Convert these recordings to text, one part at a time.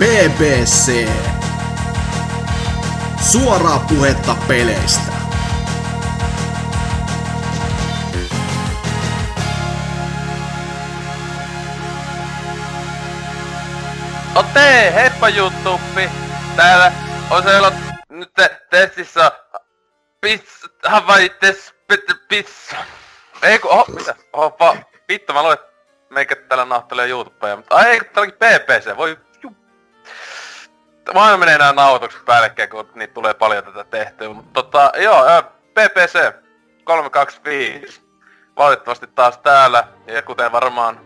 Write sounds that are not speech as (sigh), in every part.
BBC. Suoraa puhetta peleistä. Ote, heippa YouTube! Täällä on siellä nyt te- testissä piss, havaites, pit, piss. Ei ku, oh, mitä? Oh, va, vittu, mä että meikä täällä nahtelee YouTubea, mutta ai ei, täällä onkin PPC, voi aina menee nää nauhoitukset päällekkäin, kun niitä tulee paljon tätä tehtyä, mutta tota, joo, ää, PPC 325. Valitettavasti taas täällä, ja kuten varmaan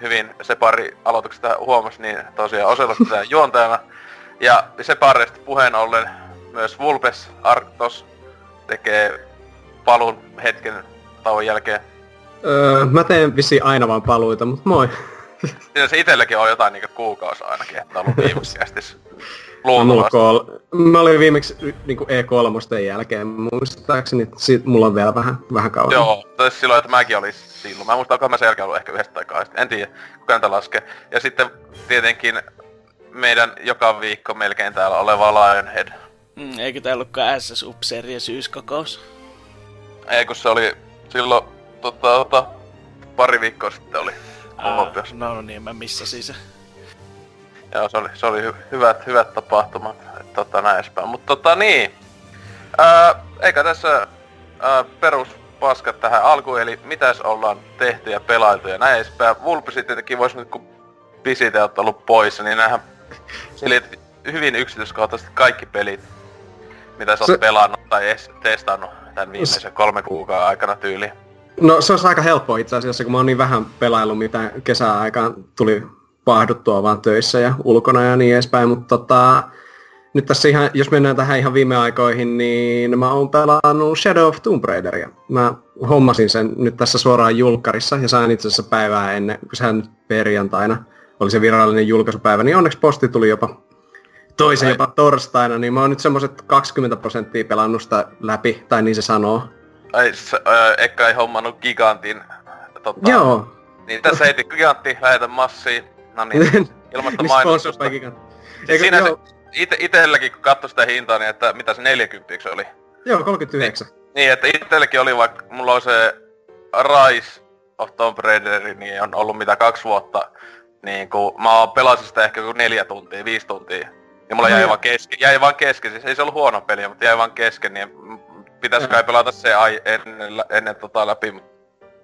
hyvin Separi aloituksesta huomasi, niin tosiaan tää (laughs) juontajana. Ja Separista puheen ollen myös Vulpes Arctos tekee palun hetken tauon jälkeen. Öö, mä teen vissiin aina vaan paluita, mutta moi. Siinä se itelläkin on jotain niinku kuukausi ainakin, että on ollut viimeksi jästis Mulla luultavasti. kol- mä olin viimeksi niinku E3 jälkeen, muistaakseni sit mulla on vielä vähän, vähän kauan. Joo, tai silloin, että mäkin olin silloin. Mä muistan, onko mä sen jälkeen ollut ehkä yhdestä tai kahdesta. En tiedä, kuka niitä laskee. Ja sitten tietenkin meidän joka viikko melkein täällä oleva Lionhead. Mm, eikö tää ollutkaan SS Upseerien syyskokous? Ei kun se oli silloin tota, tota, pari viikkoa sitten oli Olympias. no, no niin, mä missasin se. Joo, se oli, se oli hy- hyvät, hyvät tapahtumat, tota näin edespäin. Mutta tota niin, ää, eikä tässä ää, perus paskat tähän alkuun, eli mitäs ollaan tehty ja pelailtu ja näin edespäin. Vulpisi tietenkin vois nyt kun pisite on ollut poissa, niin näähän selit hyvin yksityiskohtaisesti kaikki pelit, mitä sä oot Se- pelannut tai edes testannut tämän viimeisen kolme kuukauden aikana tyyliin. No se olisi aika helppoa itse asiassa, kun mä oon niin vähän pelaillut, mitä kesäaikaan tuli paahduttua vaan töissä ja ulkona ja niin edespäin, mutta tota, nyt tässä ihan, jos mennään tähän ihan viime aikoihin, niin mä oon pelannut Shadow of Tomb Raideria. Mä hommasin sen nyt tässä suoraan julkkarissa ja sain itse asiassa päivää ennen, kun sehän nyt perjantaina oli se virallinen julkaisupäivä, niin onneksi posti tuli jopa toisen jopa torstaina, niin mä oon nyt semmoset 20 prosenttia pelannut sitä läpi, tai niin se sanoo. Ai, s- ää, Ekka ei hommannut gigantin. Tota, Joo, Niin tässä heti gigantti, lähetä massiin. No niin, (laughs) ilmasta mainostusta. Gigant? Eikö, Siinä joo, se, ite, itelläkin kun katsoi sitä hintaa, niin että mitä se 40 se oli. joo, 39. Niin, että itelläkin oli vaikka, mulla on se Rise of Tomb Raider, niin on ollut mitä kaksi vuotta. Niin kun mä oon pelasin sitä ehkä joku neljä tuntia, viisi tuntia. Ja mulla jäi Ai. vaan kesken, jäi vaan kesken, siis ei se ollut huono peli, mutta jäi vaan kesken, niin pitäis kai pelata se ai ennen, ennen tota läpi, mut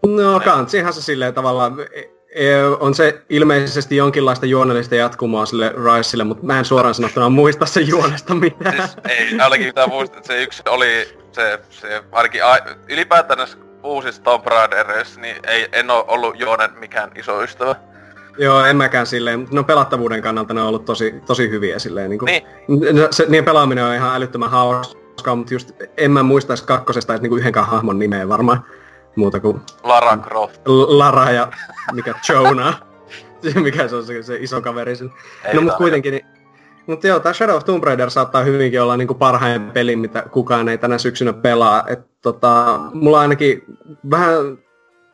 No kansihan se silleen tavallaan, e- e- on se ilmeisesti jonkinlaista juonellista jatkumoa sille Riceille, mutta mä en suoraan sanottuna muista sen juonesta mitään. Siis ei ainakin pitää muistaa, että se yksi oli se, se ainakin a, ylipäätään näissä uusissa Tomb Raiderissa, niin ei, en oo ollut Joonen mikään iso ystävä. Joo, en mäkään silleen, mutta no pelattavuuden kannalta ne on ollut tosi, tosi hyviä silleen. Niin kuin, Niin. Se, niiden pelaaminen on ihan älyttömän hauskaa, mutta just en mä muistaisi kakkosesta edes niinku yhdenkään hahmon nimeä varmaan. Muuta kuin Lara Croft. L- Lara ja mikä Jonah. (laughs) mikä se on se, se iso kaveri sen. Ei no mutta kuitenkin, niin, mutta joo, tämä Shadow of Tomb Raider saattaa hyvinkin olla niinku parhain peli, mitä kukaan ei tänä syksynä pelaa. Et, tota, mulla ainakin vähän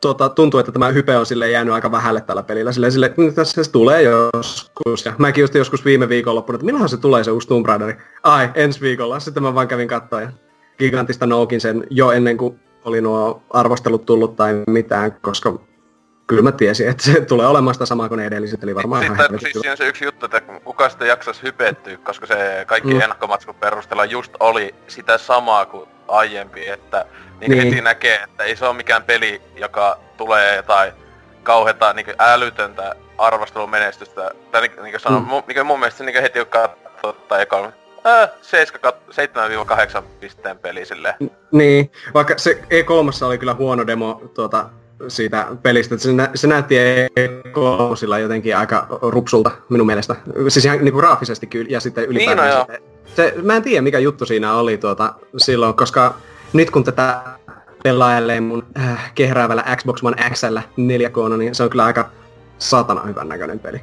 tota, tuntuu, että tämä hype on sille jäänyt aika vähälle tällä pelillä. Sille, sille tässä se tulee joskus. Ja mäkin just joskus viime viikonloppuna, että milloin se tulee se uusi Tomb Raider. Ai, ensi viikolla. Sitten mä vaan kävin katsoa ja gigantista noukin sen jo ennen kuin oli nuo arvostelut tullut tai mitään, koska kyllä mä tiesin, että se tulee olemaan sitä samaa kuin edelliset, eli varmaan ihan Sitten helvetin siis siinä on se yksi juttu, että kuka sitä jaksaisi hypettyä, koska se kaikki Mm. ennakkomatskun perusteella just oli sitä samaa kuin aiempi, että niin Niin. heti näkee, että ei se ole mikään peli, joka tulee jotain kauheata niin älytöntä arvostelun menestystä. Tai niin, niin sanon, Mm. mikä mun mielestä niin heti kun katsoo tai ekan, äh, 7-8 pisteen peli silleen. Niin, vaikka se E3 oli kyllä huono demo tuota, siitä pelistä, se, nä- se näytti E3 jotenkin aika rupsulta minun mielestä. Siis ihan niin kuin graafisesti kyllä, ja sitten ylipäätään Niin, no joo. se, se, mä en tiedä mikä juttu siinä oli tuota, silloin, koska nyt kun tätä pelailee mun äh, kehräävällä Xbox One XL 4K, niin se on kyllä aika satana hyvän näköinen peli.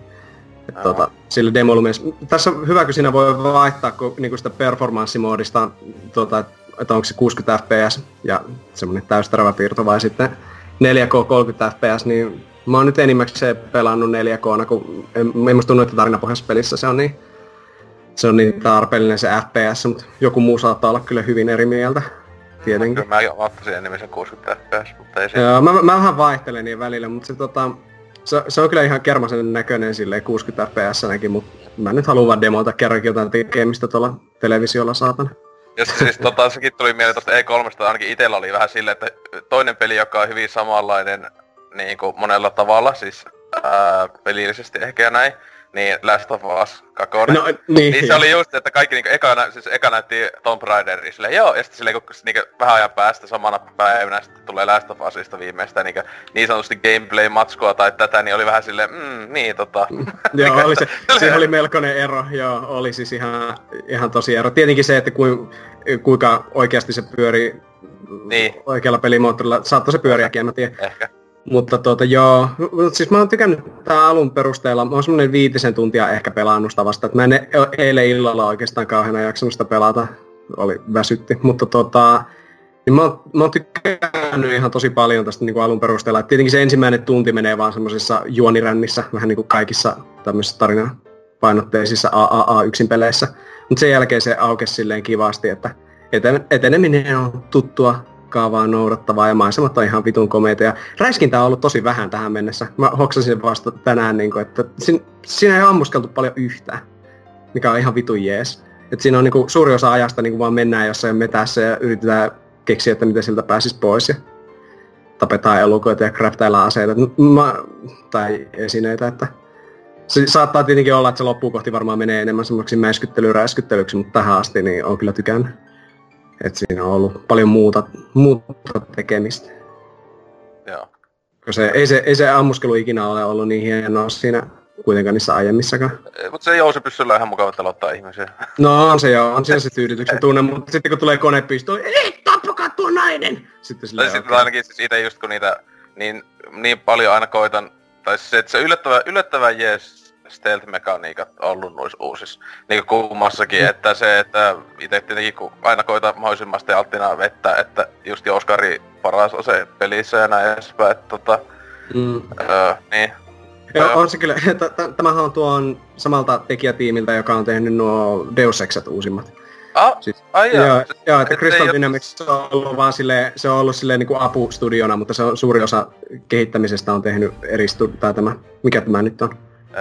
Et, Joo. tota, sillä demolla myös. Tässä on hyvä, kun siinä voi vaihtaa kun, niin sitä performanssimoodista, tota, että onko se 60 fps ja semmoinen täysterävä piirto vai sitten 4K 30 fps, niin Mä oon nyt enimmäkseen pelannut 4 k kun en, en musta tunnu, että tarinapohjaisessa pelissä se on niin, se on niin tarpeellinen se FPS, mutta joku muu saattaa olla kyllä hyvin eri mieltä. Tietenkin. Kyllä mä ottaisin enemmän sen 60 fps, mutta ei se... Joo, mä, mä vähän vaihtelen niin välillä, mutta se, tota, se, se, on kyllä ihan kermasen näköinen silleen 60 fps näkin, mutta mä nyt haluan vaan demota kerrankin jotain tekemistä tuolla televisiolla saatana. Ja siis tota, sekin tuli mieleen tosta E3, ainakin itellä oli vähän silleen, että toinen peli, joka on hyvin samanlainen niin kuin monella tavalla, siis ää, pelillisesti ehkä ja näin, niin Last of Us 2. No, niin, Niin se oli just, että kaikki niinku eka, nä- siis eka näytti Tomb Raideria silleen, joo, ja sitten silleen kun niinku vähän ajan päästä samana päivänä sitten tulee Last of Usista viimeistä niinku, niin sanotusti gameplay-matskua tai tätä, niin oli vähän silleen, mm, niin tota. Joo, oli se, (laughs) se oli melkoinen ero, joo, oli siis ihan, ihan tosi ero. Tietenkin se, että kuin, kuinka oikeasti se pyörii Niin. oikealla pelimoottorilla, saattoi se pyöriäkin, en mä tiedä. Ehkä. Mutta tuota joo, siis mä oon tykännyt tää alun perusteella, mä oon semmonen viitisen tuntia ehkä pelannut sitä vasta, että mä en e- eilen illalla oikeastaan kauheena jaksanut sitä pelata, oli väsytti, mutta tota, niin mä oon, mä oon tykännyt ihan tosi paljon tästä niin kuin alun perusteella. Et tietenkin se ensimmäinen tunti menee vaan semmoisessa juonirännissä, vähän niin kuin kaikissa tämmöisissä tarinapainotteisissa AAA yksin peleissä. Mutta sen jälkeen se aukesi silleen kivasti, että eten- eteneminen on tuttua kaavaa noudattavaa ja maisemat on ihan vitun komeita. Ja räiskintä on ollut tosi vähän tähän mennessä. Mä hoksasin vasta tänään, niin kuin, että sin, siinä ei ammuskeltu paljon yhtään, mikä on ihan vitun jees. Et siinä on niin kuin, suuri osa ajasta niin kuin vaan mennään jossain metässä ja yritetään keksiä, että miten siltä pääsis pois. Ja tapetaan elukoita ja craftaillaan aseita mä, tai esineitä. Että se saattaa tietenkin olla, että se loppuun kohti varmaan menee enemmän semmoiksi mäiskyttely räiskyttelyksi, mutta tähän asti niin on kyllä tykännyt. Et siinä on ollut paljon muuta, muuta tekemistä. Joo. Koska se, ei, se, ei se ammuskelu ikinä ole ollut niin hienoa siinä kuitenkaan niissä aiemmissakaan. Mutta se jousipyssyllä on ihan mukava telottaa ihmisiä. (laughs) No on se joo, on siinä se tyydytyksen tunne, mutta sitten kun tulee konepisto, ei tappakaa tuo nainen! Sitten sillä sitten ainakin siis itse just kun niitä niin, niin paljon aina koitan, tai siis se, että se yllättävän, yllättävän jees stealth-mekaniikat on ollut noissa uusissa. Niin kuin kummassakin, Mm. että se, että itse tietenkin kun aina koitan mahdollisimman stealthina vettä, että just Oskari paras ase pelissä ja näin edespäin, että tota, Mm. öö, niin. Joo, on se kyllä. (laughs) T- t- Tämähän on tuon samalta tekijätiimiltä, joka on tehnyt nuo Deus Exat uusimmat. Ah, Siis, ai jaa. joo, joo, että Et Crystal Dynamics on ollut vaan silleen, se on ollut silleen niin kuin apustudiona, mutta se on suuri osa kehittämisestä on tehnyt eri stu- tai tämä, mikä tämä nyt on?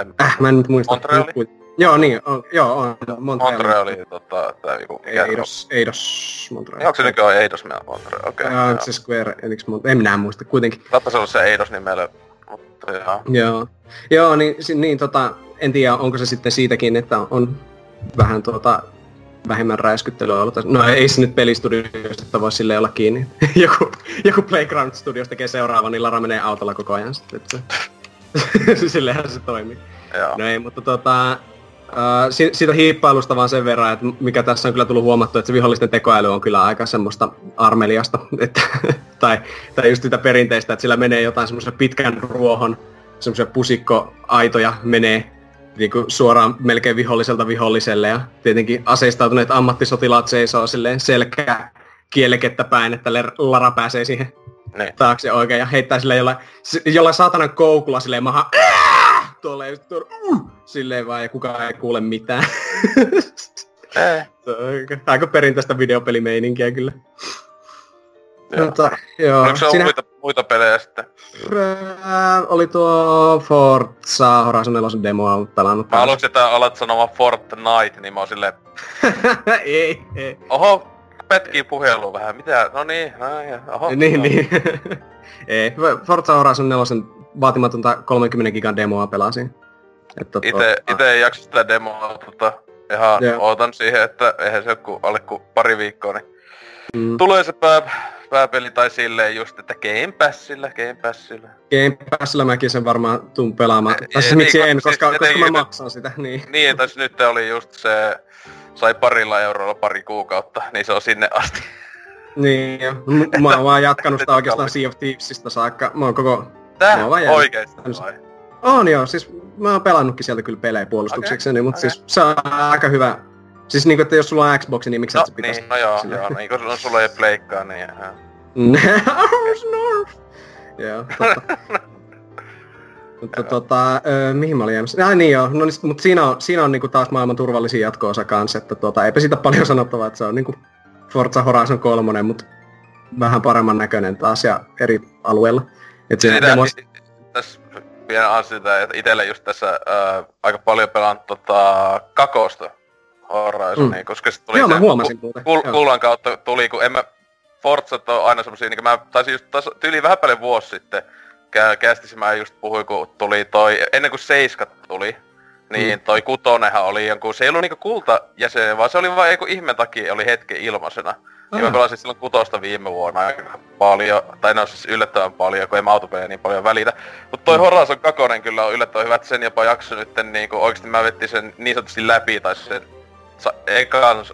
Em, Äh, mä en nyt muista. Montreali? Joo, niin, on, joo, on. Montreal. Montreali, tota, tää joku... se on? Eidos, Eidos, Montreal. Niin onko se nykyään Eidos meillä Montreal? Okei. Okay, se Square Enix, Mont- en minä muista, kuitenkin. Saattaisi olla se Eidos nimellä, mutta joo. Joo, joo niin, niin tota, en tiedä onko se sitten siitäkin, että on vähän tuota vähemmän räiskyttelyä ollut. No ei se nyt pelistudiosta voi silleen olla kiinni. (laughs) joku, joku Playground Studios tekee seuraava, niin Lara menee autolla koko ajan sitten. Että (laughs) se, silleenhän se toimii. Joo. No ei, mutta tota, Uh, si- siitä hiippailusta vaan sen verran, että mikä tässä on kyllä tullut huomattu, että se vihollisten tekoäly on kyllä aika semmoista armeliasta, (laughs) että, tai, tai just sitä perinteistä, että sillä menee jotain semmoisen pitkän ruohon, semmoisia pusikkoaitoja menee niin kuin suoraan melkein viholliselta viholliselle ja tietenkin aseistautuneet ammattisotilaat seisoo silleen selkää kielekettä päin, että Lara pääsee siihen Niin. taakse oikein ja heittää silleen jollain, jollain saatanan koukulla silleen maha tuolle just uh, silleen vaan ja kukaan ei kuule mitään. On aika, perinteistä videopelimeininkiä kyllä. Joo. Mutta, joo, Oliko se siinä muita, muita pelejä sitten? ää, oli tuo Forza Horizon 4 demoa pelannut. Mä haluaisin, että alat sanomaan Fortnite, niin mä oon silleen, (laughs) ei, ei. oho, pätkii puhelu vähän, mitä, no niin, no niin, oho. niin, niin. (laughs) ei, Forza Horizon 4 vaatimatonta 30 gigan demoa pelasin. Että Ite, tuota- ite ei jaksa sitä demoa, tota, ihan Joo. ootan siihen, että eihän se ole kuin alle kuin pari viikkoa, niin Mm. tulee se pää, pääpeli tai silleen just, että Game Passilla, Game Passilla. Game Passilla mäkin sen varmaan tuun pelaamaan. Tai siis miksi niin, en, koska koska, siis koska mä maksan sitä, niin. Niin, tai nyt oli just se, sai parilla eurolla pari kuukautta, niin se on sinne asti. Niin. M- mä oon vaan jatkanut sitä oikeastaan. Sea of Thievesista saakka. Mä oon koko... Tää No, vaan jäänyt. oikeesti vai? On joo, siis mä oon pelannutkin sieltä kyllä pelejä puolustuksekseni, mutta okei. siis se on aika hyvä. Siis niinku, että jos sulla on Xbox, niin miksi No et sä pitäisi... niin, no joo, joo, niin kun sulla ei pleikkaa, niin (laughs) snarf. Joo, totta. (laughs) Mutta tota, ö, mihin mä olin jäämässä? Ai niin joo, no niin, mutta siinä on, siinä on niinku taas maailman turvallisin jatko-osa kanssa, että tota, eipä siitä paljon (laughs) sanottavaa, että se on niinku Forza Horizon 3, mutta vähän paremman näköinen taas ja eri alueella. Et siinä Sitä, demos, tässä pienen asia, että itselle just tässä ää, aika paljon pelaan tota kakosta Horizonia, Mm. koska se tuli Joo, se mä huomasin muuten. kul, Joo. kullan kautta tuli, kun en mä Forzat on aina semmosia, niin mä taisin just tas, tyyli vähän paljon vuosi sitten kästissä mä just puhuin, kun tuli toi, ennen kuin Seiskat tuli, niin Mm. toi kutonenhan oli jonkun, se ei ollut niinku kulta jäsen, vaan se oli vaan joku ihme takia oli hetken ilmaisena. Ja mä Ah. pelasin silloin kutosta viime vuonna aika paljon, tai no siis yllättävän paljon, kun ei mä autopelejä niin paljon välitä. Mut toi Mm. Horizon 2 kyllä on yllättävän hyvä, että sen jopa jakso nyt niinku oikeesti mä vettin sen niin sanotusti läpi, tai sen sa- ekan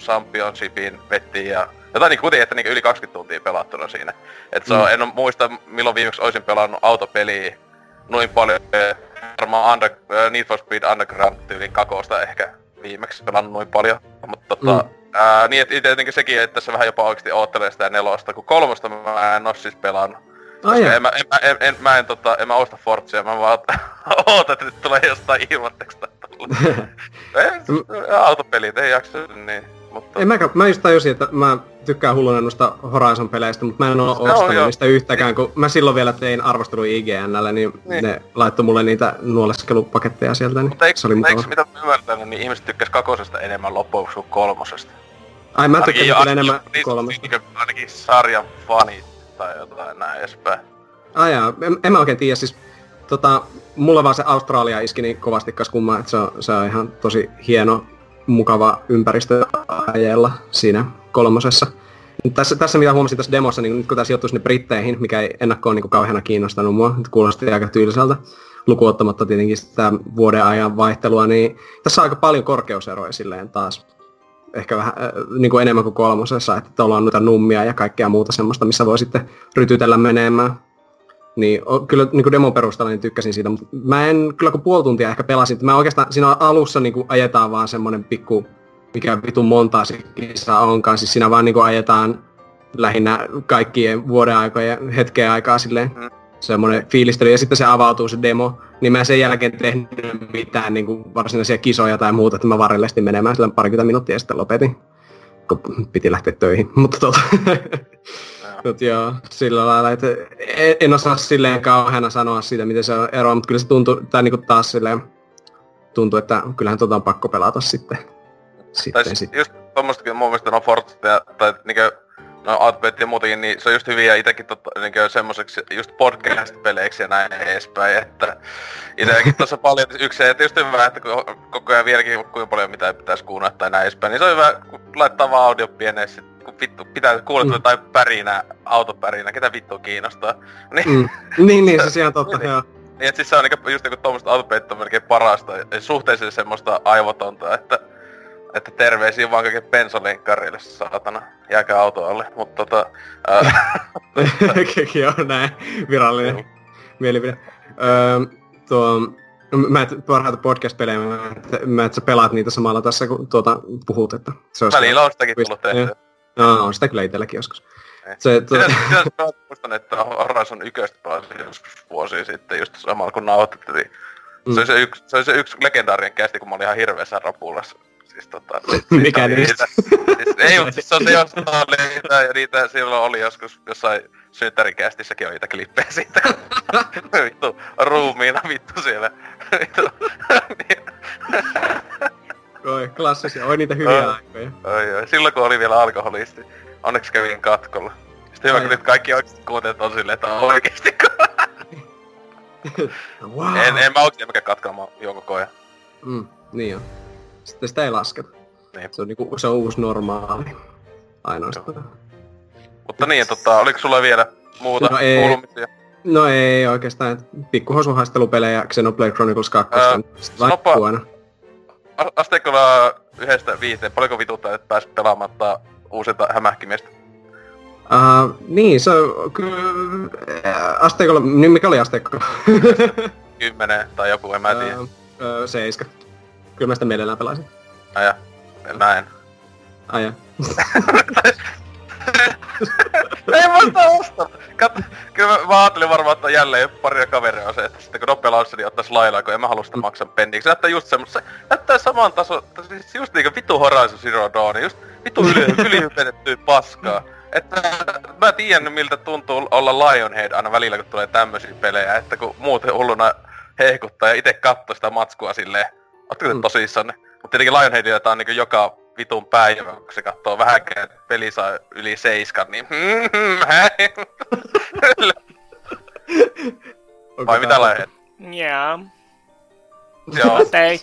championshipin vettiin ja jotain niin kuitenkin, että niinku yli 20 tuntia pelattuna siinä. Et se on, Mm. en muista milloin viimeksi olisin pelannut autopeliä noin paljon. Varmaan under, äh, Need for Speed Underground tyylin kakosta ehkä viimeksi pelannut noin paljon. Mutta tota, Mm. ää, niin, että tietenkin sekin, että tässä vähän jopa oikeesti oottelee sitä nelosta, kun kolmosta mä en oo siis pelannut. Koska en, mä, en, mä- en, en, mä en, tota, en mä osta Forzia, mä vaan (laughs) ootan, että nyt tulee jostain ilmatteeksi tai tulla. (laughs) Ei, autopelit ei jaksa niin. Mutta En mä, mä just tajusin, että mä tykkään hulluna noista Horizon-peleistä, mutta mä en oo on, ostanut joo. niistä yhtäkään, kun mä silloin vielä tein arvostelu IGNlle, niin, Niin. ne laittoi mulle niitä nuoleskelupaketteja sieltä, niin Mutta eikö, se oli eikö mukava. mitä mä ymmärtänyt, niin ihmiset tykkäs kakosesta enemmän loppujen lopuksi kuin kolmosesta. Ai mä tykkäsin kyllä enemmän kolmesta. niin, ainakin sarjan fanit tai jotain näin edespäin. Ai jaa, en, en mä oikein tiedä, siis tota, mulla vaan se Australia iski niin kovasti kas kummaa, että se on, se on ihan tosi hieno, mukava ympäristö ajella siinä kolmosessa. Tässä, tässä mitä huomasin tässä demossa, niin kun tämä sijoittuu sinne Britteihin, mikä ei ennakkoon niin kauheana kiinnostanut mua, nyt kuulosti aika tyyliseltä, lukuottamatta tietenkin sitä vuoden ajan vaihtelua, niin tässä on aika paljon korkeuseroja silleen taas. Ehkä vähän äh, niin kuin enemmän kuin kolmosessa, että tuolla on noita nummia ja kaikkea muuta semmoista, missä voi sitten rytytellä menemään. Niin o, kyllä niin kuin demon perusteella niin tykkäsin siitä, mutta mä en kyllä kun puoli tuntia ehkä pelasin, mä oikeastaan siinä alussa niin kuin ajetaan vaan semmonen pikku, mikä vitun montaa se kisa onkaan, siis siinä vaan niin kuin ajetaan lähinnä kaikkien vuoden aikojen hetken aikaa silleen Mm. semmoinen fiilistely ja sitten se avautuu se demo, niin mä en sen jälkeen tehnyt mitään niin kuin varsinaisia kisoja tai muuta, että mä varrellestin menemään sillä parikymmentä minuuttia ja sitten lopetin, kun piti lähteä töihin, mutta tota, (laughs) Mut joo, sillä lailla, että en, en osaa silleen kauheana sanoa siitä, miten se on eroa, mutta kyllä se tuntuu, tai niinku taas silleen, tuntuu, että kyllähän tota on pakko pelata sitten. Tai Sitten siis sit. just tommostakin mun mielestä no ja, tai niinkö no Outbet ja muutenkin, niin se on just hyviä itekin tota, niinkö semmoseksi just podcast-peleiksi ja näin edespäin, että itekin tossa (laughs) paljon yksi että just hyvä, että kun koko ajan vieläkin kuinka paljon mitä pitäisi kuunnella tai näin edespäin, niin se on hyvä, kun laittaa vaan audio pieneen sit, kun vittu pitää kuulla Mm. tai pärinä, autopärinä, ketä vittu kiinnostaa. (laughs) Niin, Mm. Niin, niin, se ihan totta, Niin. joo. niin et siis se on niinku just niinku tommoista autopeit on melkein parasta suhteellisen semmoista aivotonta, että että terveisiä vaan kaiken pensalinkkarille, saatana. Jääkää auto alle. Mutta tota... Kekin (laughs) on näin virallinen mielipide. Öö, tuo, mä et parhaita podcast-pelejä, mä, et- mä et sä pelaat niitä samalla tässä, kun tuota puhut, että se olisi... välillä on sitäkin tullut tehtyä. No, on sitä kyllä itselläkin joskus. Ei. Se, tuo, Sitä, sitä mä muistan, että Horizon yköstä pelasin joskus vuosia sitten, just samalla kun nauhoitettiin. Mm. Se, oli se, yksi, se oli se yksi legendaarinen kästi, kun mä olin ihan hirveässä rapulassa. Siis tota... (laughs) Mikä oli niistä? Siis, ei, mutta siis se on se, josta oli niitä, ja niitä silloin oli joskus jossain synttärikästissäkin on niitä klippejä siitä, (laughs) vittu ruumiina vittu siellä. (laughs) Vittu. Oi, klassisia. Oi niitä hyviä Oi. aikoja. Oi, oi. Silloin kun oli vielä alkoholisti. Onneksi kävin katkolla. Sitten hyvä, kun nyt kaikki oikeesti kuuntelijat on silleen, että oikeesti (laughs) Wow. En, en mä oikeesti mikä katkolla, mä juon koko ajan. Mm, niin on. Sitten sitä ei lasketa. Niin. Se on, niinku, se on uusi normaali. Ainoastaan. Mutta niin, tota, oliko sulla vielä muuta No ei. kuulumisia? No ei oikeastaan. että Pikkuhosuhaistelupelejä Xenoblade Chronicles 2 Ää, on vaikka sanopa- huono. A- Asteikolla yhdestä viiteen, paljonko vituttaa, että pääsit pelaamatta uusinta hämähkimiestä? Uh, niin, se on kyllä... Asteikolla... Niin mikä oli asteikko? (laughs) Kymmenen tai joku, en mä tiedä. Ää, ää, Seiska. Kyllä mä sitä mielellään pelaisin. Aja, näin. Ai ja. (laughs) Ei mä sitä osta. Kat, kyllä mä, mä ajattelin varmaan, että jälleen paria kaveria on se, että sitten kun nopea laussi, niin ottais lailaa, kun en mä halua sitä maksaa penniä. Se näyttää just semmoista, se näyttää saman taso, siis just niinku vitu Horizon Zero Dawn, just vitu yli, (laughs) ylihypennettyä paskaa. Että mä tiedän miltä tuntuu olla Lionhead aina välillä, kun tulee tämmösiä pelejä, että kun muut hulluna hehkuttaa ja itse katsoo sitä matskua silleen, ootteko te Mm. tosissanne? Mutta tietenkin Lionheadilla tää on niinku joka vitun päivä, kun se katsoo vähänkään, että peli saa yli seiskan, niin hei. (laughs) Vai mitä Lionhead? Jaa. Joo. Ei.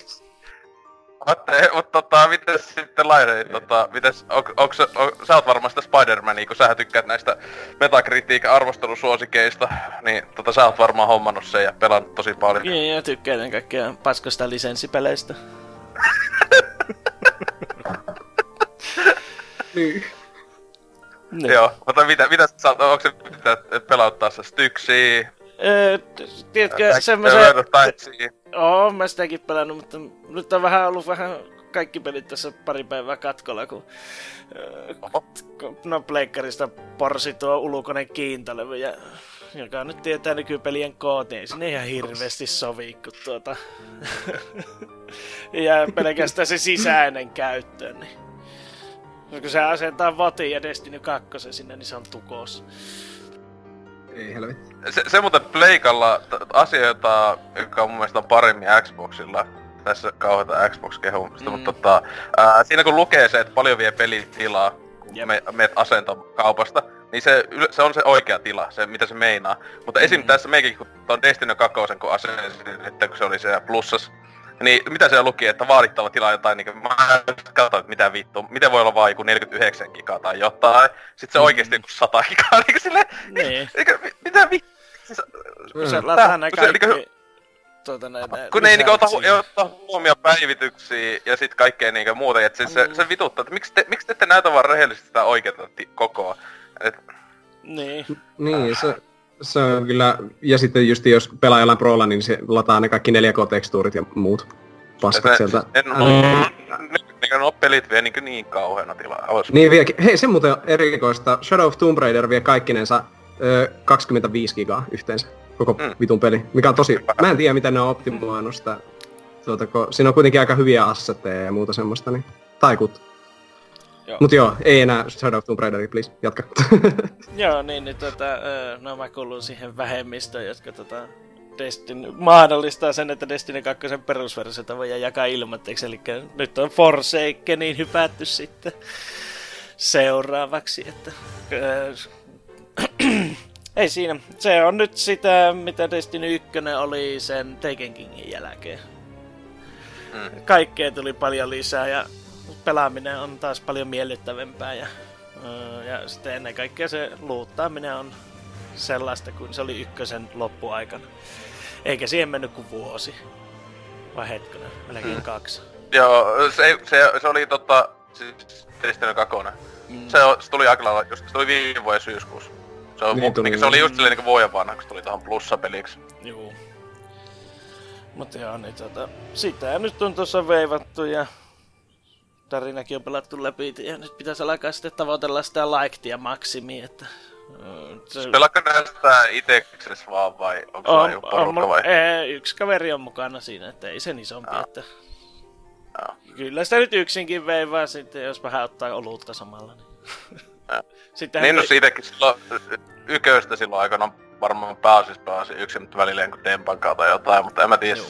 Mutta, mutta tota, mites sitten Lionhead, tota, mites, on, onks, on, sä oot varmaan sitä Spider-Mania, kun sä tykkäät näistä Metacritic arvostelusuosikeista, niin tota, sä oot varmaan hommannut sen ja pelannut tosi paljon. Ja, ja tykkään kaikkea paskosta lisenssipeleistä. (laughs) Niin. Niin. Joo, mutta mitä, mitä sä onko se mitä pelauttaa se Styksiä, Öö, tiedätkö, semmoisen... Taitsia? Oo, mä sitäkin pelannut, mutta nyt on vähän ollut vähän kaikki pelit tässä pari päivää katkolla, kun, öö, kun no pleikkarista porsi tuo ulkoinen kiintalevy, ja, joka nyt tietää nykypelien koot, niin sinne ihan hirveästi sovi, kun tuota... (laughs) ja pelkästään se sisäinen käyttö, niin... Kun se asentaa Votin ja Destiny 2 sinne, niin se on tukos. Ei helvetti. Se, se muuten Pleikalla t- asia, jota, joka on mun mielestä on paremmin Xboxilla, tässä kauheita Xbox-kehumista, Mm. mutta tota, ää, siinä kun lukee se, että paljon vie pelin tilaa, kun Jep. me, meet asentamaan kaupasta, niin se, se on se oikea tila, se mitä se meinaa. Mutta esim. Mm. tässä meikin, kun ton Destiny 2, kun asensin, että kun se oli siellä plussas, niin mitä se luki, että vaadittava tila jotain, niin mä katsoin, että mitä vittu, miten voi olla vaan joku 49 gigaa tai jotain. Sitten se Mm. oikeesti joku 100 gigaa, niin silleen, Niin. Eikö, mi- mitä vittu? Siis, Kun se Mm. lataa nää kun se niinku- kaikki... Tuota, nää, nää kun ne ei niinku ota, hu- ota huomioon päivityksiä ja sit kaikkea niinku muuta, et siis se, Mm. se vituttaa, että miksi te, miksi te ette näytä vaan rehellisesti sitä oikeeta kokoa. Et, Niin. Niin, se, se on kyllä... Ja sitten just jos pelaa jollain prolla, niin se lataa ne kaikki 4K-tekstuurit ja muut paskat et sieltä. ne, ne, ne pelit vie niinku niin kauheana tilaa. Ois, Niin vieläkin. Hei, se muuten on erikoista. Shadow of Tomb Raider vie kaikkinensa ö, 25 gigaa yhteensä. Koko mm. vitun peli. Mikä on tosi... Mä en tiedä, miten ne on optimoinut sitä. Tuota, kun siinä on kuitenkin aika hyviä assetteja ja muuta semmoista, niin... Taikut. Joo. Mut joo, ei enää Shadow of Tomb Raider, please. Jatka. (laughs) Joo, niin, niin tota, no mä kuulun siihen vähemmistöön, jotka tota, Destiny mahdollistaa sen, että Destiny 2 perusversiota voi jakaa ilmatteeksi, eli nyt on Forsakeniin hypätty sitten seuraavaksi, että (clears throat) ei siinä. Se on nyt sitä, mitä Destiny 1 oli sen Taken Kingin jälkeen. Mm. Kaikkea tuli paljon lisää ja pelaaminen on taas paljon miellyttävämpää ja, öö, ja sitten ennen kaikkea se luuttaaminen on sellaista kuin se oli ykkösen loppuaikana. Eikä siihen mennyt kuin vuosi. Vai hetkinen, melkein Mm. kaksi. Joo, se, se, se oli tota, siis Destiny 2. Mm. Se, se tuli aika lailla, just se tuli viime vuoden syyskuussa. Se, on, Niin niin tuli. niin, se oli just silleen niinku vuoden vanha, kun se tuli tuohon plussapeliksi. Juu. Mutta joo, niin tota, sitä nyt on tuossa veivattu ja tarinakin on pelattu läpi ja nyt pitäisi alkaa sitten tavoitella sitä likea maksimia, että öö, se, Pelaatko näistä itekses vaan vai onko on, joku on, porukka on, vai? ei, yksi kaveri on mukana siinä, että ei sen isompi, Aa. että Aa. kyllä sitä nyt yksinkin veivaa sitten, jos vähän ottaa olutta samalla. Niin. Sitten Niin no siitäkin silloin yköistä silloin aikana varmaan pääsis pääsi yksin, mutta välillä jonkun dempan kautta tai jotain, mutta en mä tiedä.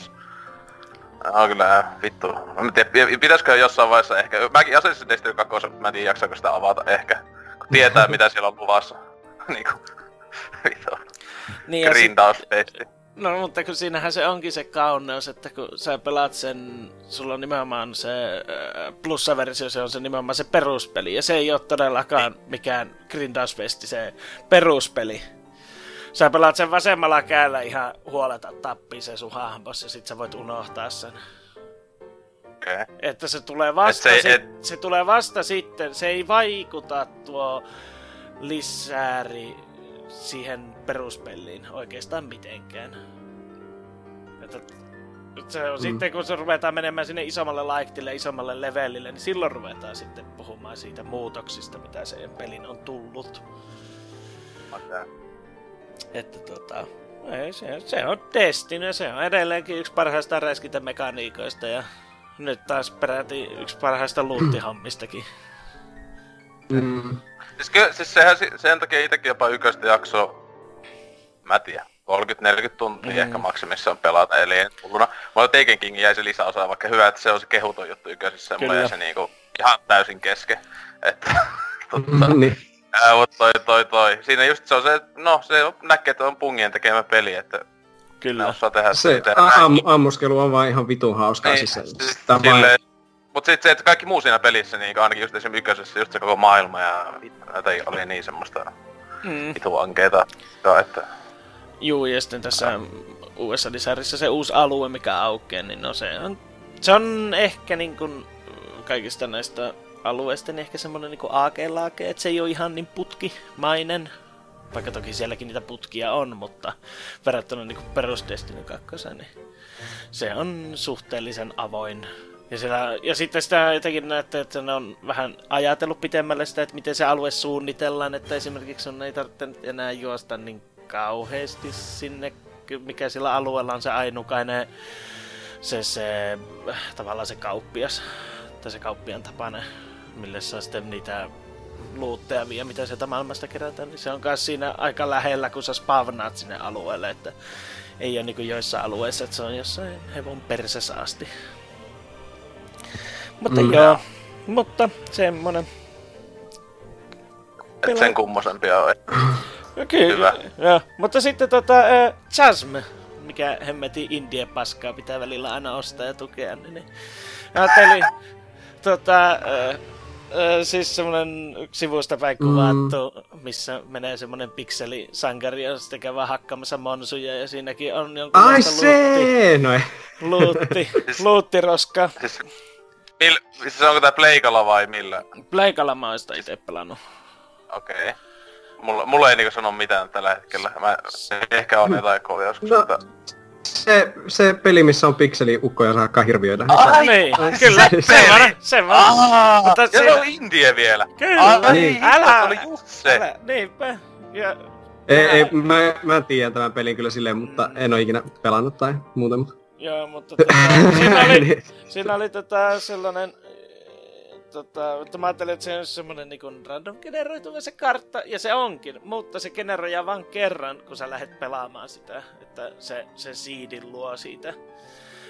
On kyllä vittu. Mä en tiedä, pi- pitäisikö jossain vaiheessa ehkä, mäkin Assassin's Destiny 2, mutta mä en tiedä jaksaako sitä avata ehkä. Kun tietää mitä siellä on luvassa. (laughs) niinku, vittu, niin, ja sit- grindaustesti. No mutta kun siinähän se onkin se kauneus, että kun sä pelaat sen, sulla on nimenomaan se äh, plussaversio, se on se nimenomaan se peruspeli. Ja se ei ole todellakaan mikään grindausfesti, se peruspeli. Sä pelaat sen vasemmalla kädellä ihan huoleta tappii se sun hahmos ja sit sä voit unohtaa sen. Okei. Okay. Että se tulee vasta, Et se, et- se tulee vasta sitten, se ei vaikuta tuo lisääri siihen peruspeliin oikeastaan mitenkään. Että se on mm. sitten, kun se ruvetaan menemään sinne isommalle laiktille, isommalle levelille, niin silloin ruvetaan sitten puhumaan siitä muutoksista, mitä se pelin on tullut. Okay. Että tota, ei, se, se on Destiny, se on edelleenkin yksi parhaista räiskintämekaniikoista ja nyt taas peräti yksi parhaista luuttihammistakin. Mm. Siis, ky- siis sehän, sen takia itsekin jopa yköistä jaksoa, mä tiedän, 30-40 tuntia mm. ehkä maksimissaan pelata, eli en hulluna. Mulla Taken King jäi se lisäosa, vaikka hyvä, että se on se kehuton juttu yköisissä, mulla jäi se niinku ihan täysin kesken. Että, (laughs) totta. (laughs) niin. Ää, mutta toi, toi, toi. Siinä just se on se, no se näkee, että on pungien tekemä peli, että Kyllä. osaa tehdä se. Am, ammuskelu on vaan ihan vitun hauskaa. Niin, siis, siis, silleen, Mut sit se, että kaikki muu siinä pelissä, niin ainakin just esimerkiksi ykkösessä, just se koko maailma ja näitä oli niin semmoista mm. vitu ankeeta, että... Juu, ja sitten tässä uudessa lisärissä se uusi alue, mikä aukeaa, niin no se on, se on ehkä niin kuin kaikista näistä alueista niin ehkä semmonen niin aakelaake, että se ei ole ihan niin putkimainen, vaikka toki sielläkin niitä putkia on, mutta verrattuna niin perus Destiny 2, niin se on suhteellisen avoin. Ja, siellä, ja sitten sitä jotenkin näette, että ne on vähän ajatellut pitemmälle sitä, että miten se alue suunnitellaan, että esimerkiksi on ei tarvitse enää juosta niin kauheasti sinne, mikä sillä alueella on se ainukainen, se, se tavallaan se kauppias, tai se kauppian tapane, mille saa sitten niitä luutteja vielä, mitä sieltä maailmasta kerätään, niin se on myös siinä aika lähellä, kun sä spavnaat sinne alueelle, että ei ole niin kuin joissain alueissa, että se on jossain hevon persessä asti. Mutta mm. joo, mutta semmonen. Et sen kummosempia on. Kyllä, Hyvä. joo. Mutta sitten tota, äh, Chasm, mikä hemmeti indie paskaa pitää välillä aina ostaa ja tukea, niin, niin ajattelin, tota, äh, siis semmonen sivusta päin kuvattu, mm. missä menee semmonen pikseli sankari ja sitten käy vaan hakkaamassa monsuja ja siinäkin on jonkunlaista Ai se, no luutti, (laughs) luuttiroska. Siis Mil, siis onko tää Pleikalla vai millä? Pleikalla mä oon sitä ite pelannut. Okei. Okay. Mulla, mulla ei niinku sano mitään tällä hetkellä. Mä ehkä on jotain koolia joskus, no, mutta... Se, se peli, missä on pikseliukkoja saa hakkaa hirviöitä. Ai, niin, ai, kyllä, se, se vaan, se vaan. Mutta ja se on Indie vielä. Kyllä, Ai, niin. älä, oli just se. Älä, niinpä. Ja, ei, ei, mä, mä tiedän tämän pelin kyllä silleen, mutta en oo ikinä pelannut tai muuta. Mutta... Joo, mutta tota, siinä oli, niin. (laughs) siinä oli tota, sellainen tota, että mä ajattelin, että se on semmonen niin random generoituva se kartta, ja se onkin, mutta se generoidaan vain kerran, kun sä lähdet pelaamaan sitä, että se, se siidin luo siitä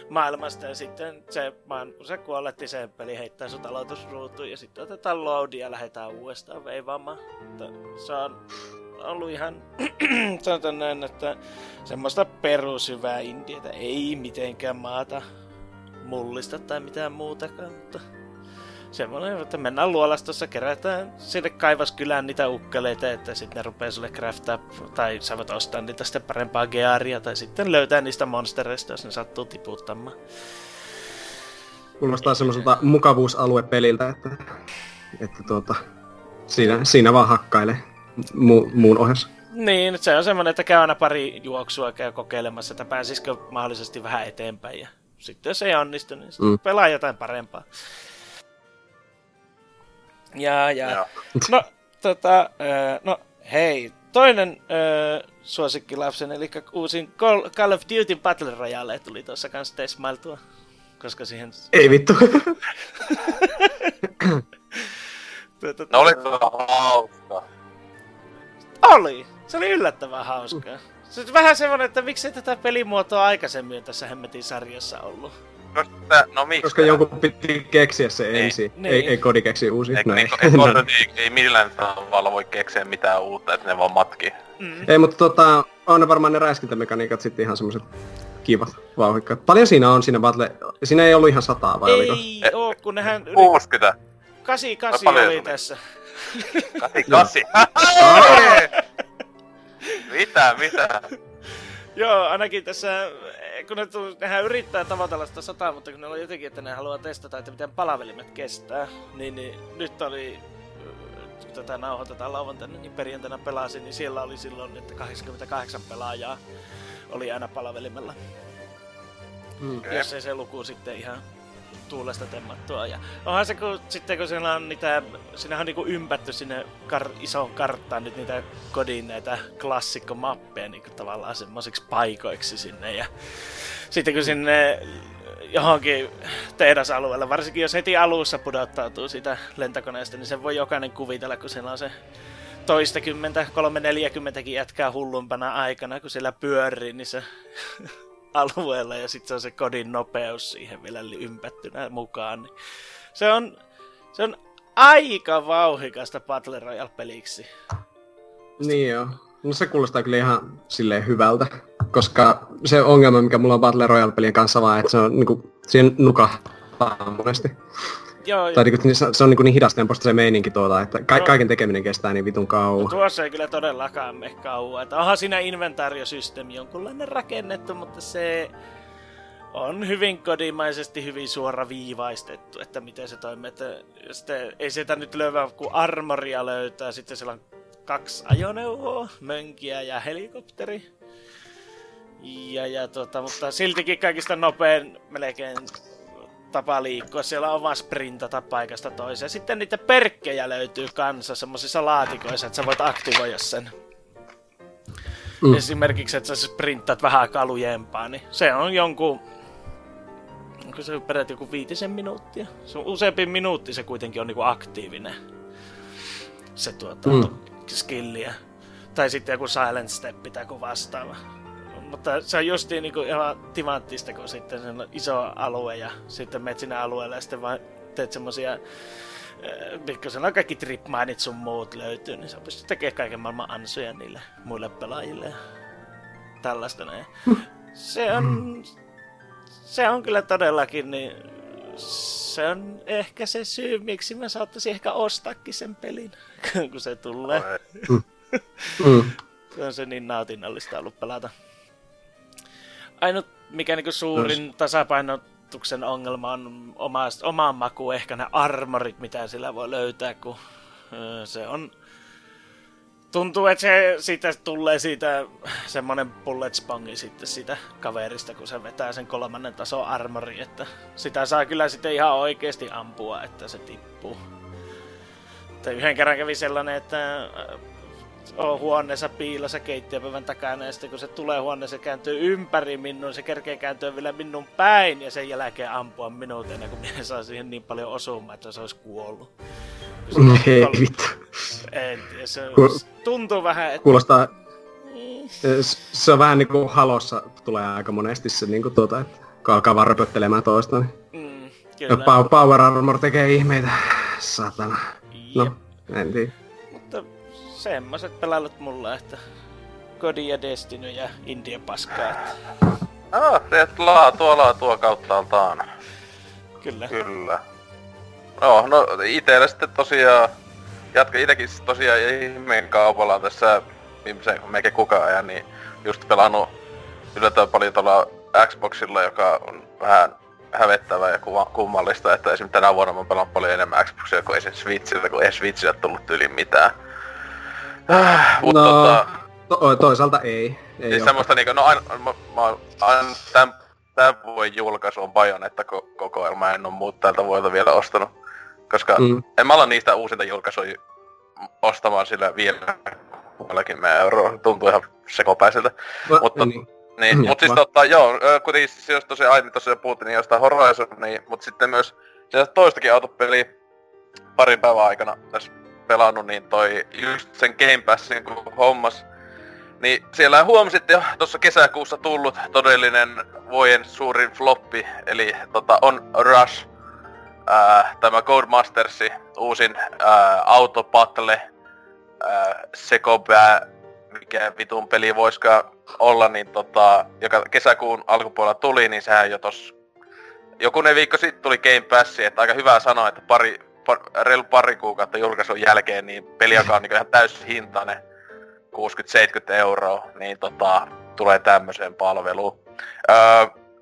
maailmasta, ja sitten se, vaan kun sä kuolet, niin se peli heittää sut aloitusruutuun, ja sitten otetaan loadi ja lähdetään uudestaan veivaamaan. Että se on ollut ihan, (clears throat) sanotaan näin, että semmoista perushyvää indietä ei mitenkään maata mullista tai mitään muutakaan, mutta semmoinen, että mennään luolastossa, kerätään sinne kaivaskylään niitä ukkeleita, että sitten ne rupeaa sulle craftaa, tai sä voit ostaa niitä sitten parempaa gearia, tai sitten löytää niistä monstereista, jos ne sattuu tiputtamaan. Kuulostaa semmoiselta mukavuusaluepeliltä, että, että tuota, siinä, siinä vaan hakkailee mu- muun ohessa. Niin, se on semmoinen, että käy aina pari juoksua käy kokeilemassa, että pääsisikö mahdollisesti vähän eteenpäin. Ja sitten jos ei onnistu, niin mm. pelaa jotain parempaa. Ja, ja. ja. No, tota, no hei, toinen äh, suosikkilapsen, eli uusin Call, Call of Duty Battle Royale tuli tuossa kanssa tesmailtua. Koska siihen... Ei vittu. (laughs) tuota, no oli hauska. Oli! Se oli yllättävän hauskaa. Se on vähän semmonen, että miksei tätä pelimuotoa aikaisemmin tässä hemmetin sarjassa ollut. Koska, no miksi? Koska jonkun piti keksiä se ei, ensin. Niin. Ei, ei kodi keksi uusi. Ei, no, ei, ei, ei, ei, millään tavalla voi keksiä mitään uutta, että ne vaan matki. Mm. Ei, mutta tota, on ne varmaan ne räiskintämekaniikat sitten ihan semmoset kivat, vauhikkaat. Paljon siinä on siinä battle... Siinä ei ollut ihan sataa, vai ei oliko? Ei oo, kun nehän... 60. 88 oli tässä. Kasi, kasi. (laughs) mitä, mitä? Joo, ainakin tässä, kun ne tuu, nehän yrittää tavoitella sitä sataa, mutta kun ne on jotenkin, että ne haluaa testata, että miten palavelimet kestää, niin, niin nyt oli, kun tätä nauhoitetaan lauantaina, niin perjantaina pelasin, niin siellä oli silloin, että 88 pelaajaa oli aina palavelimella. Mm. jos ei se luku sitten ihan tuulesta temmattua. Ja onhan se, kun, sitten kun siellä on niitä, siinä on niinku ympätty sinne kar, isoon karttaan nyt niitä kodin näitä klassikkomappeja niin tavallaan semmoisiksi paikoiksi sinne. Ja sitten kun sinne johonkin tehdasalueelle, varsinkin jos heti alussa pudottautuu siitä lentokoneesta, niin sen voi jokainen kuvitella, kun siellä on se toistakymmentä, kolme neljäkymmentäkin jätkää hullumpana aikana, kun siellä pyörii, niin se alueella ja sitten se on se kodin nopeus siihen vielä ympättynä mukaan. Niin se on, se on aika vauhikasta Battle Royale-peliksi. Niin joo. No se kuulostaa kyllä ihan silleen hyvältä, koska se ongelma, mikä mulla on Battle Royale-pelien kanssa vaan, että se on niinku, siihen nukahtaa monesti. Joo, Tai niinku, se, se on niinku niin hidastempoista se meininki tuota, että ka- kaiken tekeminen kestää niin vitun No kauan. tuossa ei kyllä todellakaan mene kauan. Että onhan siinä inventaariosysteemi jonkunlainen rakennettu, mutta se on hyvin kodimaisesti hyvin suoraviivaistettu, että miten se toimii. Että sitten ei sitä nyt löyvä, kun armoria löytää, sitten siellä on kaksi ajoneuvoa, mönkiä ja helikopteri. Ja, ja tota, mutta siltikin kaikista nopein melkein tapa liikkua. Siellä on vaan sprintata paikasta toiseen. Sitten niitä perkkejä löytyy kanssa semmosissa laatikoissa, että sä voit aktivoida sen. Mm. Esimerkiksi, että sä sprinttaat vähän aikaa lujempaa, niin se on jonkun... Onko se peräti joku viitisen minuuttia? Se on useampi minuutti se kuitenkin on niinku aktiivinen. Se tuota, mm. skilliä. Tai sitten joku silent step tai joku vastaava. Mutta se on justiin niinku ihan timanttista, kun sitten se on iso alue ja sitten menet sinne alueelle ja sitten vaan teet semmosia mitkä siellä on kaikki tripmineit sun muut löytyy, niin sä pystyt tekemään kaiken maailman ansoja niille muille pelaajille ja tällaista näin. Se on, se on kyllä todellakin, niin se on ehkä se syy, miksi mä saattaisin ehkä ostaakin sen pelin, (laughs) kun se tulee. Mm. (laughs) Se on se niin nautinnollista ollut pelata. Ainut mikä niinku suurin tasapainotuksen ongelma on oma, omaan makuun ehkä ne armorit, mitä sillä voi löytää, kun se on... Tuntuu, että se siitä tulee siitä semmonen bullet spongi sitten siitä kaverista, kun se vetää sen kolmannen tason armori, että sitä saa kyllä sitten ihan oikeasti ampua, että se tippuu. Että yhden kerran kävi sellainen, että on huoneessa piilossa keittiöpöydän takana ja sitten kun se tulee huoneeseen, se kääntyy ympäri minun, se kerkee kääntyä vielä minun päin ja sen jälkeen ampua minut ennen kuin minä saa siihen niin paljon osumaan, että se olisi kuollut. Mm, Hei vittu. En tiedä, se tuntuu vähän, että... Kuulostaa, se on vähän niinku halossa tulee aika monesti se niinku tuota, että kun alkaa vaan röpöttelemään toista, niin Mm, ja kyllä. Pow- Power Armor tekee ihmeitä. Satana. Jep. No, en tiedä. Semmoset pelailut mulla, että Kodi ja Destiny ja India paskaa, että Ah, teet laatua laatua kauttaaltaan. kyllä. Kyllä. No, no itellä sitten tosiaan, jatka itekin tosiaan ihmeen kaupalla tässä viimeisen melkein kukaan ajan, niin just pelannut yllättävän paljon tuolla Xboxilla, joka on vähän hävettävää ja kuva- kummallista, että esimerkiksi tänä vuonna mä pelannut paljon enemmän Xboxia kuin esimerkiksi Switchiltä, kun ei Switchillä tullut yli mitään. Ah, mutta No, tota, To- toisaalta ei. ei Siis semmoista niinku, no aina, mä, mä aina tän, tän vuoden julkaisu on Bayonetta ko- kokoelma, en oo muut tältä vuodelta vielä ostanut. Koska Mm. en mä ala niistä uusinta julkaisuja ostamaan sillä vielä 30 euroa. Tuntuu ihan sekopäiseltä. No, mutta- niin. Niin, Mm, mut siis totta, joo, ö, kuitenkin siis jos tosiaan aiemmin tosiaan puhuttiin niin jostain Horizon, niin, mut sitten myös sieltä toistakin autopeliä parin päivän aikana tässä pelannut, niin toi just sen Game Passin kun hommas, niin siellä huomasit jo tuossa kesäkuussa tullut todellinen vuoden suurin floppi, eli tota, on Rush, ää, tämä Codemastersi, uusin autopatle, ää, sekopää, mikä vitun peli voiskaan olla, niin tota, joka kesäkuun alkupuolella tuli, niin sehän jo tos jokunen viikko sitten tuli Game Pass, että aika hyvä sanoa, että pari, par, reilu pari kuukautta julkaisun jälkeen, niin peli, joka on niin ihan täysin hintainen, 60-70 euroa, niin tota, tulee tämmöiseen palveluun. Öö,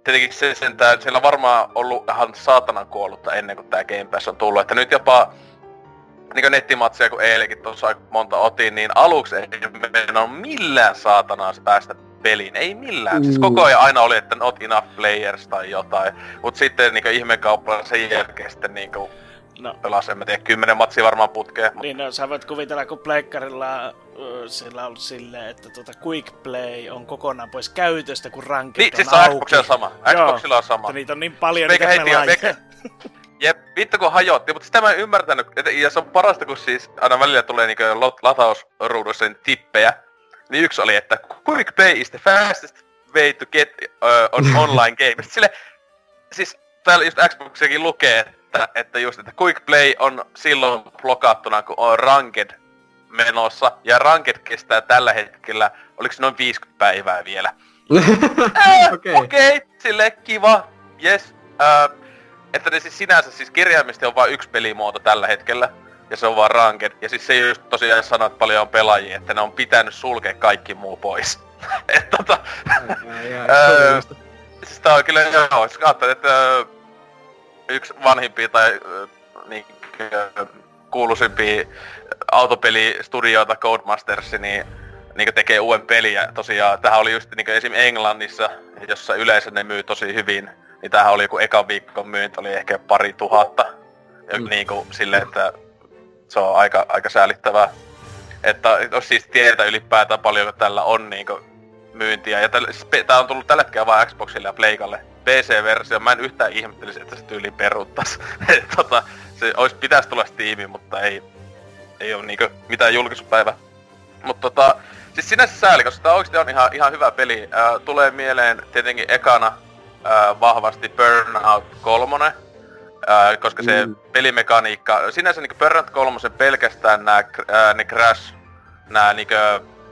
tietenkin se sentään, siellä on varmaan ollut ihan saatanan kuollutta ennen kuin tämä Game Pass on tullut, että nyt jopa niin nettimatseja, kun eilenkin tuossa monta otin, niin aluksi ei mennä millään saatanaa päästä pelin. Ei millään. Siis koko ajan aina oli, että not enough players tai jotain. Mut sitten niinku ihmekauppa sen jälkeen sitten niinku No, pelasi, en mä tiedä, kymmenen matsia varmaan putkeen. Mut niin no, sä voit kuvitella, kun pleikkarilla sillä on silleen, että tuota Quick Play on kokonaan pois käytöstä, kun rankit Niin, on siis auki. Xboxilla sama. Xboxilla on sama. Mutta niitä on niin paljon niitä pelaajia. meikä, Jep, vittu kun hajotti, mutta sitä mä en ymmärtänyt, et, ja se on parasta kun siis aina välillä tulee niinku latausruudussa tippejä. Niin yksi oli, että quick play is the fastest way to get uh, on (laughs) online game. Sille, siis täällä just Xboxiakin lukee, että, että just, että quick play on silloin blokattuna, kun on ranked menossa. Ja ranked kestää tällä hetkellä, oliko se noin 50 päivää vielä. (laughs) Okei. Okei, okay, sille kiva, yes. Äh, että ne siis sinänsä siis kirjaimisesti on vain yksi pelimuoto tällä hetkellä. Ja se on vaan ranked. Ja siis se just tosiaan sanoo, että paljon on pelaajia, että ne on pitänyt sulkea kaikki muu pois. (laughs) Et tota, Ai, ai, sovinnasta. siis tää on kyllä joo, siis katsoin, että yksi vanhimpia tai niin, kuuluisimpia autopelistudioita Codemasters, niin, niin tekee uuden pelin ja tosiaan tähän oli just niin esim. Englannissa, jossa yleensä ne myy tosi hyvin, niin tämähän oli joku ekan viikon myynti, oli ehkä pari tuhatta. Ja Mm. niin kuin silleen, että se on aika, aika säälittävää. Että jos siis tietää ylipäätään paljon tällä on niinku myyntiä. Ja täl, siis tää on tullut tällä hetkellä vain Xboxille ja Pleikalle. PC-versio, mä en yhtään ihmettelisi, että se tyyli peruuttas. (laughs) Et tota, se ois, pitäis tulla Steamiin, mutta ei, ei oo niinku mitään julkaisupäivää. Mutta tota, siis sinänsä sääli, koska tää oikeesti on ihan, ihan hyvä peli. Ää, tulee mieleen tietenkin ekana ää, vahvasti Burnout 3, ää, koska se Mm. pelimekaniikka, sinänsä niinku Burnout 3 pelkästään nää, ää, ne Crash, nää niinku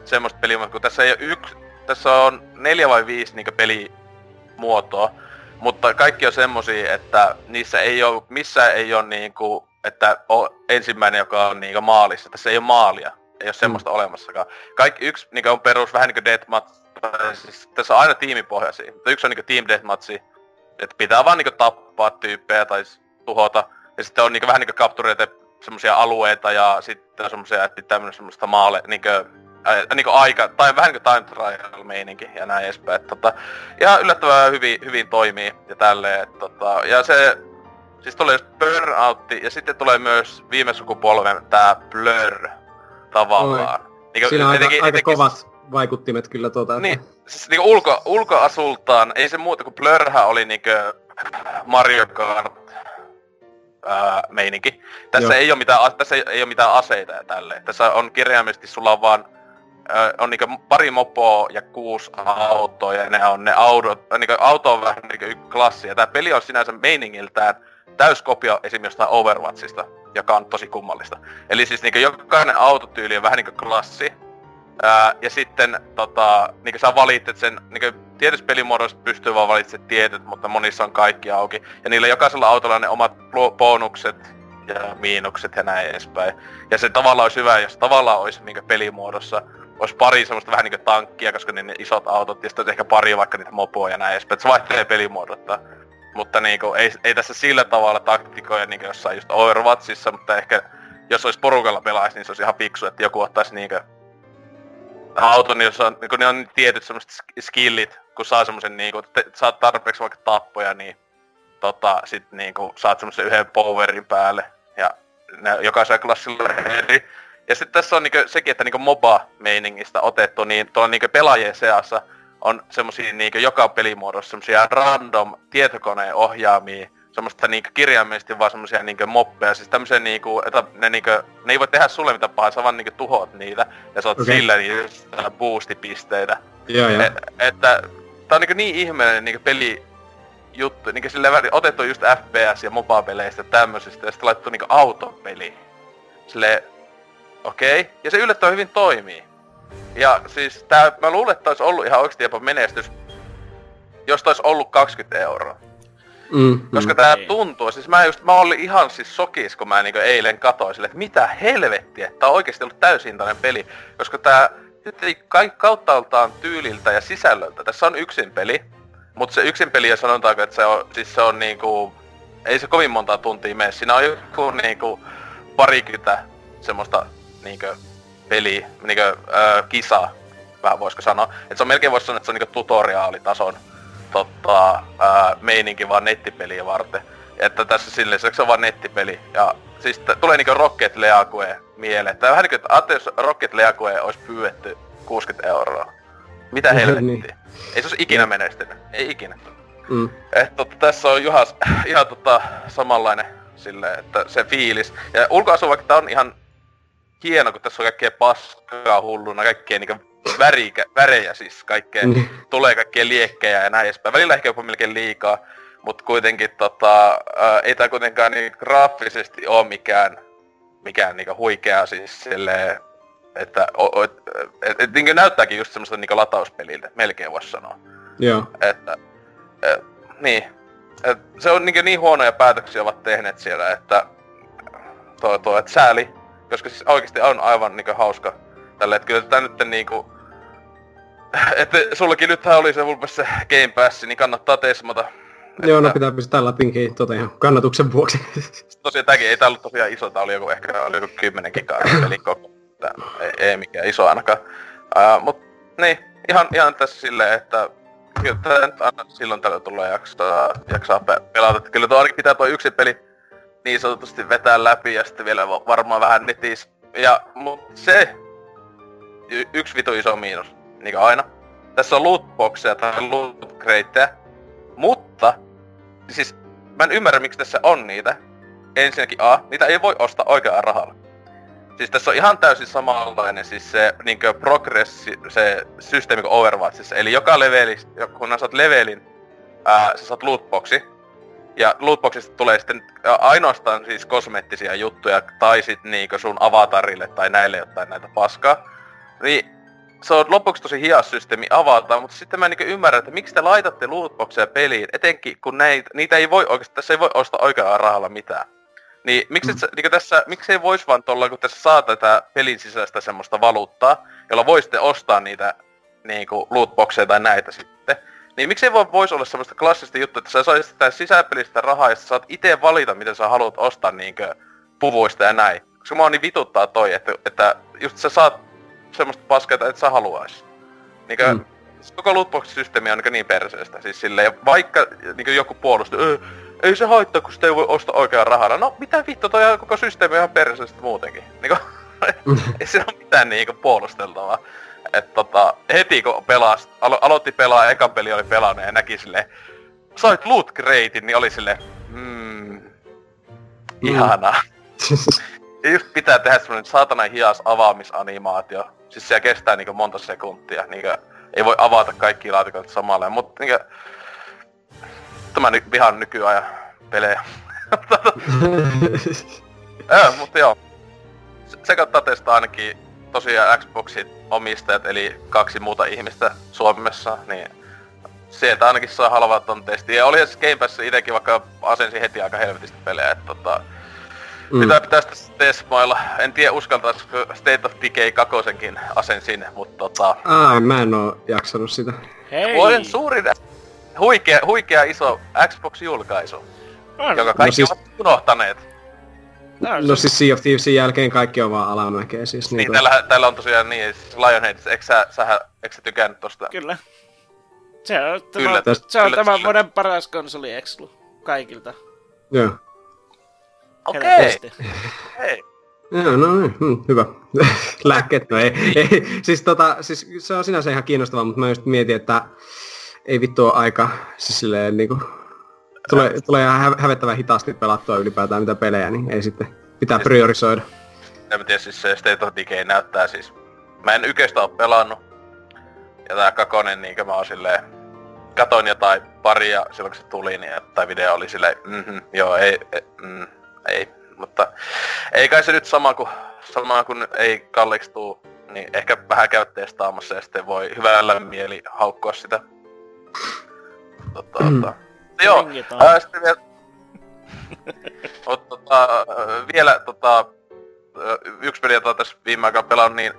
semmoista peliä, kun tässä ei oo yksi, tässä on neljä vai viisi niinku pelimuotoa, mutta kaikki on semmosia, että niissä ei oo, missään ei oo niinku, että o, ensimmäinen, joka on niinku maalissa, tässä ei oo maalia, ei oo semmoista mm. olemassakaan. Kaikki yksi niinku on perus vähän niinku deathmatch, siis tässä on aina tiimipohjaisia, mutta yksi on niinku team deathmatchi, että pitää vaan niinku tappaa tyyppejä tai tuhota, ja sitten on niinku vähän niinku captureita semmosia alueita ja sitten on semmosia, että pitää mennä semmoista maale, niinku, ää, niinku aika, tai vähän niinku time trial meininki ja näin edespäin. Et, tota, ja yllättävän hyvin, hyvin toimii ja tälleen, et, tota, ja se, siis tulee just Burnoutti ja sitten tulee myös viime sukupolven tää Blur tavallaan. Niinku, Siinä on etenkin- aika etenkin- kovat vaikuttimet kyllä tuota. että- niin, siis niinku ulko, ulkoasultaan, ei se muuta kuin Blurhän oli niinku Mario Kart ää, meininki. Tässä Joo. ei, ole mitään, tässä ei, ei ole mitään aseita ja tälleen. Tässä on kirjaimellisesti sulla on vaan on niinku pari mopoa ja kuusi autoa ja ne on ne autot, niinku auto on vähän niinku yksi klassi ja tää peli on sinänsä meiningiltään täyskopio esim. jostain Overwatchista, joka on tosi kummallista. Eli siis niinku jokainen autotyyli on vähän niinku klassi, Ää, ja sitten tota, niinku sä valitset sen, niinku tietysti pelimuodossa pystyy vaan valitsemaan tietyt, mutta monissa on kaikki auki. Ja niillä jokaisella autolla on ne omat bonukset ja miinukset ja näin edespäin. Ja se tavallaan olisi hyvä, jos tavallaan olisi niinku pelimuodossa olisi pari semmoista vähän niinku tankkia, koska ne, ne isot autot, ja sitten ehkä pari vaikka niitä mopoja ja näin edespäin. Se vaihtelee pelimuodota. Mutta niinku, ei, ei tässä sillä tavalla taktikoja niinku jossain just Overwatchissa, mutta ehkä jos olisi porukalla pelaisi, niin se olisi ihan fiksu, että joku ottaisi niinku auton, jossa on, niin ne on tietyt semmoiset sk- skillit, kun saa semmosen niinku, te, saat tarpeeksi vaikka tappoja, niin tota, sit niinku saat semmosen yhden powerin päälle. Ja ne, jokaisella klassilla eri. Ja sitten tässä on niinku sekin, että niinku MOBA-meiningistä otettu, niin tuolla niinku pelaajien seassa on semmosia niinku joka pelimuodossa semmosia random tietokoneen ohjaamia semmoista niinku kirjaimellisesti vaan semmosia niinku moppeja, siis tämmösiä niinku, että ne niinku, ne ei voi tehdä sulle mitään pahaa, sä vaan niinku tuhot niitä, ja saat Okei. okay. sillä niitä boostipisteitä. Joo, joo. Et, että tää on niinku niin ihmeellinen niinku peli juttu, niinku silleen otettu just FPS ja MOBA-peleistä ja tämmöisistä, ja sitten laittu niinku autopeli. Silleen, okei, okay. ja se yllättävän hyvin toimii. Ja siis tää, mä luulen, että olisi ollut ihan oikeesti jopa menestys, jos tää olisi ollut 20 euroa. Mm, Koska mm. tää Niin. tuntuu, siis mä just, mä olin ihan siis sokis, kun mä niinku eilen katoin sille, että mitä helvettiä, tää on oikeesti ollut täysintainen peli. Koska tää nyt ei kai kauttaaltaan tyyliltä ja sisällöltä, tässä on yksin peli, mutta se yksin peli ja sanotaanko, että se on, siis se on niinku, ei se kovin monta tuntia mene, siinä on joku niinku parikymmentä semmoista niinku peliä, niinku ö, kisaa. vähän voisiko sanoa. Että se on melkein voisi sanoa, että se on niinku tutoriaalitason tota, ää, meininki vaan nettipeliä varten. Että tässä silleen, se on vaan nettipeli. Ja siis t- tulee niinku Rocket League mieleen. Tää vähän niinku, että jos Rocket League olisi pyydetty 60 euroa. Mitä (laughs) helvettiä? Niin. Ei se olisi ikinä menestynyt. Ei ikinä. Mm. Et, tota, tässä on juhas, ihan tota, samanlainen silleen, että se fiilis. Ja ulkoasu vaikka tää on ihan hieno, kun tässä on kaikkea paskaa hulluna, kaikkea niinku värikä, värejä siis, kaikkea, Niin. tulee kaikkea liekkejä ja näin edespäin. Välillä ehkä jopa melkein liikaa, mutta kuitenkin tota, ää, ei tää kuitenkaan niin graafisesti oo mikään, mikään niinku huikea siis silleen, että o, o, et, et, et, niinku näyttääkin just semmoista niinku latauspeliltä, melkein voisi sanoa. Joo. Että, et, niin. Et se on niin, niin huonoja päätöksiä ovat tehneet siellä, että toi, toi, et sääli, koska siis oikeasti on aivan niin hauska tällä, että kyllä tää nyt niinku, (laughs) että sullakin nythän oli se mulla se Game Pass, niin kannattaa tesmata. Joo, no Että- pitää pistää läpinkin tota ihan kannatuksen vuoksi. (laughs) Tosiaan tääkin ei tää ollut tosiaan iso, tää oli joku ehkä oli joku 10 gigaa eli koko. Tää ei, ei, mikään iso ainakaan. Uh, mut niin, ihan, ihan tässä silleen, että kyllä tää nyt aina silloin tällöin tulee jaksaa, jaksaa pe- pelata. Kyllä tuo ainakin pitää tuo yksi peli niin sanotusti vetää läpi ja sitten vielä va- varmaan vähän netis. Ja mut se y- yksi vitu iso miinus, niin kuin aina. Tässä on lootboxeja tai loot crateja, mutta siis mä en ymmärrä miksi tässä on niitä. Ensinnäkin A, niitä ei voi ostaa oikealla rahalla. Siis tässä on ihan täysin samanlainen siis se niinkö progressi, se systeemi kuin Overwatchissa. Eli joka leveli, kun saat levelin, ää, sä saat lootboxi. Ja lootboxista tulee sitten ainoastaan siis kosmeettisia juttuja, tai sit niinkö sun avatarille tai näille jotain näitä paskaa. Niin se on lopuksi tosi hias systeemi avata, mutta sitten mä en niin ymmärrä, että miksi te laitatte lootboxeja peliin, etenkin kun näitä, niitä ei voi oikeasti, tässä ei voi ostaa oikealla rahalla mitään. Niin miksi, mm. niin tässä, miksi ei vois vaan tuolla, kun tässä saa tätä pelin sisäistä semmoista valuuttaa, jolla voisitte ostaa niitä niinku lootboxeja tai näitä sitten. Niin miksi ei voi vois olla semmoista klassista juttua, että sä saisit sitä sisäpelistä rahaa ja sä saat itse valita, miten sä haluat ostaa niinkö puvuista ja näin. Koska mua niin vituttaa toi, että, että just sä saat semmoista paskaa, että et sä haluais. Niinkö, Mm. koko lootbox-systeemi on niinkö niin perseestä. Siis silleen, vaikka niinkö joku puolusti, "Ö, ei se haittaa, kun sitä ei voi ostaa oikealla rahalla. No mitä vittu, toi koko systeemi on ihan perseestä muutenkin. Niinkö, (laughs) ei se ole mitään niinkö puolusteltavaa. Et tota, heti kun pelas, alo- aloitti pelaa, ekan peli oli pelannut ja näki silleen, sait loot cratein, niin oli silleen, mm, ihanaa. (laughs) Ja just pitää tehdä semmonen saatana hias avaamisanimaatio. Siis se kestää niinku monta sekuntia. Niinku, ei voi avata kaikki laatikoita samalla. Mutta niinku, tämä ny- vihaan nykyajan pelejä. (laughs) (laughs) Mutta joo. Se, se kannattaa testaa ainakin tosiaan Xboxin omistajat, eli kaksi muuta ihmistä Suomessa, niin sieltä ainakin saa halvaa ton testin. Ja oli se Game Pass itekin vaikka asensi heti aika helvetistä pelejä, että tota, Mm. mitä pitäis tässä tesmailla. En tiedä uskaltaisiko State of Decay kakosenkin asensin, mutta tota... Aa, mä en oo jaksanut sitä. Hei! Vuoden suurin huikea, huikea iso Xbox-julkaisu, On. joka kaikki siis- ovat unohtaneet. No siis Sea of Thievesin jälkeen kaikki on vaan alamäkeä siis. Niin, niinku- täällä, täällä on tosiaan niin, siis Lionhead, eikö sä, sähän, eikö sä tykännyt tosta? Kyllä. Se on, tämä, Kyllä, se on kyllä, tämän kyllä. vuoden paras konsoli Exclu. Kaikilta. Joo. Okei, Helvetisti. hei. Joo, no niin, hmm, hyvä. (laughs) Lääkkeet, no ei, ei. Siis, tota, siis se on sinänsä ihan kiinnostavaa, mutta mä just mietin, että ei vittu ole aika, siis silleen niinku, tulee, tulee ihan hä- hävettävän hitaasti pelattua ylipäätään mitä pelejä, niin ei sitten, pitää Siis- priorisoida. En mä tiedä, siis se State of Decay näyttää siis... Mä en ykeistä oo pelannut. Ja tää kakonen niinkö mä oon silleen... Katoin jotain paria silloin kun se tuli, niin tai video oli silleen, mhm, joo, ei, ei, mm, ei, mutta ei kai se nyt sama kuin, sama kuin ei kalliiksi tuu, niin ehkä vähän käy testaamassa ja sitten voi hyvällä mieli haukkua sitä. Tota, Mm. tota. Joo, ää, sitten vielä, (laughs) Mut, tota, äh, vielä tota, äh, yksi peli, jota tässä viime aikoina pelannut, niin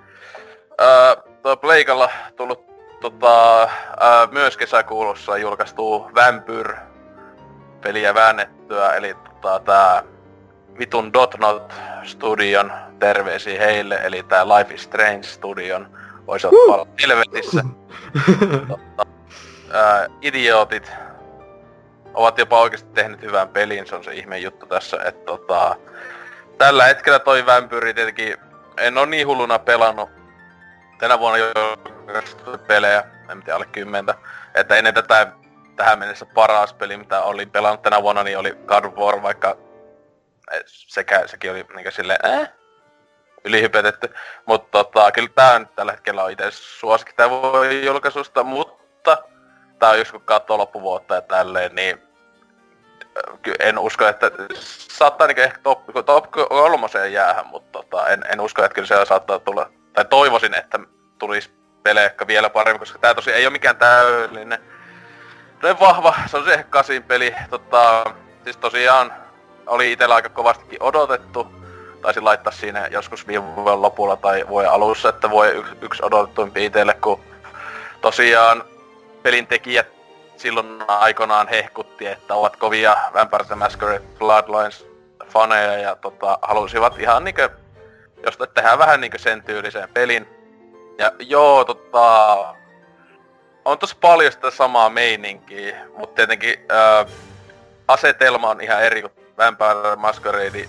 ää, tuo Pleikalla tullut tota, ää, myös kesäkuulossa julkaistuu Vampyr peliä väännettyä, eli tota, tää vitun Dotnot Studion terveisiä heille, eli tää Life is Strange Studion voisi ottaa helvetissä. (laughs) Totta. Ää, idiootit ovat jopa oikeasti tehnyt hyvän pelin, se on se ihme juttu tässä, että tota, tällä hetkellä toi Vampyri tietenkin, en ole niin hulluna pelannut tänä vuonna jo pelejä, en tiedä alle kymmentä, että ennen tätä tähän mennessä paras peli, mitä olin pelannut tänä vuonna, niin oli God of War, vaikka sekä, sekin oli niinku silleen, äh, ylihypetetty. Mutta tota, kyllä nyt tällä hetkellä on itse suosikki tää voi julkaisusta, mutta tää on just kun katsoo loppuvuotta ja tälleen, niin en usko, että saattaa niinku ehkä top, top kolmoseen jäähän, mutta tota, en, en usko, että kyllä se saattaa tulla, tai toivoisin, että tulisi pelejä vielä paremmin, koska tää tosi ei ole mikään täydellinen. Noin vahva, se on se ehkä kasin peli, tota, siis tosiaan oli itellä aika kovastikin odotettu, taisin laittaa siinä joskus viime vuoden lopulla tai vuoden alussa, että voi yksi, yksi odotetuimpi itselle, kun tosiaan pelin tekijät silloin aikoinaan hehkutti, että ovat kovia Vampire the Masquerade Bloodlines faneja ja tota, halusivat ihan niinkö, jos tehdään vähän niinkö sen tyylisen pelin. Ja joo, tota, on tossa paljon sitä samaa meininkiä, mutta tietenkin ää, asetelma on ihan eri kuin Vampire Masquerade,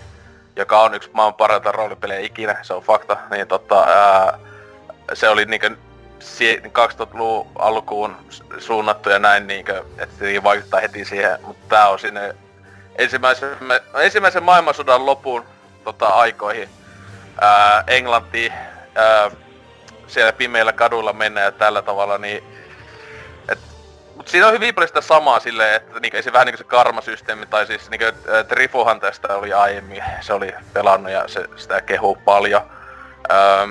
joka on yksi maan parhaita roolipelejä ikinä, se on fakta, niin tota, ää, se oli niinkö 2000-luvun alkuun suunnattu ja näin niinkö, että se vaikuttaa heti siihen, mutta tää on sinne ensimmäisen, ensimmäisen maailmansodan lopun tota, aikoihin ää, ää, siellä pimeillä kaduilla mennä ja tällä tavalla, niin et, mut siinä on hyvin paljon sitä samaa silleen, että niinku, se vähän niinku se karmasysteemi, tai siis niinku, Trifuhan tästä oli aiemmin, se oli pelannut ja se, sitä kehuu paljon. Öö,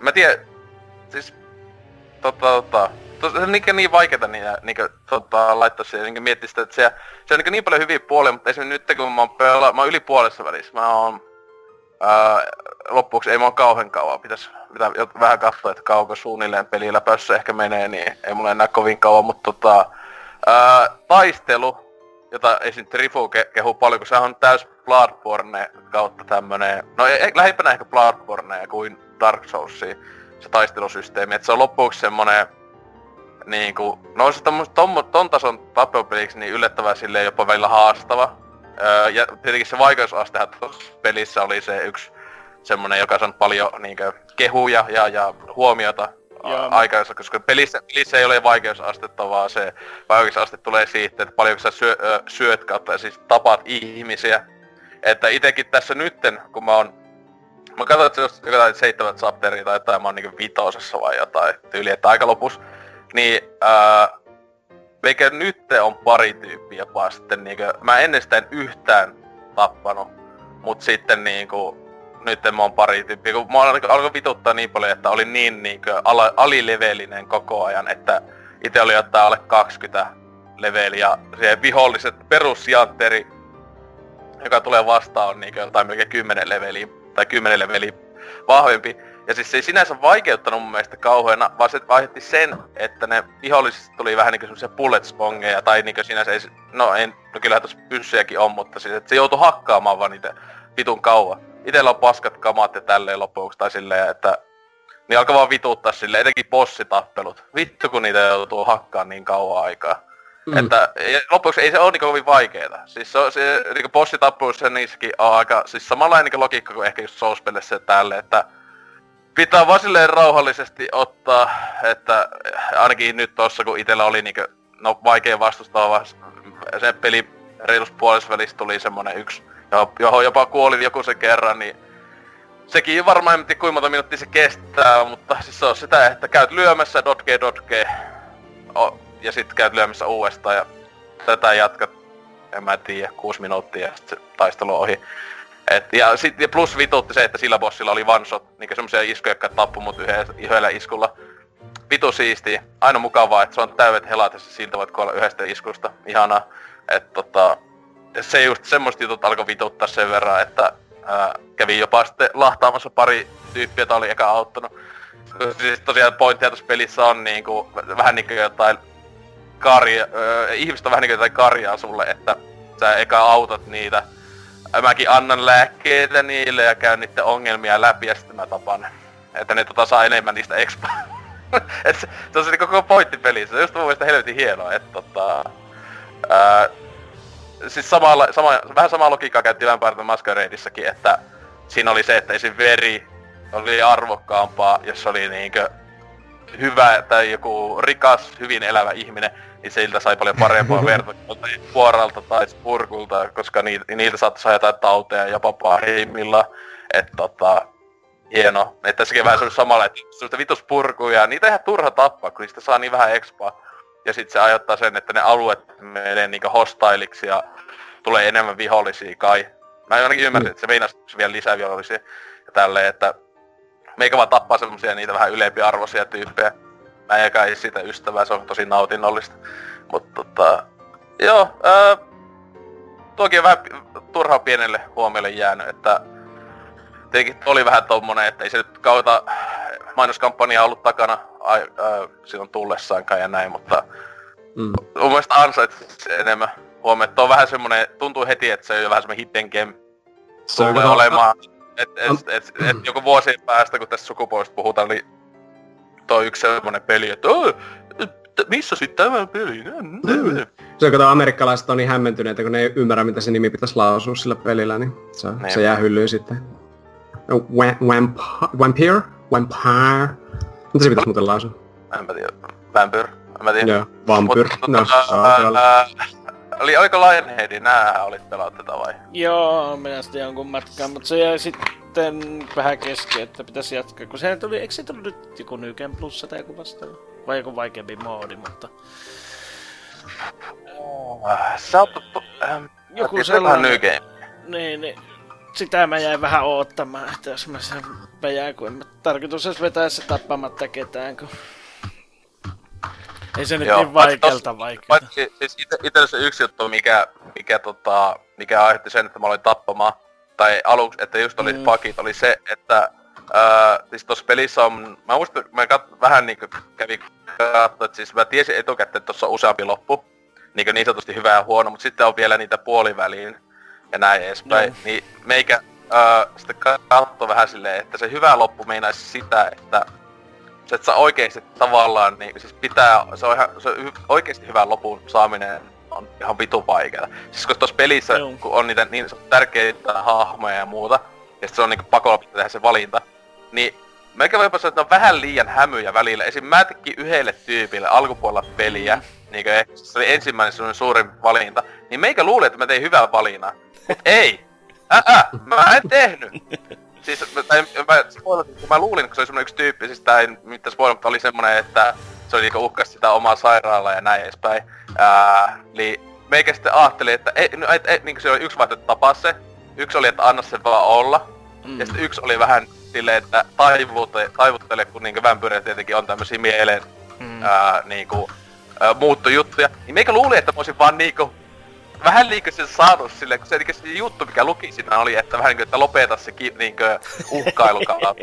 mä tiedän, siis tota, tota, se on niin, niin vaikeeta niin, niin tota, laittaa siihen, niin miettiä sitä, että se, se on niin, niin paljon hyviä puolia, mutta esimerkiksi nyt kun mä oon, pela, mä oon yli puolessa välissä, mä oon ää, loppuksi ei mua kauhean kauan, pitäis pitää vähän katsoa, että kauanko suunnilleen pelillä pössä ehkä menee, niin ei mulla enää kovin kauan, mutta tota, ää, taistelu, jota esim. Trifu ke- kehuu paljon, kun se on täys Bloodborne kautta tämmönen, no ei, lähimpänä ehkä Bloodborne kuin Dark Soulsia se taistelusysteemi, että se on loppuksi semmonen niinku, no se ton, ton, ton tason tappelupeliksi niin yllättävän silleen jopa välillä haastava. Öö, ja tietenkin se vaikeusastehan tuossa pelissä oli se yksi semmonen, joka on paljon niinkö kehuja ja, ja huomiota aikansa, koska pelissä, pelissä ei ole vaikeusastetta, vaan se vaikeusaste tulee siitä, että paljonko sä syö, syöt kautta ja siis tapaat ihmisiä. Että itekin tässä nytten, kun mä oon Mä katsoin, että on jotain seitsemän chapteria tai jotain, mä oon niinku vitosessa vai jotain tyyli, että aika lopussa. Niin, ää, meikä nyt on pari tyyppiä jopa sitten niinku, mä ennestään yhtään tappanut, mut sitten niinku, nyt mä oon pari tyyppiä, kun mä alkoi vituttaa niin paljon, että oli niin niinku ala, alilevelinen koko ajan, että itse oli jotain alle 20 leveliä, se viholliset perusjantteri, joka tulee vastaan on niinku jotain melkein 10 leveliä tai 10 leveli vahvempi. Ja siis se ei sinänsä vaikeuttanut mun mielestä kauheena, vaan se aiheutti sen, että ne viholliset tuli vähän niinku semmosia bullet spongeja, tai niinku sinänsä ei, no ei, no kyllähän tossa pyssyjäkin on, mutta siis että se joutui hakkaamaan vaan niitä vitun kauan. Itellä on paskat kamat ja tälleen loppuksi, tai silleen, että niin alkaa vaan vituttaa sille, etenkin bossitappelut. Vittu kun niitä joutuu hakkaan niin kauan aikaa. Mm. Että lopuksi ei se ole niin kovin vaikeeta. Siis se, se niin bossitappeluissa niissäkin on aika, siis samanlainen niin logiikka kuin ehkä just souls ja tälle, että pitää vaan silleen rauhallisesti ottaa, että ainakin nyt tossa kun itellä oli niin kuin, no vaikea vastustaa, vaan se peli reilus puolessa tuli semmonen yksi, johon jopa kuoli joku se kerran, niin sekin varmaan en tiedä kuinka monta minuuttia se kestää, mutta siis se on sitä, että käyt lyömässä dotke dotke, ja sitten käyt lyömässä uudestaan ja tätä jatkat, en mä tiedä, kuusi minuuttia ja sitten taistelu ohi. Et, ja, sit, ja plus vitutti se, että sillä bossilla oli one shot, niinku semmosia iskuja, jotka tappu mut yhdellä iskulla. Vitu siistiä. Aina mukavaa, että se on täydet helat ja siltä voit kuolla yhdestä iskusta. Ihanaa. Et, tota, se just semmoista jutut alkoi vituttaa sen verran, että ää, kävi jopa sitten lahtaamassa pari tyyppiä, jota oli eka auttanut. Siis tosiaan pointtia tuossa pelissä on niinku, vähän niinku jotain karja, öö, ihmiset on vähän niinku jotain karjaa sulle, että sä eka autat niitä. Mäkin annan lääkkeitä niille ja käyn niiden ongelmia läpi ja sitten mä tapan että ne tota saa enemmän niistä expa. (laughs) et se, se on se koko pointti pelissä. Se on just mun mielestä helvetin hienoa, että tota... Ää, siis samalla, sama, vähän samaa logiikkaa käytti Vampire Masqueradeissakin, että siinä oli se, että esim. veri oli arvokkaampaa, jos oli niinkö hyvä tai joku rikas, hyvin elävä ihminen, niin siltä sai paljon parempaa (laughs) verta puoralta tai purkulta, koska niiltä, niiltä saattaisi saada jotain tauteja jopa pahimmilla. Että tota, hieno. Että sekin vähän semmoista samalla, että semmoista vitus purkuja, niitä ihan turha tappaa, kun niistä saa niin vähän expaa. Ja sitten se aiheuttaa sen, että ne alueet menee niinku hostailiksi ja tulee enemmän vihollisia kai. Mä ainakin ymmärsin, että se meinasi vielä lisää vihollisia ja tälleen, että meikä vaan tappaa semmosia niitä vähän ylempiarvoisia tyyppejä. Mä en kai sitä ystävää, se on tosi nautinnollista. Mutta tota, joo, ää, tuokin on vähän turhaa pienelle huomiolle jäänyt, että tietenkin oli vähän tommonen, että ei se nyt kautta mainoskampanja ollut takana ai, ää, silloin tullessaankaan ja näin, mutta mm. mun mielestä ansait enemmän huomioon. on vähän semmonen, tuntuu heti, että se on jo vähän semmonen hidden game. Se tulee olemaan, että et, et, et, et, joku vuosien päästä, kun tästä sukupuolesta puhutaan, niin toi yksi semmonen peli, että missä sitten tämä peli? Mm. Se on, kun amerikkalaiset on niin hämmentyneitä, kun ne ei ymmärrä, mitä se nimi pitäisi lausua sillä pelillä, niin se, niin. se jää hyllyyn sitten. Vamp vampire? Vampire? Mitä se pitäisi muuten lausua? En tiedä. Vampyr? Mä tiedä. Joo, vampyr. No, oli, oliko Lionheadi? Näähän olit pelannut tätä vai? Joo, minä sitten jonkun matkaan, mutta se jäi sitten vähän kesken, että pitäisi jatkaa. Kun sehän tuli, eikö se tullut nyt joku New Game Plus tai joku vastaava? Vai joku vaikeampi moodi, mutta... Oh, sä oot... Ähm, joku sellainen... Niin, niin sitä mä jäin vähän oottamaan, että jos mä sen vejään, kun en mä tarkoitus edes vetää se tappamatta ketään, kun... Ei se nyt Joo, niin vaikealta vaikealta. Siis ite, se yksi juttu, mikä, mikä, tota, mikä aiheutti sen, että mä olin tappamaan, tai aluksi, että just oli mm. pakit, oli se, että Uh, siis tossa pelissä on, mä muistan, mä kat, vähän niinku kävin katsoa, että siis mä tiesin etukäteen, että tossa on useampi loppu, niinku niin sanotusti hyvä ja huono, mutta sitten on vielä niitä puoliväliin ja näin edespäin. No. Niin meikä uh, sitten katsoi vähän silleen, että se hyvä loppu meinaisi sitä, että se, että sä oikeesti tavallaan, niin siis pitää, se on, ihan, se on oikeesti hyvän lopun saaminen on ihan vitu vaikeaa. Siis koska tuossa pelissä, Joo. kun on niitä niin tärkeitä hahmoja ja muuta, ja se on niinku pakolla pitää tehdä se valinta, niin Meikä voi sanoa, että on vähän liian hämyjä välillä. Esim. mä tekin yhdelle tyypille alkupuolella peliä, niin kuin se oli ensimmäinen sun suurin valinta, niin meikä luuli, että mä tein hyvää valinnan. Mut ei! Ää, mä en tehnyt! Siis, tai, mä, spoilasin, kun mä luulin, että se oli semmonen yksi tyyppi, siis tää ei mitään spoilata, mutta oli semmonen, että se oli niinku uhkas sitä omaa sairaalaa ja näin edespäin. Ää, eli meikä sitten ajatteli, että ei, no, et, et, niin se oli yksi vaihtoehto tapaa se, yksi oli, että anna se vaan olla, mm. ja sitten yksi oli vähän silleen, että taivutte, taivuttele, kun niinku vampyyreet tietenkin on tämmösiä mieleen mm. ää, niinku, ää, muuttujuttuja. Niin meikä luuli, että mä olisin vaan niinku vähän liikaa sen saanut silleen, kun se, eli se juttu, mikä luki siinä oli, että vähän niinku, että lopeta se ki, niinkö uhkailukaan.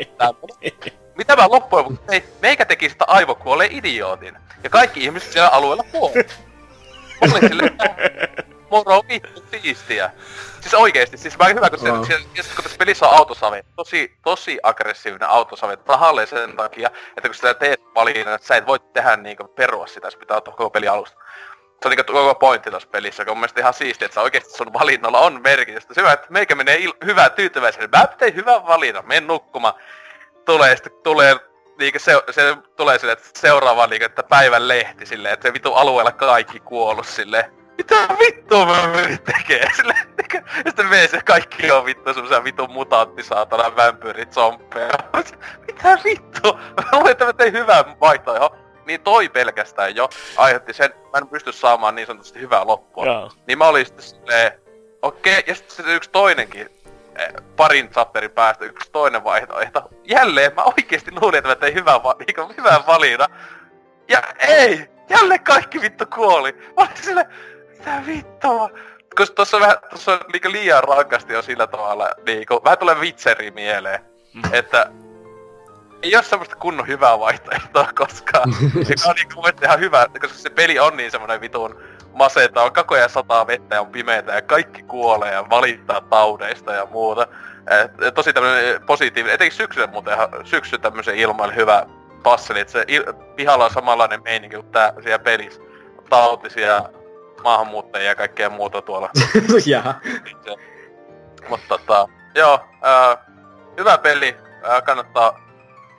Mitä mä loppujen mutta ei, meikä teki sitä aivokuolleen idiootin. Ja kaikki ihmiset siellä alueella kuoli. Oli silleen, moro vittu siistiä. Siis oikeesti, siis mä hyvä, kun, se, oh. se, kun tässä pelissä on autosave, tosi, tosi aggressiivinen autosave, tahalleen sen takia, että kun sitä teet valinnan, että sä et voi tehdä niinku perua sitä, se pitää ottaa koko peli alusta. Se on niinku koko pointti tossa pelissä, kun on mielestäni ihan siistiä, että sä oikeesti sun valinnalla on merkitystä. Hyvä, että meikä menee il- hyvää tyytyväisenä. Mä tein hyvän valinnan, menen nukkumaan. Tulee sitten, tulee niinku se, se tulee silleen, että seuraava niinku, että päivän lehti silleen, että se vitu alueella kaikki kuollut silleen mitä vittua mä menin tekee? (laughs) Sille, ja sitten menee se kaikki on vittu semmosia vittu mutantti saatana vampyyri zombeja. (laughs) Mitä vittu? Mä luulen, että mä tein hyvän vaihtoehdon. Niin toi pelkästään jo aiheutti sen, mä en pysty saamaan niin sanotusti hyvää loppua. Joo. Niin mä olin sitten silleen, okei, okay. ja sitten yksi toinenkin eh, parin chapterin päästä yksi toinen vaihtoehto. Jälleen mä oikeesti luulin, että mä tein hyvän, va- niin hyvän valinnan. Ja ei! Jälleen kaikki vittu kuoli. Mä olin silleen, mitä vittua? Koska tossa vähän, tossa on niinku liian rankasti jo sillä tavalla, niinku, vähän tulee vitseri mieleen. Mm. Että ei oo semmoista kunnon hyvää vaihtoehtoa koskaan. (laughs) Joka on niinku ihan hyvä, koska se peli on niin semmonen vitun masentaa, koko ajan sataa vettä ja on pimeätä ja kaikki kuolee ja valittaa taudeista ja muuta. Et, tosi tämmönen positiivinen, etenkin syksyllä muuten, syksy tämmöisen ilmaili hyvä passeli, että se il, pihalla on samanlainen meininki kuin tää siellä pelissä. Tautisia maahanmuuttajia ja kaikkea muuta tuolla. (laughs) Jaha. Mutta tota, joo, ää, hyvä peli, ää, kannattaa,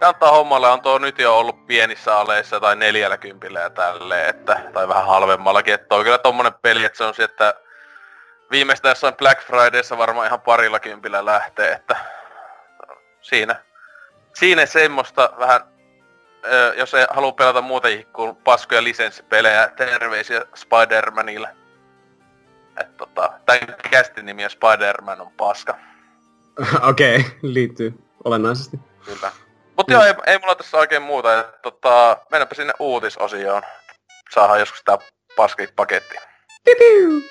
kannattaa hommalle, on tuo nyt jo ollut pienissä aleissa tai neljällä kympillä ja tälleen, että, tai vähän halvemmallakin, että on kyllä tommonen peli, että se on että viimeistään jossain Black Fridayssa varmaan ihan parilla kympillä lähtee, että siinä, siinä semmoista vähän, jos ei halua pelata muuta kuin paskoja lisenssipelejä, terveisiä Spider-Manille. Että tota, tämän kästin nimi on Spider-Man on paska. (laughs) Okei, okay, liittyy olennaisesti. Kyllä. Mutta mm. joo, ei, ei mulla tässä oikein muuta. Että, tota, mennäpä sinne uutisosioon. Saadaan joskus tää paski paketti. Piu.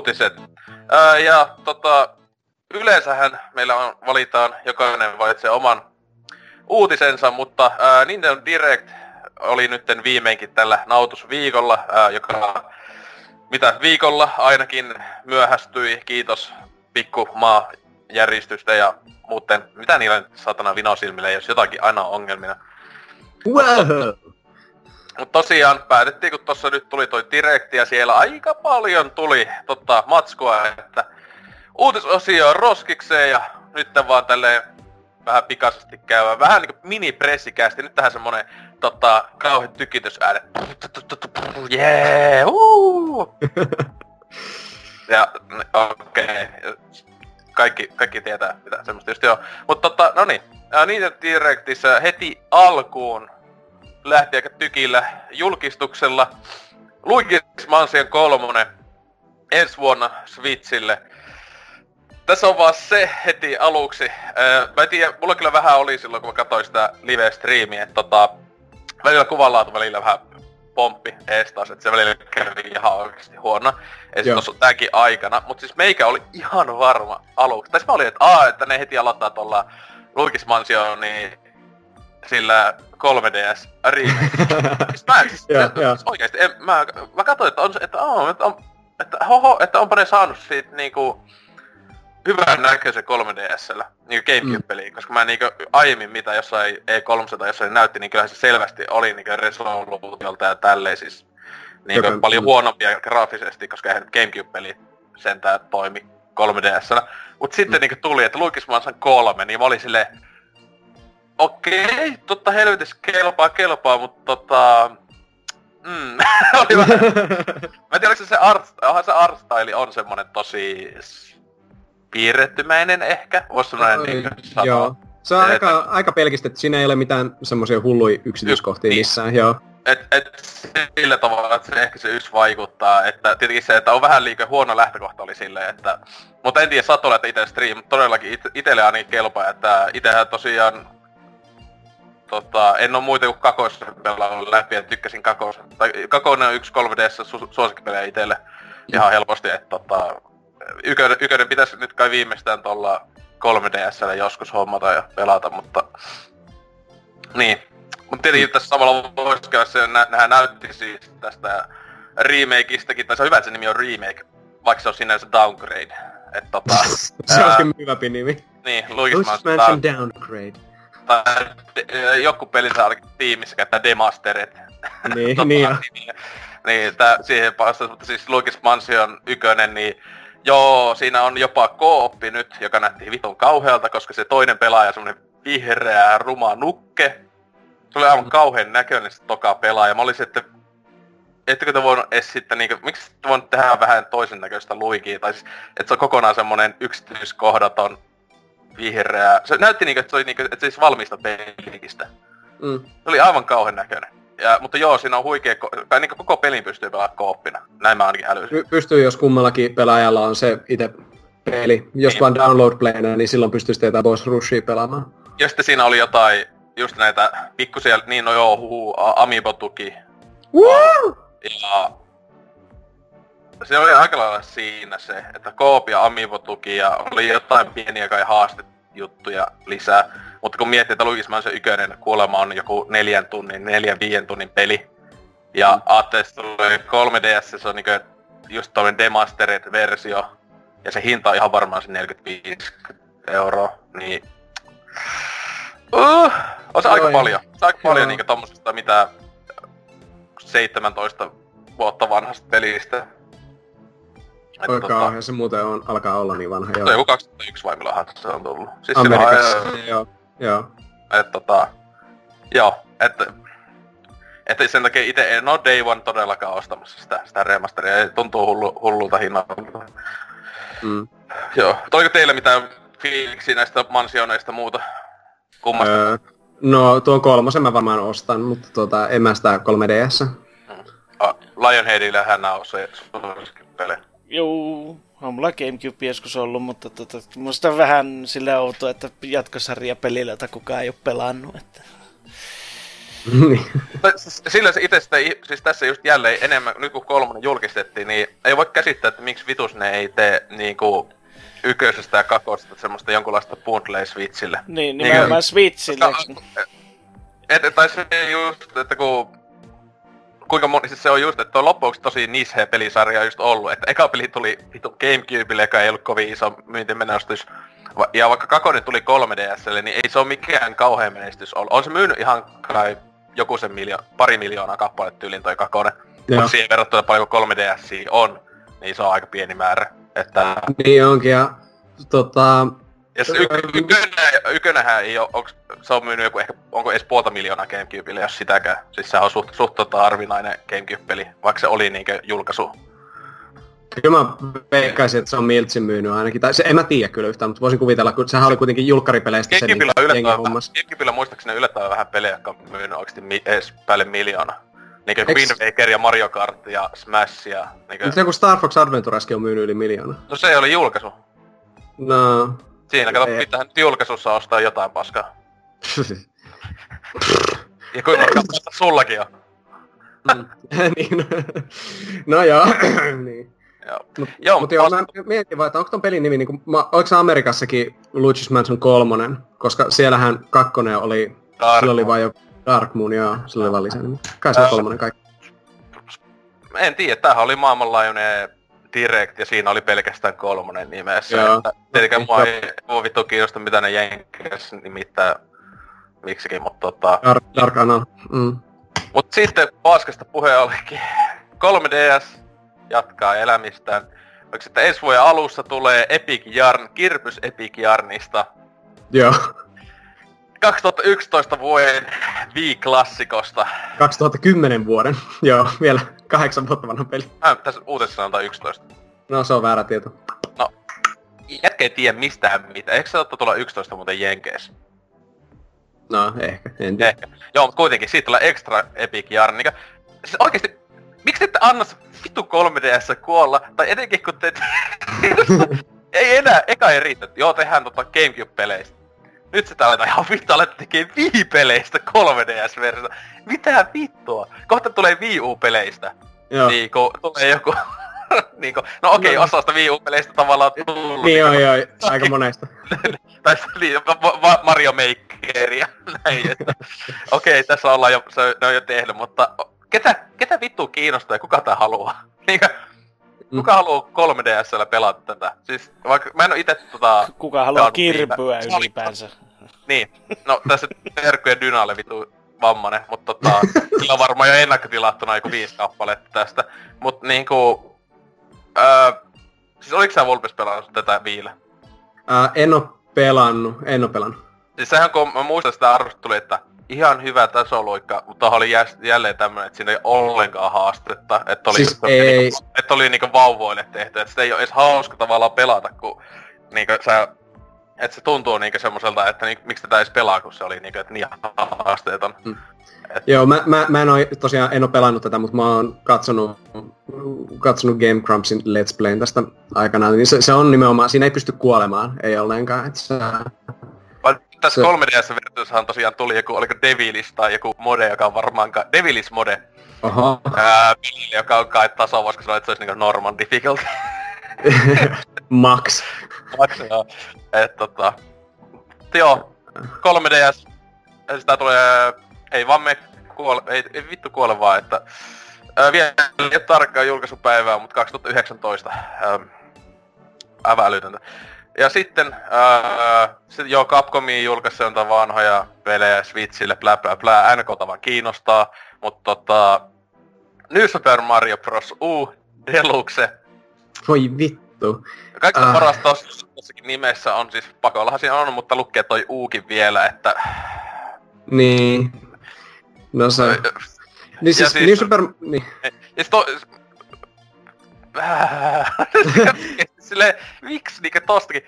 Uutiset. Ää, ja tota, yleensähän meillä on, valitaan, jokainen valitsee oman uutisensa, mutta ää, Nintendo Direct oli nytten viimeinkin tällä nautusviikolla, ää, joka mitä viikolla ainakin myöhästyi, kiitos pikkumaa järjestystä ja muuten, mitä niillä satana vinosilmillä, jos jotakin aina on ongelmina. Wow. Mutta tosiaan päätettiin, kun tuossa nyt tuli toi direkti ja siellä aika paljon tuli tota, matskua, että uutisosio on roskikseen ja nyt vaan tälleen vähän pikaisesti käyvä. Vähän niinku mini-pressikästi. Nyt tähän semmonen tota, kauhean tykitysääne. Jee, (laughs) Ja okei. Okay. Kaikki, kaikki tietää, mitä semmoista just joo. Mutta tota, no niin. Niitä Directissä heti alkuun lähti aika tykillä julkistuksella. Luigi's Mansion 3 ensi vuonna Switchille. Tässä on vaan se heti aluksi. Öö, mä en tiedä, mulla kyllä vähän oli silloin, kun mä katsoin sitä live-striimiä, että tota, välillä kuvanlaatu välillä vähän pomppi ees taas, että se välillä kävi ihan oikeesti huono. Ei tossa tääkin aikana, mutta siis meikä oli ihan varma aluksi. Tai mä olin, että aa, että ne heti aloittaa tuolla Luigi's Mansion, niin sillä 3DS remake. siis mä, siis, yeah, yeah. siis oikeesti, en, mä, mä katsoin, että on, että, on, että, on, että hoho, että onpa ne saanut siitä niinku hyvän näköisen 3DSllä, niinku Gamecube-peliin, mm. koska mä niinku aiemmin mitä jossain E3 tai jossain näytti, niin kyllähän se selvästi oli niinku resoluutiolta ja tälleen siis niinku Joka, paljon huonompia graafisesti, koska eihän Gamecube-peli sentään toimi 3DSllä. Mut sitten mm. niinku tuli, että Luigi's Mansion 3, niin mä olin silleen, okei, totta helvetis kelpaa, kelpaa, mutta tota... Mm, (laughs) oli vähän... Mä en tiedä, se art, se artstyle on semmonen tosi piirrettymäinen ehkä, vois sanoa niin sanoa. Joo. Se on et, aika, aika pelkistä, että siinä ei ole mitään semmoisia hulluja yksityiskohtia niin. missään, joo. Et, et sillä tavalla, että se ehkä se yksi vaikuttaa, että tietenkin se, että on vähän liikaa huono lähtökohta oli silleen, että... Mutta en tiedä Satolla, että itse stream, todellakin it, itelle ainakin kelpaa, että itsehän tosiaan tota, en oo muita kuin Kakossa pelannut läpi ja tykkäsin Kakossa. Tai Kakonen on yksi 3DS su- suosikkipelejä itelle ihan helposti, että tota, ykönen, ykönen pitäisi nyt kai viimeistään tuolla 3DSllä joskus hommata ja pelata, mutta niin. Mutta tietenkin mm. tässä samalla voisi käydä se, nä- näytti siis tästä remakeista,kin tai se on hyvä, että se nimi on remake, vaikka se on sinänsä downgrade. Et tota, (laughs) se olisikin myyvämpi nimi. Niin, Luigi's Mansion Downgrade tai joku pelissä ainakin tiimissä käyttää demasterit. Niin, (laughs) tota, niin, niin niin tää, siihen vastaus, mutta siis Luigi's Mansion ykönen, niin joo, siinä on jopa kooppi nyt, joka näytti vitun kauhealta, koska se toinen pelaaja semmonen vihreä, ruma nukke. Se oli aivan kauhean näköinen se toka pelaaja. Mä olisin, että ettekö te voinut edes sitten niinku, miksi te voinut tehdä vähän toisen näköistä luikia, tai siis, että se on kokonaan semmonen yksityiskohdaton vihreä. Se näytti niinku, että se oli niinku, että se siis valmista pelikistä. Mm. Se oli aivan kauhean näköinen. Ja, mutta joo, siinä on huikea, ko- tai niin koko pelin pystyy pelaamaan kooppina. Näin mä ainakin älysin. Py- Pystyy, jos kummallakin pelaajalla on se itse peli. Jos Niin. vaan download playna, niin silloin pystyy sitä jotain Boss Rushia pelaamaan. Ja sitten siinä oli jotain, just näitä pikkusia, niin no joo, huhu, a- Amiibo-tuki. Ja se oli aika lailla siinä se, että Coop ja Amiibo-tuki ja oli jotain pieniä kai haastejuttuja lisää. Mutta kun miettii, että Luigi's Mansion ykönen kuolema on joku neljän tunnin, neljän viiden tunnin peli. Ja mm. ajattelin, että tulee 3DS, se on niinku just toinen demastered-versio. Ja se hinta on ihan varmaan se 45 euroa, niin... Uh, on se aika Joo, paljon. Se aika paljon niinku tommosesta mitä 17 vuotta vanhasta pelistä. Oi kauhean, se muuten on, alkaa olla niin vanha. se on Joo. joku 2001 vai milloinhan se on tullut. Siis Amerikassa. silloin, Joo. Joo. että tota, joo, että että sen takia itse en ole Day One todellakaan ostamassa sitä, sitä remasteria, ja tuntuu hullu, hullulta hinnalta. Mm. Joo, oliko teillä mitään fiiliksiä näistä mansioneista muuta? Kummasta? Öö, no tuon kolmosen mä varmaan ostan, mutta tota, en mä sitä 3DS. Ah, Lionheadillähän on se suosikkipeli. Joo, on mulla Gamecube joskus ollut, mutta tota, musta on vähän sille outo, että jatkosarja pelillä, jota kukaan ei ole pelannut. Että... Niin. (laughs) Sillä se itse sitä, siis tässä just jälleen enemmän, nyt kun kolmonen julkistettiin, niin ei voi käsittää, että miksi vitus ne ei tee niinku ykkösestä ja kakosesta semmoista jonkunlaista bundlea Switchille. Niin, Niin, nimenomaan Switchille. Koska- Et, et, tai se just, että kun... Kuinka moni, siis se on just, että on loppuksi tosi niche pelisarja just ollut, että eka peli tuli vitu Gamecubelle, joka ei ollut kovin iso myyntimenestys. Ja vaikka kakonen tuli 3DSlle, niin ei se ole mikään kauhean menestys ollut. On se myynyt ihan kai joku sen miljo- pari miljoonaa kappaletta tyylin toi kakonen. Mutta siihen verrattuna paljon 3DS on, niin se on aika pieni määrä. Että niin onkin, ja tota, ja se yk- ykönä, ykönähän ei oo, se on myynyt joku ehkä, onko edes puolta miljoonaa Gamecubelle, jos sitäkään. Siis sehän on suht, suht tota harvinainen Gamecube-peli, vaikka se oli niinkö julkaisu. kyllä mä veikkaisin, että se on Miltsin myynyt ainakin. Tai se, en mä tiedä kyllä yhtään, mutta voisin kuvitella, kun sehän oli kuitenkin julkkaripeleistä se, niin on jengi yllättävän, hommas. Gamecubella muistaakseni yllättävän vähän pelejä, jotka on myynyt oikeesti mi- edes päälle miljoona. Niinkö Eiks- Wind Waker ja Mario Kart ja Smash ja niinkö... Mutta joku Star Fox Adventureskin on myynyt yli miljoona. No se oli julkaisu. No, Siinä kato, pitää nyt julkaisussa ostaa jotain paskaa. (laughs) Ja kuinka kappaletta sullakin on. Mm. (laughs) niin, no joo, (clears throat) niin. Joo. Mut, Joo, mut joo, mä mietin vaan, että onko ton pelin nimi, niin mä, oliko se Amerikassakin Luigi's Mansion 3, koska siellähän kakkonen oli, Dark sillä oli vain jo Dark Moon, joo, sillä oli vaan lisänimi. Kai se on kolmonen kaikki. En tiedä, tämähän oli maailmanlaajuinen Direct ja siinä oli pelkästään kolmonen nimessä. Joo. Että Tietenkään mua ei mua vittu kiinnosta mitä ne jenkkäs nimittää miksikin, mutta tota... Dark, Dark. Mm. Mut sitten paskasta puhe olikin. 3DS jatkaa elämistään. Onko sitten ensi vuoden alussa tulee Epic Yarn, Kirpys Epic Yarnista. Joo, 2011 vuoden Wii-klassikosta. 2010 vuoden. (laughs) Joo, vielä kahdeksan vuotta vanha peli. Äh, tässä uutisessa sanotaan 11. No se on väärä tieto. Jätkä ei tiedä mistään mitään. Eikö se ottaa tulla 11 muuten Jenkeissä? No ehkä, en tiedä. Ehkä. Joo, mutta kuitenkin siitä tulee extra epic yarn. Niin siis oikeesti, miksi te ette anna se vittu 3DS kuolla? Tai etenkin kun te... (laughs) ei enää, eka ei riitä. Joo, tehdään tota Gamecube-peleistä. Nyt sitä aletaan ihan vittu aletaan tekee Wii-peleistä 3DS-versiota. Mitä vittua? Kohta tulee Wii U-peleistä. Joo. Niinku, tulee joku... (laughs) niinku, no okei, No. osasta Wii U-peleistä tavallaan tullut. Niin joo, niinku- joo, aika monesta. (laughs) tai se va- Mario Maker ja (laughs) näin, että okei, tässä ollaan jo, se, ne on jo tehnyt, mutta ketä, ketä vittu kiinnostaa ja kuka tää haluaa? Niinkö, kuka haluaa 3DSllä pelata tätä? Siis vaikka mä en oo ite tota, Kuka haluaa kirpyä oli- ylipäänsä? niin, no tässä terkkuja Dynalle vitu vammanen, mutta tota, (laughs) sillä on varmaan jo ennakkotilattuna joku viisi kappaletta tästä. Mut niinku, öö, siis oliks sä Vulpes pelannut tätä viillä? Ää, en oo pelannut, en oo pelannut. Siis sehän kun mä muistan sitä arvostelu, että ihan hyvä tasoloikka, mutta oli jä, jälleen tämmönen, että siinä ei ollenkaan haastetta. Että oli, Siis just, ei- Niinku, että oli niinku vauvoille tehty, että sitä ei ole edes hauska tavallaan pelata, kun niinku sä että se tuntuu niinku semmoiselta, että niinku, miksi tätä edes pelaa, kun se oli niinku, että niin haasteeton. Joo, mä, mä, mä en oo, tosiaan en oo pelannut tätä, mutta mä oon katsonut, katsonut Game Grumpsin Let's Playn tästä aikanaan, niin se, se on nimenomaan, siinä ei pysty kuolemaan, ei ollenkaan. Että se, Vaan tässä Se- 3DS-versioissahan tosiaan tuli joku, oliko Devilis tai joku mode, joka on varmaan, ka- Devilis mode, oho, ää, peli, joka on kai taso, voisiko sanoa, että se olisi niinku normal difficult. (laughs) Max. Max, joo. Et tota... Joo, 3DS, sitä tulee... Ei vaan me kuole, ei, ei vittu kuole vaan, että... Ää, vielä ei ole tarkkaa julkaisupäivää, mutta 2019. Ähm, aivan älytöntä. Ja sitten, ää, sit joo, Capcomin julkaisi on vanhoja pelejä Switchille, blä blä blä, NK vaan kiinnostaa, mutta tota... New Super Mario Bros. U Deluxe Voi vittu. Kaikkein Ah. parasta tos- tossakin nimessä on siis, pakollahan siinä on, mutta lukee toi uukin vielä, että... Niin. No se... Niin siis, siis- New Super... Niin. Ja siis to... (laughs) (laughs) Silleen, miksi niinkö tostakin...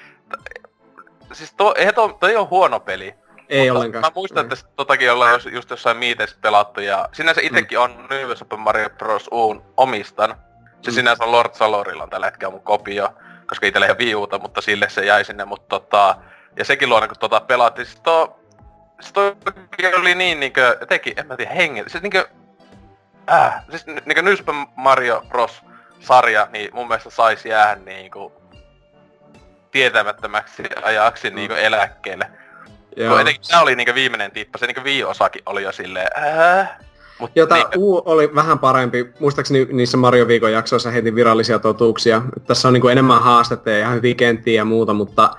Siis to, eihän to, toi on huono peli. Ei mutta ollenkaan. Mä muistan, että totakin ollaan jos, just jossain miiteissä pelattu ja sinänsä itekin on New Super Mario Bros. Uun omistan. Se Mm. sinänsä on Lord Salorilla on tällä hetkellä mun kopio, koska itellä ei ole Wii Uta, mutta sille se jäi sinne, mutta tota... Ja sekin luona, kun tota pelattiin, siis to... Se toi oli niin niinkö, jotenkin, en mä tiedä, hengen, siis niinkö... Äh, siis ni- niinkö New Super Mario Bros. Sarja, niin mun mielestä sais jäädä niinku tietämättömäksi ajaksi Mm. niinku eläkkeelle. Joo. Etenkin tää oli niinku viimeinen tippa, se niinku Wii-osakin oli jo silleen, ää, Mut Jota niin, U oli vähän parempi. Muistaakseni niissä Mario Viikon jaksoissa heti virallisia totuuksia. Tässä on niinku enemmän haastetta ja ihan hyviä kenttiä ja muuta, mutta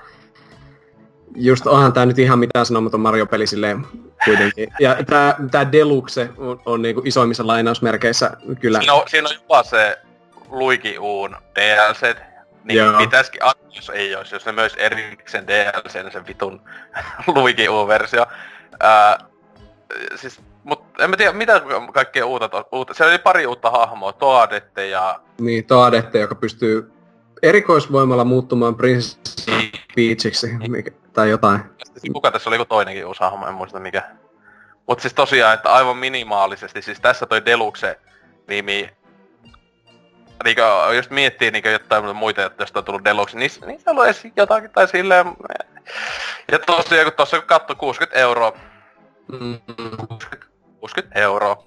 just onhan tää nyt ihan mitään sanomaton Mario-peli silleen kuitenkin. Ja tää, tää Deluxe on, on niinku isoimmissa lainausmerkeissä kyllä. siinä, on, siinä on jopa se Luigi Uun DLC, niin Joo. pitäisikin antaa, jos ei olisi, jos ne myös erikseen DLC, sen vitun (laughs) Luigi U-versio. Ää, siis, mut en mä tiedä mitä kaikkea uutta, uutta. Siellä oli pari uutta hahmoa, Toadette ja Niin, Toadette, joka pystyy erikoisvoimalla muuttumaan Princess Peachiksi mikä, tai jotain. Sitten kuka tässä oli joku toinenkin uusi hahmo, en muista mikä. Mut siis tosiaan, että aivan minimaalisesti, siis tässä toi Deluxe nimi, niinkö, jos miettii niinkö jotain muita, joista on tullut Deluxe, niin niissä on edes jotakin tai silleen. Ja tosiaan, kun tossa kun katsoi 60 euroa, Mm. 60 euroa.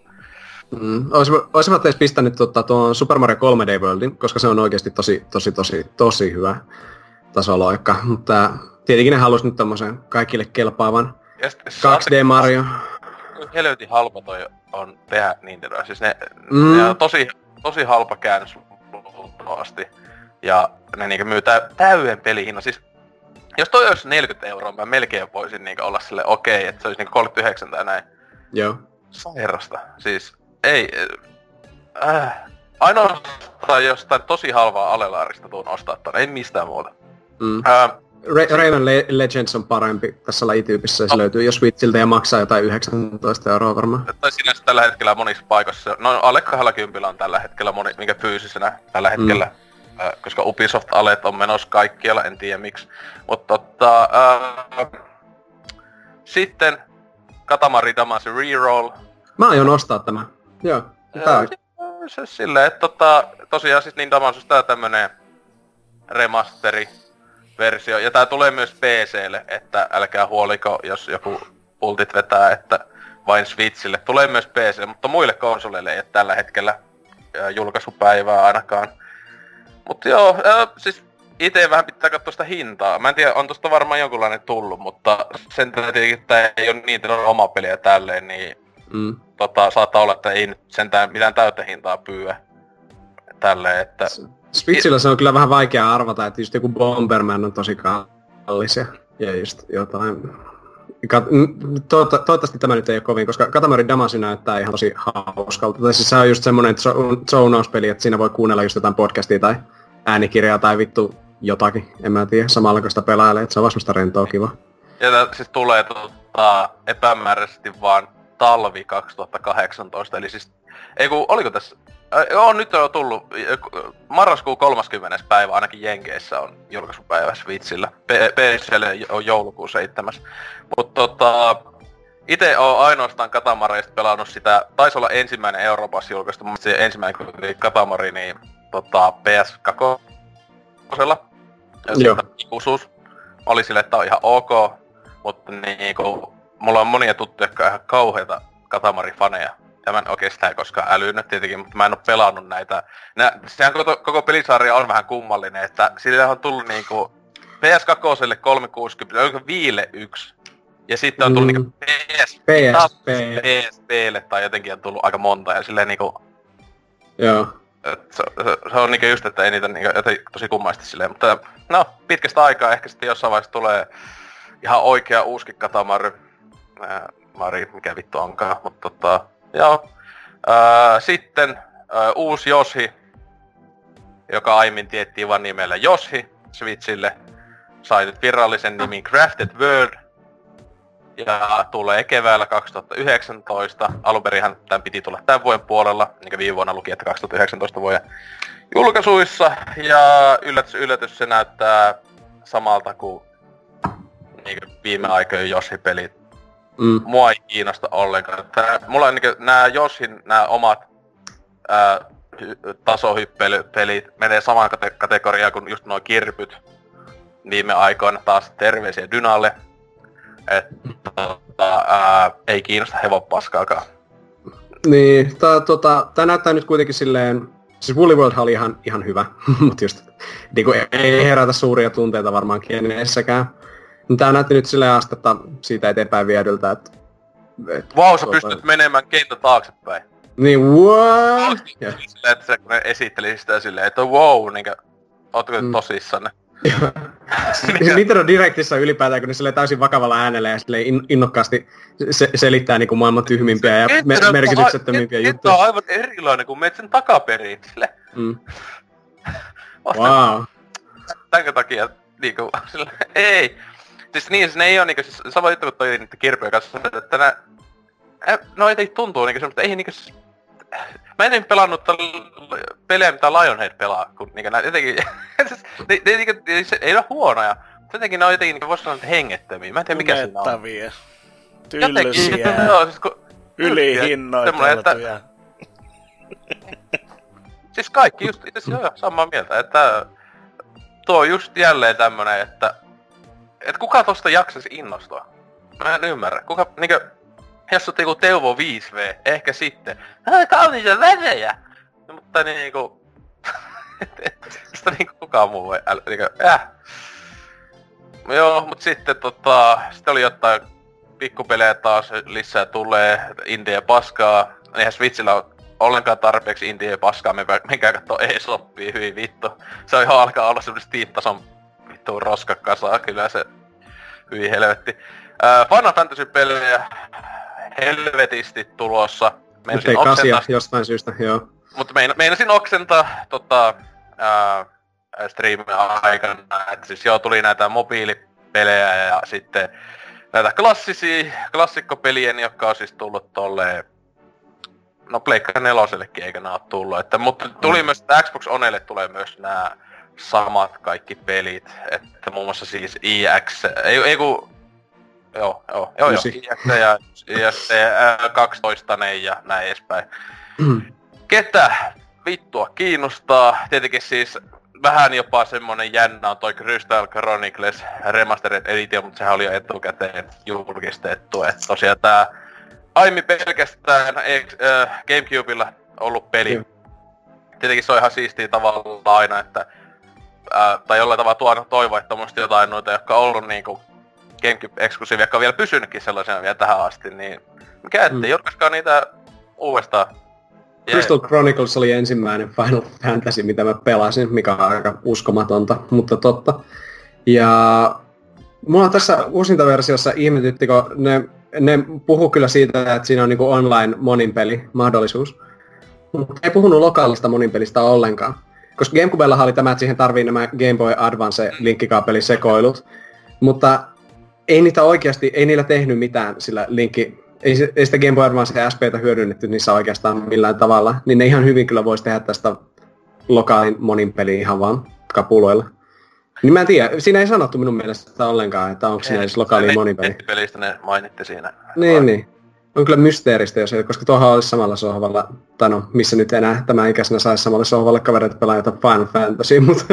Mm. Olisivat, olisivat edes pistänyt tota, tuon Super Mario 3D Worldin, koska se on oikeasti tosi, tosi, tosi, tosi hyvä tasoloikka. Mutta tietenkin ne halusi nyt tommosen kaikille kelpaavan Ja sit 2D Mario. helvetin halpa toi on tehdä Nintendo. Siis ne, mm. ne on tosi, tosi halpa käännös luultavasti. Ja ne niinku myy tä- täyden pelihinnan. Siis jos toi olisi 40 euroa, mä melkein voisin niinku olla sille okei, okay, että se olisi niinku 39 tai näin. Joo. Sairasta. Siis ei... Äh, ainoastaan jostain tosi halvaa alelaarista tuun ostaa ton, ei mistään muuta. Mm. Äh, Ra- Rayman Le- Legends on parempi tässä lajityypissä ja se Oh. löytyy jo Switchiltä ja maksaa jotain 19 euroa varmaan. tai sinänsä tällä hetkellä monissa paikoissa, no alle 20 on tällä hetkellä moni, minkä fyysisenä tällä hetkellä. Mm. Äh, koska Ubisoft Alet on menossa kaikkialla, en tiedä miksi. Mutta tota, äh, sitten Katamari Damacy Reroll. Mä aion ostaa tämä. Joo. Tää on. Äh, se silleen, että tota, tosiaan siis niin Damasus tää tämmönen remasteri versio. Ja tää tulee myös PClle, että älkää huoliko, jos joku pultit vetää, että vain Switchille. Tulee myös PC, mutta muille konsoleille ei ole tällä hetkellä ää, julkaisupäivää ainakaan. Mutta joo, ää, siis itse vähän pitää katsoa sitä hintaa. Mä en tiedä, on tosta varmaan jonkunlainen tullut, mutta sen tietenkin, että ei ole niitä oma peliä tälleen, niin Mm. tota, saattaa olla, että ei nyt sentään mitään täyttä hintaa pyyä tälleen, että Switchillä se on kyllä vähän vaikea arvata, että just joku Bomberman on tosi kallis ja, just jotain Kat- toivotta- toivottavasti tämä nyt ei ole kovin, koska Katamari Damacy näyttää ihan tosi hauskalta. Tai siis se on just semmonen zo- zonauspeli, että siinä voi kuunnella just jotain podcastia tai äänikirjaa tai vittu jotakin. En mä tiedä, samalla kun sitä pelailee, että se on vaan semmoista rentoa kiva. Ja tää siis tulee tota, epämääräisesti vaan talvi 2018, eli siis... Ei kun, oliko tässä... Äh, joo, nyt on jo tullut. Marraskuun 30. päivä ainakin Jenkeissä on julkaisupäivä Switchillä. P- PClle on joulukuun 7. Mutta tota... Itse oon ainoastaan Katamareista pelannut sitä, taisi olla ensimmäinen Euroopassa julkaistu, mutta se ensimmäinen oli Katamari, niin tota PS2 Joo. ikuisuus oli sille, että on ihan ok, mutta niinku, mulla on monia tuttuja, jotka on ihan kauheita Katamari-faneja. Ja mä en oikein sitä koskaan älynyt tietenkin, mutta mä en oo pelannut näitä. Nää, sehän koko, koko pelisarja on vähän kummallinen, että sillä on tullut niinku PS2 360, oliko Viille yksi. Ja sitten on tullut Mm. niinku PS, PSP. PSPlle tai jotenkin on tullut aika monta ja silleen niinku Joo. se, se, se, on niinku just, että ei niitä niinku, joten, tosi kummasti silleen, mutta no, pitkästä aikaa ehkä sitten jossain vaiheessa tulee ihan oikea uusi katamari. Mari, mikä vittu onkaan, mutta tota, joo. Ää, sitten ää, uusi Joshi, joka aiemmin tiettiin vain nimellä Joshi Switchille, sai nyt virallisen nimin Crafted World. Ja tulee keväällä 2019. Alunperinhän tämän piti tulla tämän vuoden puolella, niin kuin viime vuonna luki, että 2019 vuoden julkaisuissa. Ja yllätys, yllätys, se näyttää samalta kuin niin kuin viime aikojen Yoshi-pelit. Mm. Mua ei kiinnosta ollenkaan. Tää, mulla on niin nämä Yoshin, nämä omat ää, hy- tasohyppelypelit menee samaan kate- kategoriaan kuin just nuo kirpyt viime aikoina taas terveisiä Dynalle. Että tota, ää, ei kiinnosta hevon paskaakaan. Niin, tää, tota, tää näyttää nyt kuitenkin silleen... Siis Woolly World oli ihan, ihan hyvä, (laughs) mutta just niinku, ei herätä suuria tunteita varmaan kenessäkään. Mutta Tää näytti nyt silleen astetta siitä eteenpäin viedyltä, että... Et, Vau, sä Tota- pystyt menemään kenttä taaksepäin. Niin, what? Ja, Silleen, että se, kun ne esitteli sitä silleen, että wow, niinkö, ootteko te Mm. tosissanne? Siis Nintendo Directissa ylipäätään, kun ne silleen täysin vakavalla äänellä ja silleen in, innokkaasti se, selittää niinku maailman tyhmimpiä ja me, merkityksettömimpiä juttuja. on aivan erilainen, kun menet sen takaperin. Sille, Mm. Wow. Tänkö takia niinku, sillä, ei. Siis niin, ne ei oo niinku, siis sama juttu kuin toi niitä kirppujen kanssa, että nää, no ei tuntuu niinku semmoista, ei niinku, s- mä en pelannut tällä pelejä, mitä Lionhead pelaa, kun niinku nää jotenkin, (laughs) siis, ne, ne, niinku, se, ei ole huonoja, jotenkin ne on jotenkin niinku, vois sanoa, että hengettömiä, mä en tiedä mikä siinä on. Tylsiä. (laughs) joo, siis kun, Ylihinnoiteltuja. (laughs) Siis kaikki just itse asiassa joo, samaa mieltä, että tuo on just jälleen tämmönen, että että kuka tosta jaksaisi innostua? Mä en ymmärrä. Kuka, niinkö, jos on joku Teuvo 5V, ehkä sitten. Kauniita värejä! No, mutta niinku... (laughs) Sitä niinku kukaan muu ei äl, niinkö, äh. Joo, mut sitten tota, sitten oli jotain pikkupelejä taas lisää tulee, indie paskaa. Eihän Switchillä ole ollenkaan tarpeeksi indie paskaa, menkää, kattoo e-shoppia, hyvin vittu. Se on ihan alkaa olla semmonen Steam-tason vittu roskakasaa, kyllä se hyvin helvetti. Ää, Final Fantasy-pelejä helvetisti tulossa. Nyt Meinasin ei kasia jostain syystä, joo. mutta mein, meinasin oksentaa tota, ää, streamin aikana, että siis joo, tuli näitä mobiilipelejä ja sitten näitä klassisia, klassikkopelien, jotka on siis tullut tolleen no Pleikka nelosellekin eikä nää oo tullut, että, mutta tuli myös, että Xbox Onelle tulee myös nämä samat kaikki pelit, että muun muassa siis IX, ei, ei kun, joo, joo, joo, joo. IX ja, ja sitten ää, 12 ja näin edespäin. Ketä vittua kiinnostaa? Tietenkin siis vähän jopa semmonen jännä on toi Crystal Chronicles Remastered Edition, mutta sehän oli jo etukäteen julkistettu. Että tosiaan tää aiemmin pelkästään äh, Gamecubella ollut peli. Tietenkin se on ihan siistiä tavalla aina, että äh, tai jollain tavalla tuonut toivoa, että jotain noita, jotka on ollut niinku Gamecube-eksklusiivia, jotka on vielä pysynytkin sellaisena vielä tähän asti, niin mikä ettei, Mm. julkaiskaa niitä uudestaan. Crystal Chronicles oli ensimmäinen Final Fantasy, mitä mä pelasin, mikä on aika uskomatonta, mutta totta. Ja Mulla on tässä uusinta versiossa ihmetytti, kun ne, ne puhuu kyllä siitä, että siinä on niinku online moninpeli mahdollisuus. Mutta ei puhunut lokaalista moninpelistä ollenkaan. Koska Gamecubella oli tämä, että siihen tarvii nämä Game Boy Advance linkkikaapelisekoilut. Mutta ei niitä oikeasti, ei niillä tehnyt mitään sillä linkki, ei, ei sitä Game Boy Advance ja SPtä hyödynnetty niissä oikeastaan millään tavalla, niin ne ihan hyvin kyllä voisi tehdä tästä lokaalin monin peli ihan vaan kapuloilla. Niin mä en tiedä, siinä ei sanottu minun mielestä ollenkaan, että onko siinä edes lokaali monipeli. Nettipelistä ne mainitti siinä. Niin, niin. On kyllä mysteeristä, jos ei, koska tuohon olisi samalla sohvalla, tai no, missä nyt enää tämä ikäisenä saisi samalle sohvalle kavereita pelaa jotain Final Fantasy, (laughs) mutta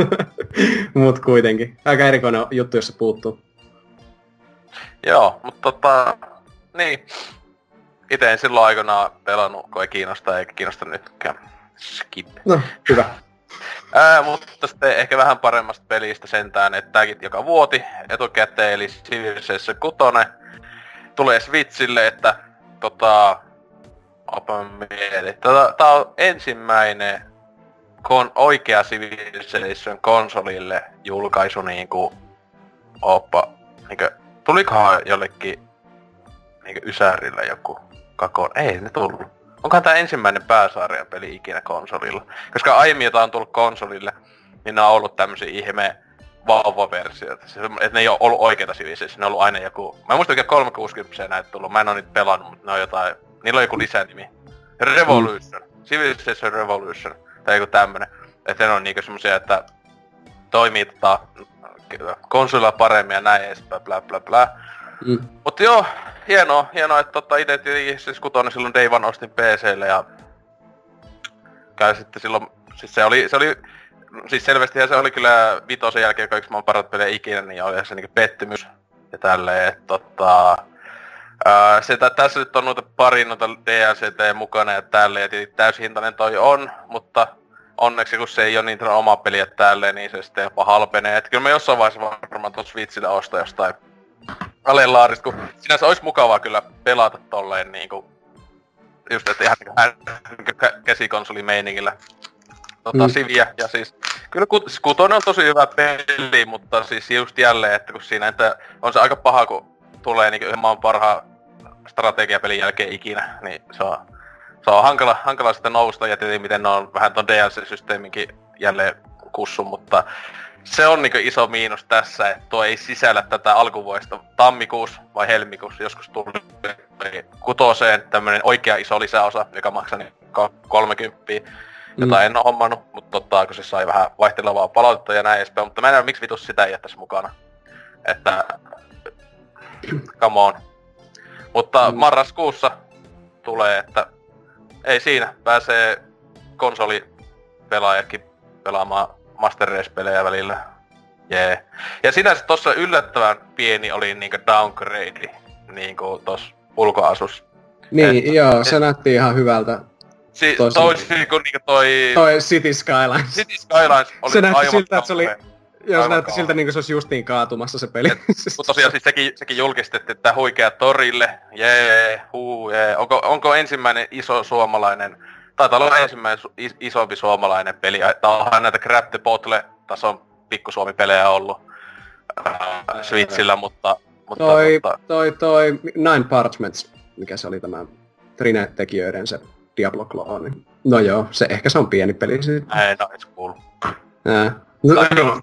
mut kuitenkin. Aika erikoinen juttu, jos se puuttuu. Joo, mutta tota, niin. Itse en silloin aikanaan pelannut, kun ei kiinnosta eikä kiinnosta nytkään. Skip. No, hyvä. (laughs) Ää, mutta sitten ehkä vähän paremmasta pelistä sentään, että tääkin joka vuoti etukäteen, eli Civilization 6 tulee Switchille, että tota... Opa mieli. Tota, tää on ensimmäinen kon, oikea Civilization konsolille julkaisu niinku... Oppa, niinku Tulikohan jollekin niinku Ysärillä joku kakon? Ei ne tullut. Onkohan tää ensimmäinen pääsarjan peli ikinä konsolilla? Koska aiemmin jota on tullut konsolille, niin on ollut tämmösiä ihme vauvaversioita. että ne ei ole ollut oikeita Civilization, ne on ollut aina joku... Mä en muista mikä 360 näitä tullut, mä en oo niitä pelannut, mutta ne on jotain... Niillä on joku lisänimi. Revolution. Mm. Civilization Revolution. Tai joku tämmönen. Että ne on niinku semmosia, että toimii tota konsolilla paremmin ja näin edespäin, bla bla bla. Mm. Mutta joo, hienoa, hienoa, että tota ite siis kutonen silloin Day One ostin PClle ja käy sitten silloin, siis se oli, se oli, siis selvästi se oli kyllä vitosen jälkeen, kun yksi maan parat pelejä ikinä, niin oli se niinku pettymys ja tälleen, että tota, Ää, se, tässä nyt on noita pari noita DLCT mukana ja tälleen, ja täyshintainen toi on, mutta onneksi kun se ei ole niin oma peli että tälleen, niin se sitten jopa halpenee. Et kyllä mä jossain vaiheessa varmaan tuossa Switchillä ostaa jostain alelaarista, kun sinänsä olisi mukavaa kyllä pelata tolleen niinku... Just, että ihan niinku käsikonsolimeiningillä tota, mm. Siviä, ja siis kyllä kut, kutonen on tosi hyvä peli, mutta siis just jälleen, että kun siinä, että on se aika paha, kun tulee niinku yhden maan parhaan strategiapelin jälkeen ikinä, niin se on se on hankala, hankala sitten nousta ja tietenkin miten ne on vähän ton DLC-systeeminkin jälleen kussu, mutta se on niinku iso miinus tässä, että tuo ei sisällä tätä alkuvuodesta tammikuussa vai helmikuussa joskus tuli kutoseen tämmönen oikea iso lisäosa, joka maksaa niin 30 jota mm. en oo hommannut, mutta totta, kun se sai vähän vaihtelevaa palautetta ja näin edespäin, mutta mä en tiedä miksi vitus sitä ei jättäisi mukana. Että, come on. Mutta mm. marraskuussa tulee, että ei siinä. Pääsee konsolipelaajakin pelaamaan Master Race-pelejä välillä. Jee. Yeah. Ja sinänsä tossa yllättävän pieni oli niinku downgrade niinku tossa ulkoasus. Niin, Et, joo, se näytti ihan hyvältä. Si- toi, niinku, niinku toi... Toi City Skylines. City Skylines oli Se näytti siltä, että se oli Joo, se näytti siltä niin kuin se olisi justiin kaatumassa se peli. Mutta tosiaan siis sekin, sekin julkistettiin, että huikea torille, jee, huu, jee. Onko, onko ensimmäinen iso suomalainen, taitaa olla ensimmäinen is, isompi suomalainen peli, että onhan näitä Grab the Bottle tason pikkusuomipelejä ollut äh, Switchillä, mutta... mutta toi, mutta... toi, toi Nine Parchments, mikä se oli tämä Trine-tekijöiden se Diablo-klooni. No joo, se ehkä se on pieni peli siitä. Ei, no, it's cool. Ää. No, no,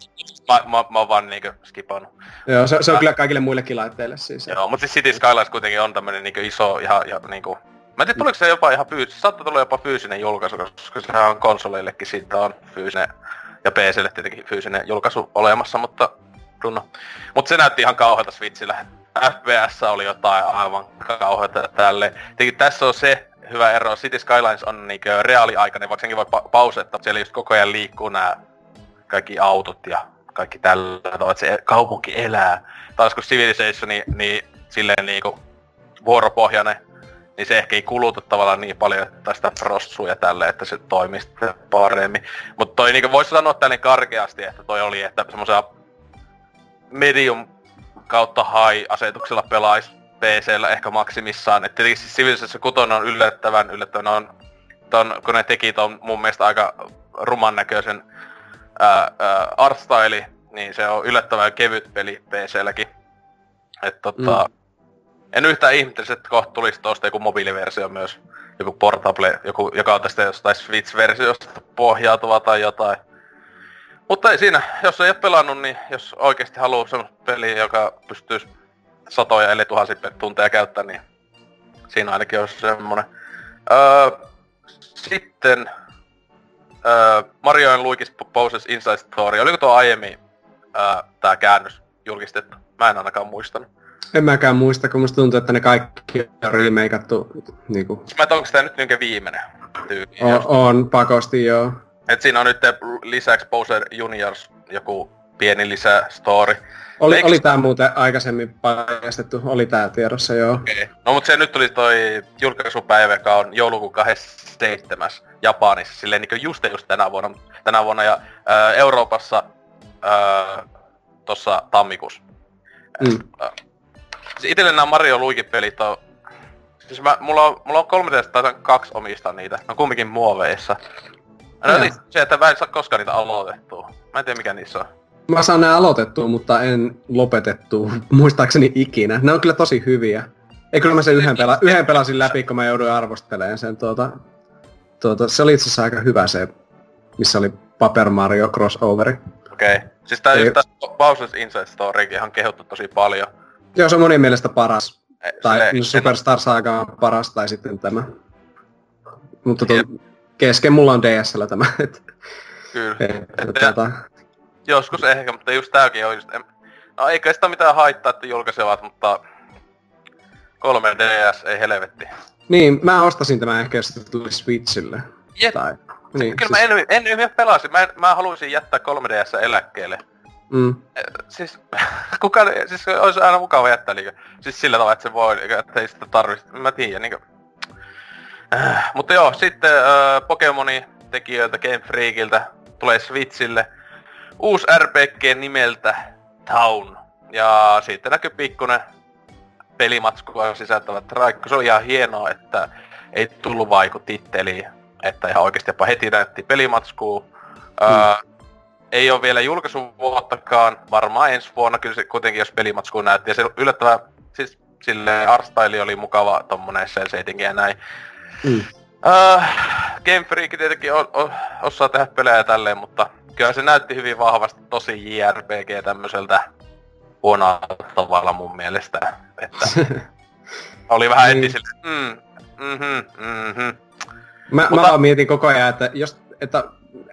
mä, mä, mä oon vaan niinku skipannut. Joo, se, se on kyllä kaikille muillekin laitteille siis. Joo, mutta siis City Skylines kuitenkin on tämmönen niinku iso ja, ja niinku... Mä en tiedä, tuliko se jopa ihan fyysinen, saattaa tulla jopa fyysinen julkaisu, koska sehän on konsoleillekin siitä on fyysinen, ja PClle tietenkin fyysinen julkaisu olemassa, mutta runno. Mut se näytti ihan kauhealta Switchillä. FPS oli jotain aivan kauheata tälle. Tietenkin tässä on se hyvä ero, City Skylines on niinku reaaliaikainen, vaikka senkin voi pa- pausetta, siellä just koko ajan liikkuu nää kaikki autot ja kaikki tällä, että se kaupunki elää. Taas kun Civilization, niin, niin silleen niinku vuoropohjainen, niin se ehkä ei kuluta tavallaan niin paljon tästä prostsua ja tälle, että se toimii sitten paremmin. Mutta toi niinku voisi sanoa tälle karkeasti, että toi oli, että semmoisella medium kautta high asetuksella pelaisi PCllä ehkä maksimissaan. Että tietenkin siis Civilization 6 on yllättävän, yllättävän on, ton, kun ne teki ton mun mielestä aika ruman näköisen ää, ää, artstyle, niin se on yllättävän kevyt peli PClläkin. Et tota, mm. En yhtään ihmettelisi, että kohta tulisi tosta joku mobiiliversio myös. Joku portable, joku, joka on tästä jostain Switch-versiosta pohjautuva tai jotain. Mutta ei siinä, jos ei ole pelannut, niin jos oikeasti haluaa semmoista peliä, joka pystyy satoja eli tuhansia tunteja käyttämään, niin siinä ainakin olisi semmonen. Öö, sitten öö, Mario and Luigi's Bowser's Inside Story. Oliko tuo aiemmin öö, tää käännös julkistettu? Mä en ainakaan muistanut. En mäkään muista, kun musta tuntuu, että ne kaikki on remakeattu niinku... Mä onko tää nyt niinkä viimeinen tyyli? On, on, pakosti joo. Et siinä on nyt lisäksi Bowser Juniors joku pieni lisä story. Oli, Leikki... oli tää muuten aikaisemmin paljastettu, oli tää tiedossa joo. Okay. No mut se nyt tuli toi julkaisupäivä, joka on joulukuun 27. Japanissa, silleen niin just just tänä vuonna, tänä vuonna ja ää, Euroopassa ää, tossa tammikuussa. Mm. Siis itelle nämä Mario Luigi-pelit on... Siis mä, mulla on, mulla on 3 tai kaksi omista niitä. Ne on kumminkin muoveissa. No niin, se, että mä en saa koskaan niitä aloitettua. Mä en tiedä mikä niissä on. Mä saan ne aloitettua, mutta en lopetettua, (laughs) muistaakseni ikinä. Ne on kyllä tosi hyviä. Ei kyllä mä sen yhden, pela, yhden pelasin läpi, kun mä jouduin arvostelemaan sen tuota, tuota, se oli itse asiassa aika hyvä se, missä oli Paper Mario crossoveri. Okei. Okay. Siis tää, Ei... Bowser's Inside Storykin on kehuttu tosi paljon. Joo, se on monin mielestä paras. Ei, tai silleen, Superstar Saga on paras, tai sitten tämä. Mutta tuo, kesken mulla on DSL tämä. Et, Kyllä. Et, et, tuota... Joskus ehkä, mutta just tääkin on just... En... No eikä sitä mitään haittaa, että julkaisevat, mutta 3DS ei helvetti. Niin, mä ostasin tämän ehkä, jos se tuli Switchille. Jep. Tai, niin, Kyllä siis... mä en, en, en pelasin, mä, mä haluaisin jättää 3DS eläkkeelle. Mm. Siis, (laughs) kuka, siis olisi aina mukava jättää niinku, siis sillä tavalla, että se voi, niinku, että ei sitä tarvitse, mä tiedän niinku. Äh, mutta joo, sitten äh, Pokemoni tekijöiltä Game Freakiltä tulee Switchille uusi RPG nimeltä Town. Ja sitten näkyy pikkunen pelimatskua sisältävä traikku. Se oli ihan hienoa, että ei tullut vaiku titteliin. Että ihan oikeasti jopa heti näytti pelimatskua. Mm. Öö, ei ole vielä julkaisuvuottakaan, varmaan ensi vuonna kyllä se kuitenkin, jos pelimatsku näytti. Ja se yllättävän, siis sille artstyle oli mukava tommonen cel ja näin. Mm. Uh, Game Freak tietenkin o- o- osaa tehdä pelejä tälleen, mutta kyllä se näytti hyvin vahvasti tosi JRPG tämmöiseltä huonoa tavalla mun mielestä. Että (laughs) oli vähän niin. heti sille, mm, mm-hmm, mm-hmm. Mä, mutta... mä vaan mietin koko ajan, että jos, että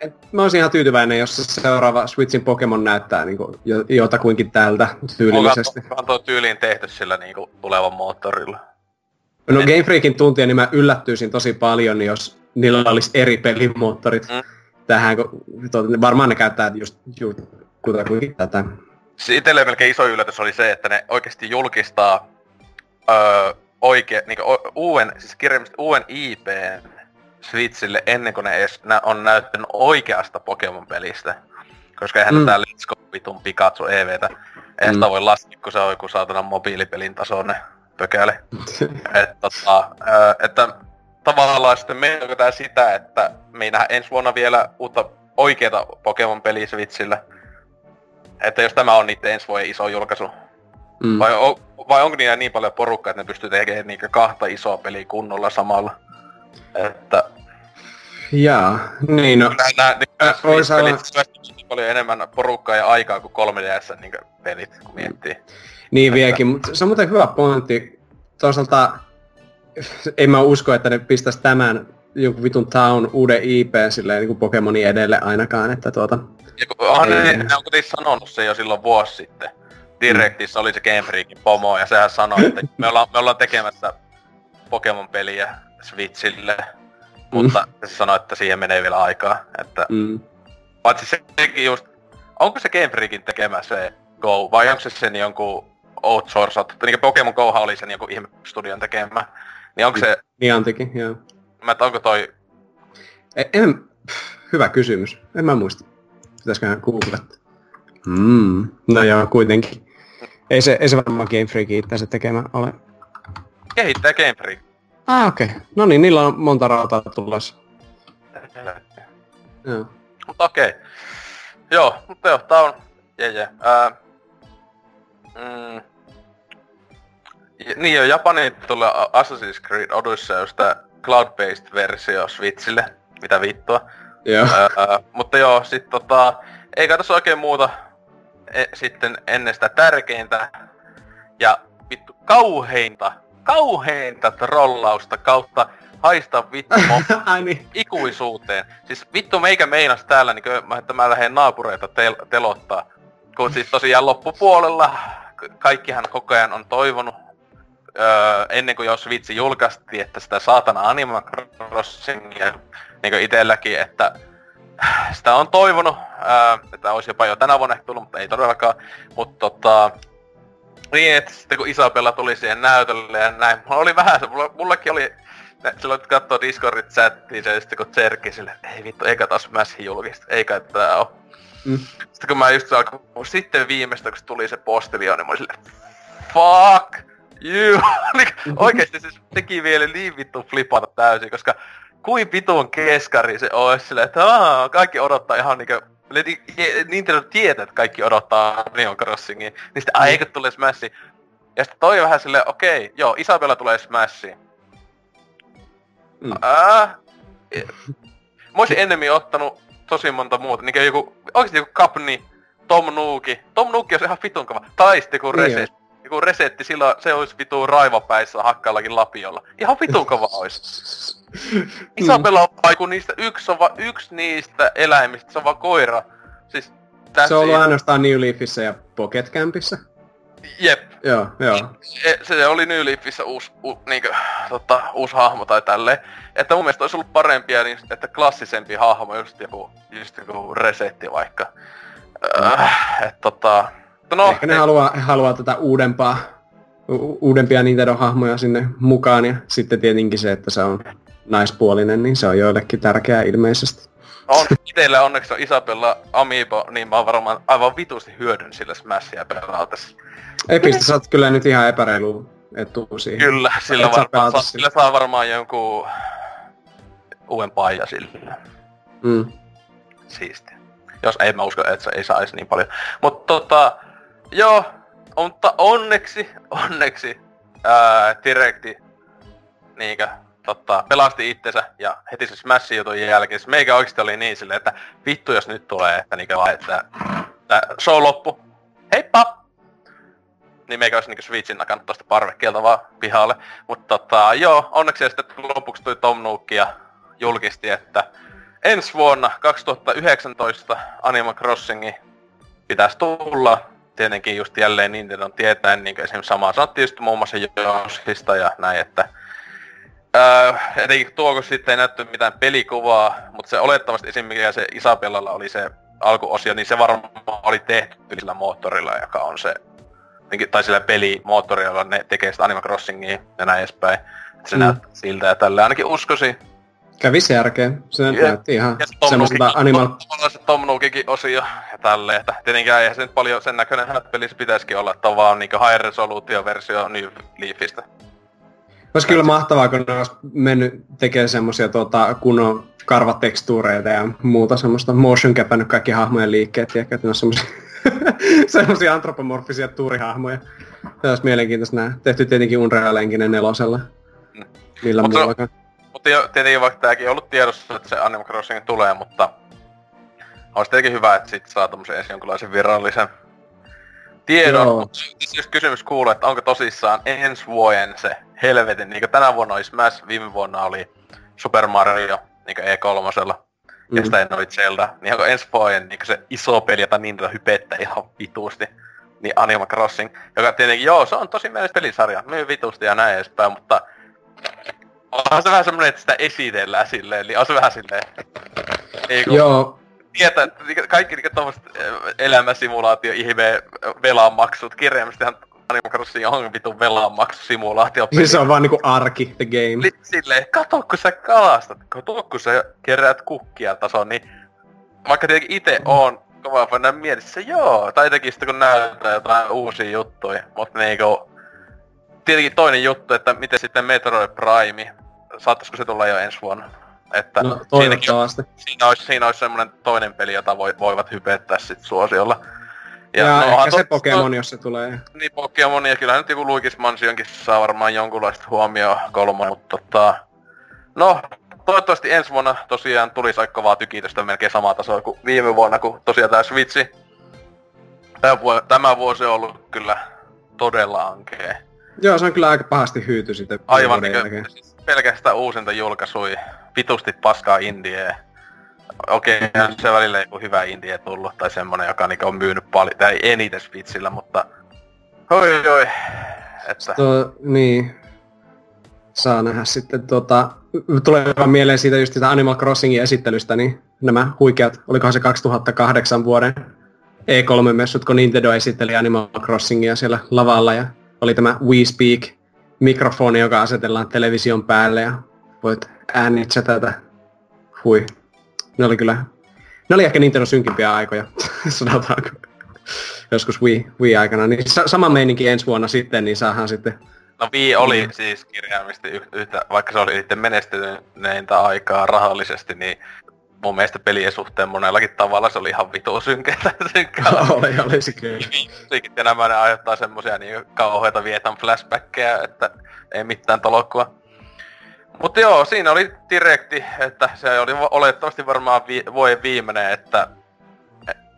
et, mä olisin ihan tyytyväinen, jos se seuraava Switchin Pokemon näyttää niinku jotakuinkin tältä tyylillisesti. Onko tuo tyyliin tehty sillä niinku tulevan moottorilla? No Game Freakin tuntia, niin mä yllättyisin tosi paljon, jos niillä olisi eri pelimoottorit mm. Tähän, kun varmaan ne käyttää just, just kutakuinkin tätä. Siis itselleen melkein iso yllätys oli se, että ne oikeasti julkistaa öö, oikein, niin uuden, siis kirjallisesti uuden IP Switchille ennen kuin ne edes nä- on näyttänyt oikeasta Pokemon-pelistä. Koska eihän mm. tää Let's Go vitun Pikachu EVtä. Eihän mm. sitä voi laskea, kun se on joku saatana mobiilipelin tasoinen pökäle. (laughs) Et, tota, että tavallaan sitten meneekö tää sitä, että me ei nähdä ensi vuonna vielä uutta oikeeta Pokemon-peliä Switchillä. Että jos tämä on niiden ensi vuoden iso julkaisu. Mm. Vai, o, vai onko niillä niin paljon porukkaa, että ne pystyy tekemään niitä kahta isoa peliä kunnolla samalla? Että... Jaa, niin no... Nämä, niin, äh, pelit paljon enemmän porukkaa ja aikaa kuin 3DS niin pelit, kun miettii. Niin viekin, mutta se on muuten hyvä pointti. Toisaalta en mä usko, että ne pistäisi tämän jonkun vitun Town uuden IP silleen niin kuin Pokemonin edelle ainakaan, että tuota... Ja kun, onhan ne, ne on kuitenkin sanonut se jo silloin vuosi sitten. Directissa mm. oli se Game Freakin pomo ja sehän sanoi, että (laughs) me ollaan, me ollaan tekemässä Pokemon-peliä Switchille, mutta mm. se sanoi, että siihen menee vielä aikaa. Että... Mm. Paitsi sekin just, onko se Game Freakin tekemä se Go, vai onko se sen jonkun outsourced, niin Pokemon Gohan oli sen joku ihme studion tekemä, niin onko se... Niantikin, joo. Mä onko toi... E, en, hyvä kysymys, en mä muista. Pitäisiköhän googlettaa. Mm. No joo, kuitenkin. Ei se, ei se varmaan Game Freak itse se tekemä ole. Kehittää Game Freak. Ah, okei. Okay. No niin, niillä on monta rautaa tulossa. Joo. Mutta okei. Okay. Joo, mutta joo, tää on... Jee, jee. Ää, mm, Niin jo, Japaniin tulee Assassin's Creed Odyssey, on sitä cloud-based versio Switchille. Mitä vittua. Joo. Öö, mutta joo, sit tota, ei tässä oikein muuta e, sitten ennen sitä tärkeintä. Ja vittu kauheinta, kauheinta trollausta kautta haista vittu (laughs) niin. ikuisuuteen. Siis vittu meikä meinas täällä, niin kuin, että mä lähden naapureita tel- telottaa. Kun siis tosiaan loppupuolella kaikkihan koko ajan on toivonut öö, ennen kuin jos vitsi julkaistiin, että sitä saatana Animal Crossingia niin kuin itelläkin, että sitä on toivonut, ää, että olisi jopa jo tänä vuonna ehkä tullut, mutta ei todellakaan. Mutta tota, niin, että sitten kun Isabella tuli siihen näytölle ja näin, mulla oli vähän se, mulla, mullakin oli, ne- silloin kun katsoo Discordit chattiin se, sitten kun Tserkki sille, että ei vittu, eikä taas Smashin julkista, eikä tää oo. Mm. Sitten kun mä just alkoin, sitten viimeistä kun tuli se postilio, niin mä olin silleen, fuck you. (laughs) Niin Oikeesti siis teki vielä niin vittu flipata täysin, koska kuin vitun keskari se olisi silleen, että aah, kaikki odottaa ihan niinkö Ni- ni- Nintendo tietää, että kaikki odottaa Neon Crossingia, niin sitten ai eikö tule Smashi. Ja sitten toi vähän silleen, okei, joo, Isabella tulee Smashiin. Mm. Ää, mä olisin ennemmin ottanut tosi monta muuta, niin joku, oikeesti joku Kapni, Tom Nooki. Tom Nooki on ihan vitun kova. Tai sitten joku Niin reset. Joku resetti, silloin se olisi vitu raivapäissä hakkaillakin lapiolla. Ihan vitun kova olisi. (laughs) Isabella on vaiku niistä, yksi on vaan yksi niistä eläimistä, se on vaan koira. Siis Se on ollut it. ainoastaan New Leafissä ja Pocket Campissa. Jep, Joo, joo. E- se oli New Leafissä uusi, u, niinkö, tota, uusi hahmo tai tälleen. Että mun mielestä olisi ollut parempia, niin, että klassisempi hahmo, just joku, just joku resetti vaikka. Äh, et tota... No, Ehkä ne haluaa, he haluaa tätä uudempaa, u- uudempia Nintendo-hahmoja sinne mukaan ja sitten tietenkin se, että se on naispuolinen, niin se on joillekin tärkeää ilmeisesti. on itellä onneksi on Isabella Amiibo, niin mä oon varmaan aivan vitusti hyödyn sillä Smashia pelautessa. Epistä sä oot kyllä nyt ihan epäreilu etu siihen. Kyllä, sillä, Et varmaan, saa, sillä. sillä saa varmaan jonkun uuden paija sillä. Mm. Siistiä. Jos ei mä usko, että se ei saisi niin paljon. Mutta tota, joo, mutta onneksi, onneksi ää, Directi niinkö, tota, pelasti itsensä ja heti se Smashin jutun jälkeen. Se meikä oikeesti oli niin silleen, että vittu jos nyt tulee, että niinkö vaan, että, että show loppu. Heippa! Niin meikä olisi niinkö Switchin nakannut tosta parvekkeelta vaan pihalle. Mutta tota, joo, onneksi sitten lopuksi tuli Tom Nook ja julkisti, että ensi vuonna 2019 Animal Crossingi pitäisi tulla. Tietenkin just jälleen Nintendo tietäen, niin esimerkiksi samaa sanottiin just muun muassa Yoshista ja näin, että Öö, etenkin tuo, sitten ei näytty mitään pelikuvaa, mutta se olettavasti esimerkiksi mikä se Isabellalla oli se alkuosio, niin se varmaan oli tehty sillä moottorilla, joka on se, tai sillä pelimoottorilla, ne tekee sitä Animal Crossingia ja näin edespäin. Se Mm. näyttää siltä ja tällä ainakin uskoisin. Kävisi järkeen. Se Jep. näytti ihan Ja se Nookin- animal... Se Tom Nookikin osio ja tälleen, että tietenkään eihän se nyt paljon sen näköinen pelissä pitäisikin olla, että on vaan niinku high resoluutio versio New Leafistä. Olisi kyllä mahtavaa, kun ne olisi mennyt tekemään semmosia tuota, kunnon karvatekstuureita ja muuta semmoista motion käpännyt kaikki hahmojen liikkeet, tiedätkö, että ne on semmosia, (laughs) semmosia antropomorfisia tuurihahmoja. Se olisi mielenkiintoista nähdä. Tehty tietenkin Unreal Engine nelosella. Millä se- muullakaan. Tietenkin vaikka tääkin on ollut tiedossa, että se Animal Crossing tulee, mutta olisi tietenkin hyvä, että sit saa tommosen edes jonkinlaisen virallisen tiedon. Joo. Mutta siis jos kysymys kuuluu, että onko tosissaan ensi vuoden se helvetin, niin kuin tänä vuonna oli Smash, viime vuonna oli Super Mario niin E3, ja Mm. sitä ennen oli Zelda, niin onko ensi vuoden niin se iso peli, jota Nintendo hypettää ihan vitusti, niin Animal Crossing, joka tietenkin, joo, se on tosi mielessä pelisarja, myy vitusti ja näin edespäin, mutta onhan se vähän semmonen, että sitä esitellään silleen, niin on se vähän silleen, ei kun Joo, tietää, että niinku kaikki niinku tommoset elämäsimulaatio, ihme, velanmaksut, kirjaimistihan Animal Crossing on vitun velanmaksusimulaatio. siis se on vaan niinku arki, the game. Li- silleen, kato kun sä kalastat, kato kun sä keräät kukkia tason, niin vaikka tietenkin ite on kova fana mielessä, joo, tai etenkin sitten kun näyttää jotain uusia juttuja, mutta niinku, tietenkin toinen juttu, että miten sitten Metroid Prime, saattaisiko se tulla jo ensi vuonna? Että No, siinäkin, toivottavasti. siinä olisi, siinä olisi semmoinen toinen peli, jota voi, voivat hypettää sit suosiolla. Ja, ja no, ehkä se tot- Pokemon, jos se tulee. Niin Pokemon ja kyllähän nyt joku Luigi's Mansionkin saa varmaan jonkunlaista huomioon kolmoa, mutta tota... No, toivottavasti ensi vuonna tosiaan tulisi aika kovaa tykitystä melkein samaa tasoa kuin viime vuonna, kun tosiaan tää Switchi. Tämä, vuo- tämä vuosi on ollut kyllä todella ankea. Joo, se on kyllä aika pahasti hyyty sitten. Aivan niin siis pelkästään uusinta julkaisui. Vitusti paskaa indie. Okei, okay, se välillä joku hyvä indie tullut, tai semmonen, joka niinku on myynyt paljon, tai eniten Switchillä, mutta... Oi oi, että... Tuo, niin. Saa nähdä sitten tota, tulee mieleen siitä just sitä Animal Crossingin esittelystä, niin nämä huikeat, olikohan se 2008 vuoden E3-messut, kun Nintendo esitteli Animal Crossingia siellä lavalla ja oli tämä We Speak mikrofoni, joka asetellaan television päälle ja voit äänitse tätä. Hui. Ne oli kyllä, ne oli ehkä Nintendo synkimpiä aikoja, (laughs) sanotaanko. Joskus Wii, Wii aikana, niin sa- sama meininki ensi vuonna sitten, niin saadaan sitten No Wii oli Niin. siis kirjaimisesti yh- yhtä, vaikka se oli sitten menestyneintä aikaa rahallisesti, niin mun mielestä pelien suhteen monellakin tavalla se oli ihan vitu synkeä oli, oli se kyllä. Musiikit ja nämä ne aiheuttaa semmosia niin kauheita vietän flashbackkejä, että ei mitään tolokua. Mutta joo, siinä oli direkti, että se oli va- oletettavasti varmaan vi- vuoden viimeinen, että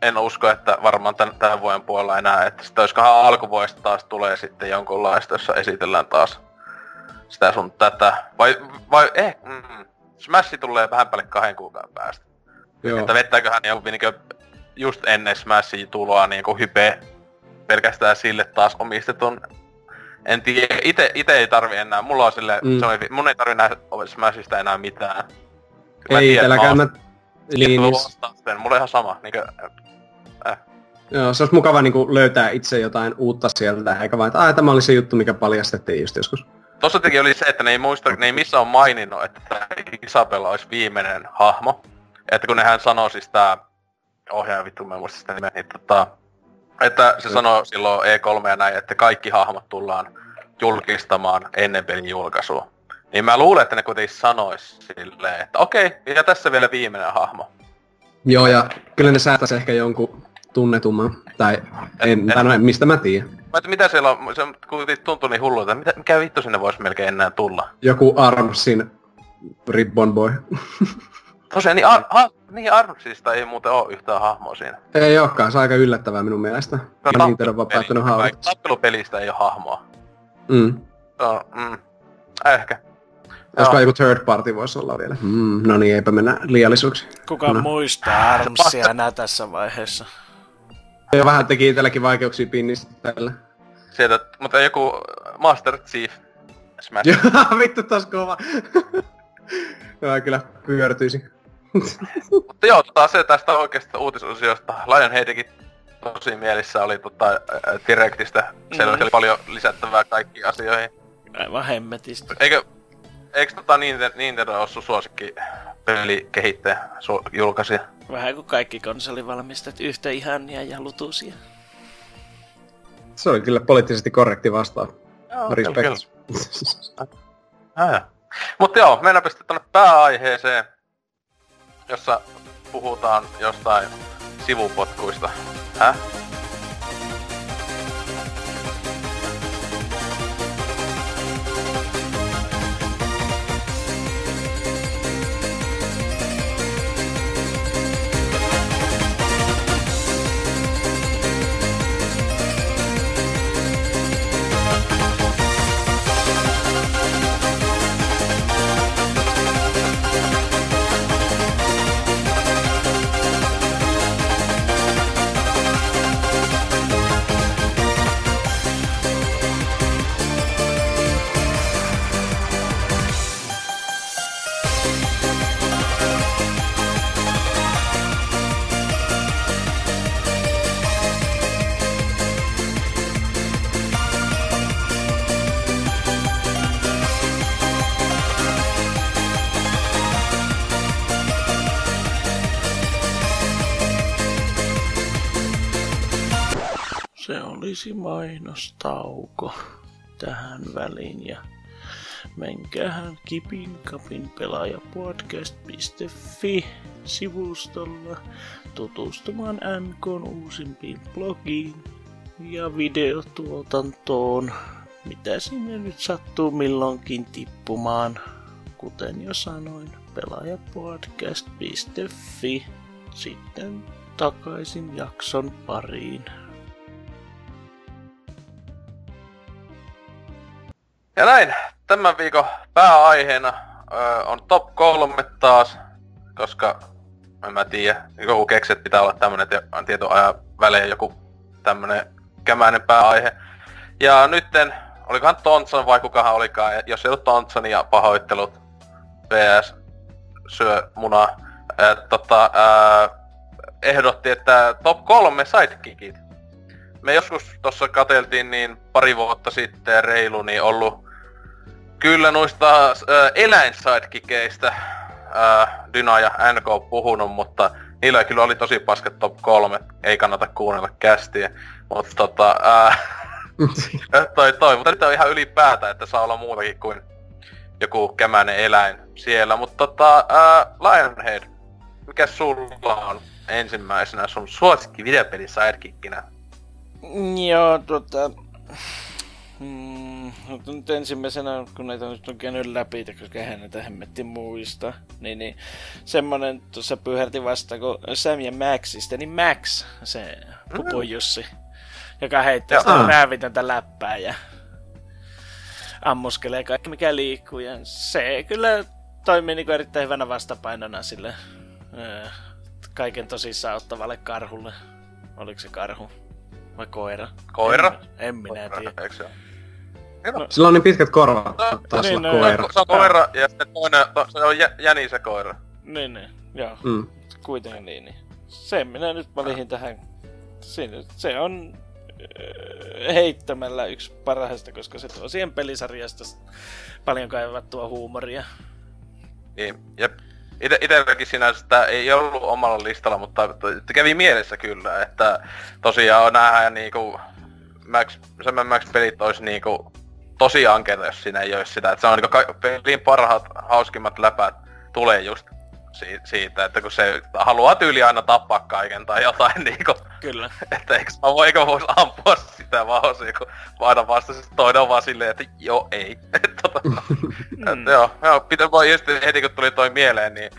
en usko, että varmaan tän, tämän vuoden puolella enää, että sitä olisikohan alkuvuodesta taas tulee sitten jonkunlaista, jossa esitellään taas sitä sun tätä. Vai, vai eh, mm, Smash tulee vähän päälle kahden kuukauden päästä. Joo. Että vettääköhän joku niinkö just ennen Smashin tuloa niinku hype pelkästään sille taas omistetun. En tiedä, ite, ite ei tarvi enää, mulla on sille, Mm. se mun ei tarvi nähdä Smashista enää mitään. Kyllä Ei tiedän, itselläkään mä... mä Niin, niin, mulla on ihan sama. Niinkö, joo, se olisi mukava niin kuin, löytää itse jotain uutta sieltä, eikä vaan, että "Ai, tämä oli se juttu, mikä paljastettiin just joskus. Tossa teki oli se, että ne ei muista, ne ei missään ole maininnut, että Isabella olisi viimeinen hahmo. Että kun nehän sanoi siis tää ohjaaja vittu, mä muista sitä nimeä, niin tota, että se sanoi silloin E3 ja näin, että kaikki hahmot tullaan julkistamaan ennen pelin julkaisua. Niin mä luulen, että ne kuitenkin sanois silleen, että okei, ja tässä vielä viimeinen hahmo. Joo, ja kyllä ne säätäisi ehkä jonkun tunnetumman, tai en, En- tai no, en- mistä mä tiedän. Mä että mitä siellä on, se kuitenkin tuntuu niin hullulta, mitä, mikä vittu sinne voisi melkein enää tulla. Joku Armsin Ribbon Boy. (laughs) Tosiaan, niin, Ar- ha- niin Armsista ei muuten oo yhtään hahmoa siinä. Ei olekaan, se on aika yllättävää minun mielestä. Ja Nintendo on päättänyt haudata. Tappelupelistä ei oo hahmoa. Mm. On, mm, ehkä. Olisiko Joo. joku third party voisi olla vielä? Mm, no niin, eipä mennä liiallisuuksiin. Kuka No. muistaa Armsia enää tässä vaiheessa? Jo vähän teki itselläkin vaikeuksia pinnistä tällä. Sieltä, mutta joku Master Chief Smash. (laughs) Joo, vittu taas kova. (laughs) Joo, kyllä pyörtyisi. (laughs) mutta joo, tota, se tästä oikeasta uutisosiosta. Lionheadikin tosi mielissä oli tota, Directistä. Siellä Mm. oli paljon lisättävää kaikkiin asioihin. Aivan hemmetistä. Eikö, eikö tota Nintendo, Nintendo ole sun suosikki pelikehittäjä, su- julkaisija? Vähän kuin kaikki konsolivalmistajat yhtä ihania ja lutuisia. Se oli kyllä poliittisesti korrekti vastaus. Joo, Respect. Ah, Mutta joo, mennäänpä sitten tonne pääaiheeseen, jossa puhutaan jostain sivupotkuista. Häh? Olisi mainostauko tähän väliin ja menkäähän kipinkapin pelaajapodcast.fi sivustolla tutustumaan NKn uusimpiin blogiin ja videotuotantoon. Mitä sinne nyt sattuu milloinkin tippumaan. Kuten jo sanoin, pelaajapodcast.fi. Sitten takaisin jakson pariin. Ja näin, tämän viikon pääaiheena öö, on top 3 taas, koska en mä tiedä, joku keksi, että pitää olla tämmönen tietyn ajan välein joku tämmönen kämäinen pääaihe. Ja nytten, olikohan Thompson vai kukahan olikaan, jos ei ollut Thompsonia pahoittelut, VS syö munaa, ää, tota, ehdotti, että top 3 sidekickit. Me joskus tuossa kateltiin niin pari vuotta sitten reilu, niin ollut kyllä noista äh, eläinsidekickeistä äh, Dyna ja NK puhunut, mutta niillä kyllä oli tosi paskat top 3, ei kannata kuunnella kästiä. Mutta tota, äh, (laughs) toi, toi, mutta nyt on ihan ylipäätä, että saa olla muutakin kuin joku kämäinen eläin siellä. Mutta tota, äh, Lionhead, mikä sulla on ensimmäisenä sun suosikki videopeli sidekickinä? Joo, tuota... Mm, mutta nyt ensimmäisenä, kun näitä nyt on käynyt läpi, koska eihän näitä hemmetti muista, niin, niin semmonen tuossa pyhärti vasta, kun Sam ja Maxista, niin Max, se Pupu Jussi, joka heittää Joo. sitä räävitöntä läppää ja ammuskelee kaikki mikä liikkuu. Ja se kyllä toimii niin erittäin hyvänä vastapainona sille öö, kaiken tosissaan ottavalle karhulle. Oliko se karhu? Vai koira? Koira? En, en minä tiedä. Eikö se ole? Sillä on niin pitkät korvat, No, taas niin, olla no, koira. Se on koira ja sitten toinen, to, se on jä, jäni se koira. Niin, niin. Joo, Mm. kuitenkin niin. niin. Sen minä nyt valitin tähän. Siinä, se on heittämällä yksi parhaista, koska se tuo siihen pelisarjasta paljon kaivattua huumoria. Niin, jep. Ite, itelläkin sinänsä sitä ei ollut omalla listalla, mutta kävi mielessä kyllä, että tosiaan näähän niinku Max, Sam Max pelit olisi niinku tosi ankeita, jos siinä ei olisi sitä. Että se on niinku ka- pelin parhaat, hauskimmat läpät tulee just si- siitä, että kun se haluaa tyyli aina tappaa kaiken tai jotain (laughs) niinku, Kyllä. että eikö mä voi, eikö vois ampua sitä vaan osia, kun aina vasta sit toinen on vaan silleen, että joo ei. (laughs) Et tota, Mm. et joo, joo, pitää vaan just heti kun tuli toi mieleen, niin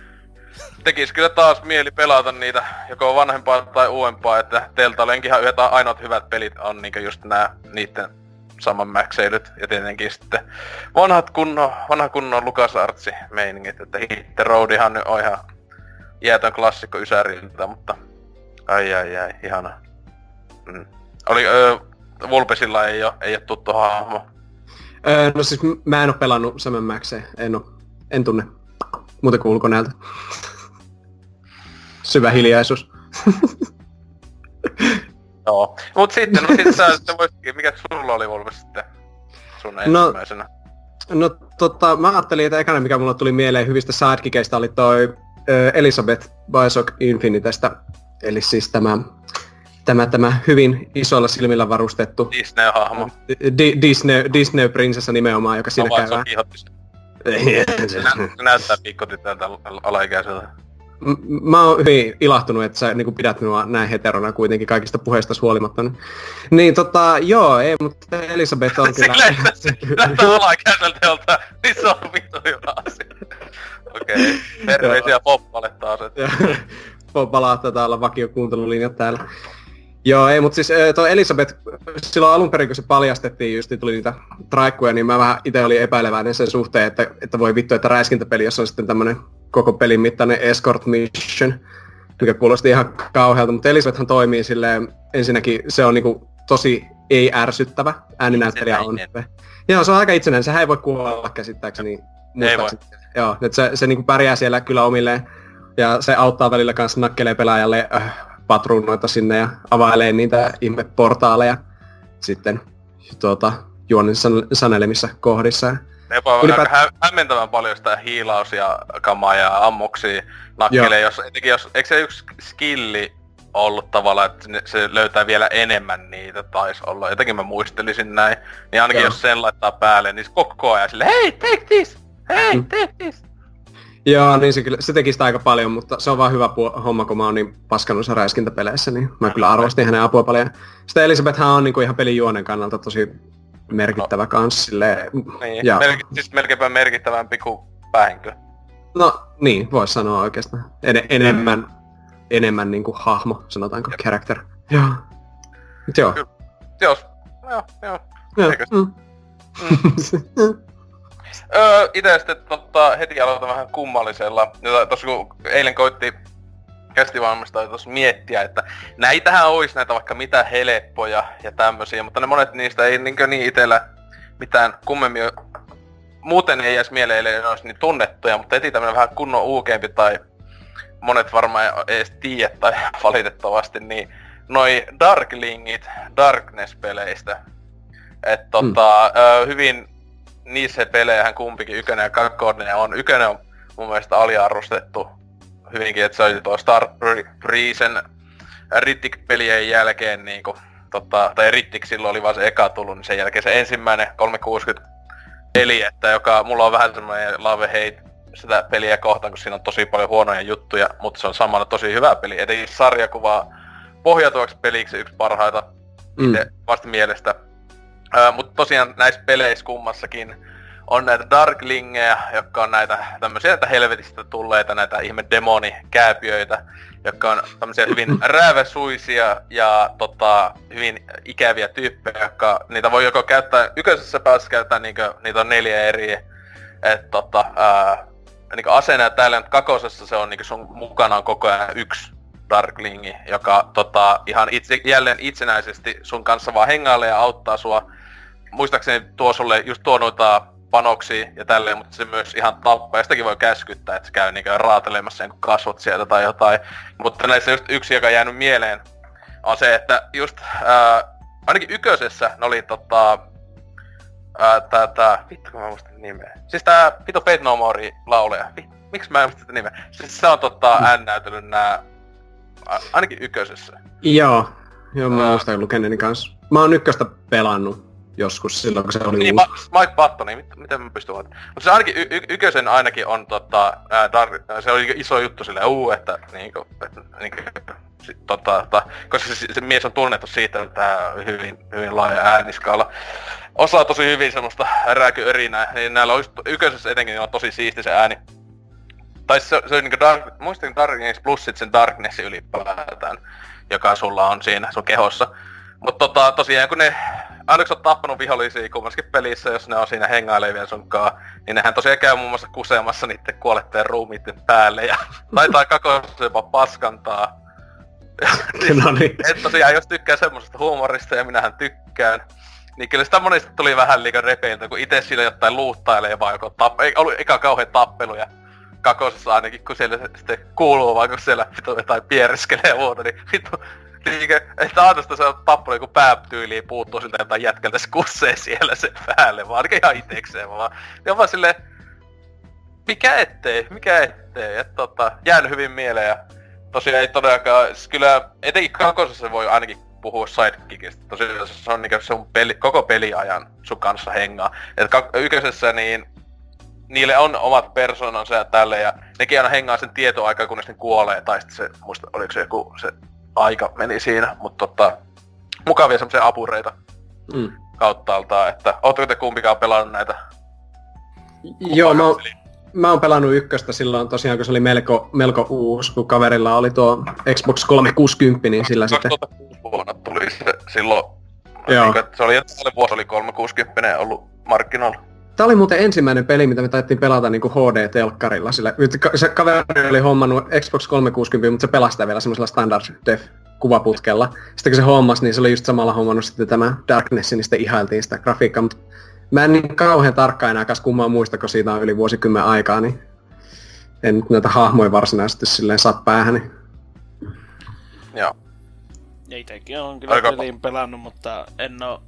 tekis kyllä taas mieli pelata niitä joko vanhempaa tai uudempaa, että teiltä olenkin ihan yhdet ainoat hyvät pelit on niinkö just nää niitten saman mäkseilyt ja tietenkin sitten vanhat kunnon, vanha kunnon Lukas Artsi meiningit, että Hit the Roadihan nyt on ihan jäätön klassikko Ysäriltä, mutta ai ai ai, ihana. Mm. Oli, öö, Vulpesilla ei oo, ei oo tuttu hahmo. Öö, no siis mä en oo pelannut Sam Maxia, en oo, en tunne. Muuten kuin ulkonäöltä. (laughs) Syvä hiljaisuus. (laughs) Joo. Mut sitten, no sit sä sitten voit, mikä sulla oli Vulpes sitten sun No- ensimmäisenä? No tota, mä ajattelin, että ekana mikä mulla tuli mieleen hyvistä sidekickeistä oli toi ö, Elisabeth Bioshock Infinitestä. Eli siis tämä, tämä, tämä hyvin isoilla silmillä varustettu Disney-hahmo. Di- Disney, Disney-prinsessa nimenomaan, joka siinä Siinä käy se (laughs) se. Nä- se näyttää pikkotytöltä alaikäiseltä. Mä oon hyvin ilahtunut, että sä niin pidät minua näin heterona kuitenkin kaikista puheista huolimatta. Niin tota, joo, ei, mutta Elisabeth on (laughs) kyllä... Silleen, että se näyttää alaikäiseltä jolta, niin se on vittu hyvä asia. Okei, okay. terveisiä Poppalle taas. Et. Ja palaa tätä olla vakiokuuntelulinjat täällä. Joo, ei, mutta siis eh, tuo Elisabeth, silloin alun perin kun se paljastettiin, just niin tuli niitä traikkuja, niin mä vähän itse olin epäileväinen sen suhteen, että, että voi vittu, että räiskintäpeli, jossa on sitten tämmönen koko pelin mittainen escort mission, mikä kuulosti ihan kauhealta, mutta Elisabethhan toimii silleen, ensinnäkin se on niinku tosi ei-ärsyttävä, ääninäyttelijä on. Joo, se on aika itsenäinen, sehän ei voi kuolla käsittääkseni. muistaakseni. Joo, että se, se niinku pärjää siellä kyllä omilleen, ja se auttaa välillä kanssa nakkelee pelaajalle äh, patruunoita sinne ja availee niitä ihme portaaleja sitten tuota, juonen san- sanelemissa kohdissa. Jopa Ylipä- hä- hämmentävän paljon sitä hiilaus ja kamaa ja ammuksia nakkelee, jos, etenkin jos, eikö se yksi skilli ollut tavallaan, että ne- se löytää vielä enemmän niitä, taisi olla. Jotenkin mä muistelisin näin. Niin ainakin Joo. jos sen laittaa päälle, niin se koko ajan sille, hei, take this! Hei, Mm. take this! Joo, niin se, kyllä, se teki sitä aika paljon, mutta se on vaan hyvä puo- homma, kun mä oon niin paskannut räiskintäpeleissä, niin mä kyllä arvostin hänen apua paljon. Sitten Elisabeth on niin kuin ihan pelin juonen kannalta tosi merkittävä no. kans silleen. Niin, ja... Merki, siis melkeinpä merkittävämpi kuin päähenkilö. No niin, voisi sanoa oikeastaan. En, enemmän, mm. enemmän niin kuin hahmo, sanotaanko, Jep. character. Joo. Joo. Kyllä. Joo. Joo, joo. joo. Mm. Mm. (laughs) öö, itse sitten totta, heti aloitan vähän kummallisella. Tuossa kun eilen koitti kästivalmistaja tuossa miettiä, että näitähän olisi näitä vaikka mitä helppoja ja tämmösiä, mutta ne monet niistä ei niin, niin itellä mitään kummemmin muuten ei edes mieleen, ellei ne olisi niin tunnettuja, mutta heti tämmönen vähän kunnon uukeempi tai monet varmaan ei edes tiedä tai (laughs) valitettavasti, niin noi Darklingit Darkness-peleistä. että tota, mm. hyvin niissä pelejähän kumpikin, ykönen ja kakkonen on. Ykönen on mun mielestä aliarvostettu hyvinkin, että se oli tuo Star Reason Rittik-pelien jälkeen niinku, tota, tai Rittik silloin oli vaan se eka tullut, niin sen jälkeen se ensimmäinen 360 peli, että joka, mulla on vähän semmoinen love hate sitä peliä kohtaan, kun siinä on tosi paljon huonoja juttuja, mutta se on samalla tosi hyvä peli. Eli sarjakuvaa pohjautuvaksi peliksi yksi parhaita mm. vasta mielestä. Öö, mutta tosiaan näissä peleissä kummassakin on näitä Darklingeja, jotka on näitä tämmöisiä näitä helvetistä tulleita, näitä ihme demonikääpiöitä, jotka on tämmöisiä hyvin (laughs) räävesuisia ja tota, hyvin ikäviä tyyppejä, jotka niitä voi joko käyttää, yköisessä päässä käyttää niinkö, niitä on neljä eri, että tota, ää, niinkö aseena täällä kakosessa se on niinkö sun mukana on koko ajan yksi Darklingi, joka tota, ihan itse, jälleen itsenäisesti sun kanssa vaan hengailee ja auttaa sua. Muistaakseni tuo sulle just tuo noita panoksia ja tälleen, mutta se myös ihan tappaa. Ja sitäkin voi käskyttää, että se käy niinkö raatelemassa niin kasvot sieltä tai jotain. Mutta näissä just yksi, joka on jäänyt mieleen, on se, että just ää, ainakin yköisessä ne oli tota, ää, tää, tää, vittu kun mä muistan nimeä. Siis tää Vito Fate No More lauleja. miksi mä en muista nimeä? Siis se on tota n nää, ainakin yköisessä. Joo, joo mä muistan lukeneeni kanssa. Mä oon ykköstä pelannut joskus silloin, kun se oli Niin, uusi. Ma- Mike Pattoni, mit, miten mä pystyn Mutta se ainakin y- y- ykösen ainakin on tota, ää, Dark, se oli iso juttu sille uu, että niinku, että, niinku, tota, tota, koska se, se, mies on tunnettu siitä, että hyvin, hyvin laaja ääniskaala. Osaa tosi hyvin semmoista rääkyörinää, niin näillä on yköisessä etenkin on tosi siisti se ääni. Tai se, se on niinku Dark, muistin Darkness plus sit sen Darkness ylipäätään, joka sulla on siinä sun kehossa. Mutta tota, tosiaan kun ne aina kun sä oot tappanut vihollisia kummassakin pelissä, jos ne on siinä hengailevien sunkaan, niin nehän tosiaan käy muun muassa kuseemassa niiden kuoletteen ruumiitten päälle ja (laughs) taitaa kakossa jopa paskantaa. (laughs) no niin. Et tosiaan, jos tykkää semmosesta huumorista ja minähän tykkään, niin kyllä sitä monesti tuli vähän liikaa repeiltä, kun itse sillä jotain luuttailee vaan joko tapp... Ei ollut eka kauhean tappelu ja kakosessa ainakin, kun siellä sitten kuuluu vaan, kun siellä vittu jotain piereskelee ja muuta, niin vittu Niinkö, että ainoastaan se tappelu joku päätyyliin puuttuu siltä jotain jätkältä se kussee siellä sen päälle, vaan ainakin ihan itekseen vaan. Ja vaan silleen, mikä ettei, mikä ettei, että tota, jäänyt hyvin mieleen ja tosiaan ei todellakaan, siis kyllä etenkin kakosessa voi ainakin puhua sidekickistä. Tosiaan se on niinku sun peli, koko peliajan sun kanssa hengaa. Et ykkösessä niin niille on omat persoonansa ja tälle ja nekin aina hengaa sen tietoaikaa kun ne kuolee tai sitten se, muista oliko se joku se aika meni siinä, mutta tota, mukavia semmoisia apureita mm. kauttaaltaan, että ootteko te kumpikaan pelannut näitä? Joo, mä, oon, mä oon pelannut ykköstä silloin tosiaan, kun se oli melko, melko uusi, kun kaverilla oli tuo Xbox 360, niin sillä 2006 sitten... vuonna tuli se silloin, Joo. Niin, se oli, että vuosi oli 360 ollut markkinoilla. Tämä oli muuten ensimmäinen peli, mitä me taidettiin pelata niin kuin HD-telkkarilla. Sillä, se kaveri oli hommannut Xbox 360, mutta se pelastaa vielä semmoisella standard def kuvaputkella. Sitten kun se hommas, niin se oli just samalla hommannut sitten tämä Darknessin, niin sitten ihailtiin sitä grafiikkaa. Mutta mä en niin kauhean tarkkaan enää kas kummaa muista, kun siitä on yli vuosikymmen aikaa, niin en nyt näitä hahmoja varsinaisesti silleen saa päähän. Joo. Ja itekin on kyllä Aika... peliin pelannut, mutta en oo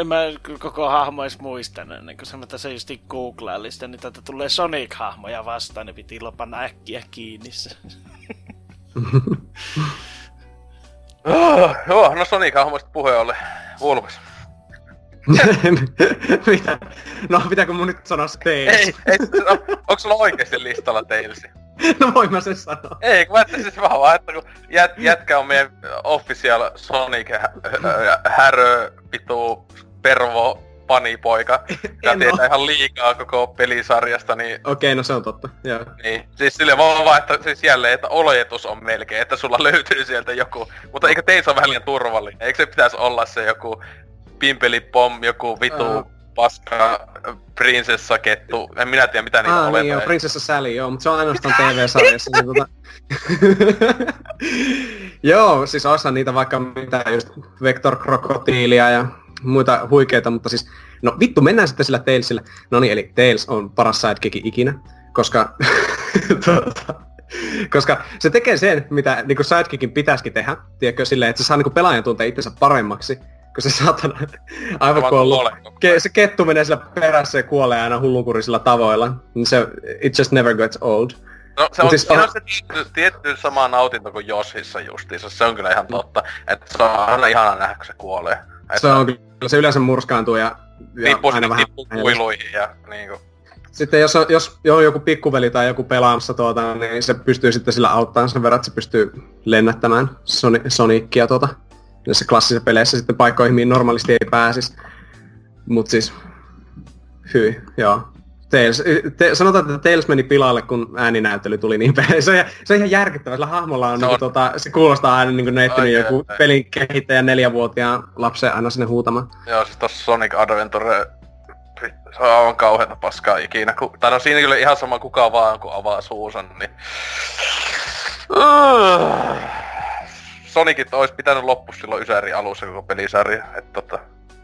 en mä koko hahmo edes muistan ennen kuin se mä tässä just googlailin sitä, niin tätä tulee Sonic-hahmoja vastaan, ne piti lopana äkkiä kiinni se. oh, joo, no Sonic-hahmoista puhe oli Vulpes. Mitä? No, pitääkö mun nyt sanoa se Tails? Ei, ei, no, onko sulla oikeesti listalla Tailsi? No voin mä sen sanoa. Ei, kun mä ajattelin siis vaan vaan, että kun jät, jätkä on meidän official Sonic hä- hä- härö, pitu, pervo, panipoika, (laughs) joka tietää ihan liikaa koko pelisarjasta, niin, Okei, no se on totta. Joo. niin siis sille vaan vaan, että siis jälleen, että oletus on melkein, että sulla (laughs) löytyy sieltä joku, mutta eikö teissä ole vähän liian turvallinen? Eikö se pitäisi olla se joku pimpeli pom, joku vitu Ää. paska prinsessakettu, en minä tiedä mitä niitä Ah, niin joo, Prinsessa Sally, joo, mutta se on ainoastaan TV-sarjassa. niin tota... (laughs) joo, siis osa niitä vaikka mitä just Vector Krokotiilia ja muita huikeita, mutta siis, no vittu, mennään sitten sillä Tailsillä. No niin, eli Tails on paras sidekick ikinä, koska, (laughs) tota, koska se tekee sen, mitä niin sidekickin pitäisikin tehdä, tiedätkö, silleen, että se saa niin pelaajan tuntea itsensä paremmaksi, kun se saatana (laughs) aivan kuolee koko ke, se kettu menee sillä perässä ja kuolee aina hullunkurisilla tavoilla. Niin se, it just never gets old. No se on, siis on- on se tietty, tietty sama nautinto kuin Joshissa justiinsa, se on kyllä ihan totta. Että se on aina ihana nähdä, kun se kuolee. Se on kyllä, se yleensä murskaantuu ja, ja tippuu aina sinne vähän... kuiluihin ja niinku. Sitten jos on, jos on joku pikkuveli tai joku pelaamassa tuota, niin se pystyy sitten sillä auttamaan sen verran, että se pystyy lennättämään Soni, Sonicia tuota, näissä klassisissa peleissä sitten paikkoihin, mihin normaalisti ei pääsisi. Mut siis, hyi, joo. Tails, te, sanotaan, että Tails meni pilalle, kun ääninäyttely tuli niin (laughs) päin. Se se on ihan järkyttävää. Sillä hahmolla on, Se niinku, on- tota, se kuulostaa aina niin kuin ne ehtinyt Oikein, joku pelin kehittäjän neljävuotiaan lapsen aina sinne huutamaan. Joo, siis tossa Sonic Adventure se on aivan kauheeta paskaa ikinä. Ku, tai no siinä kyllä ihan sama kuka vaan, kun avaa suunsa, niin... Sonicit olisi pitänyt loppu silloin Ysäri alussa koko pelisarja. Et tota...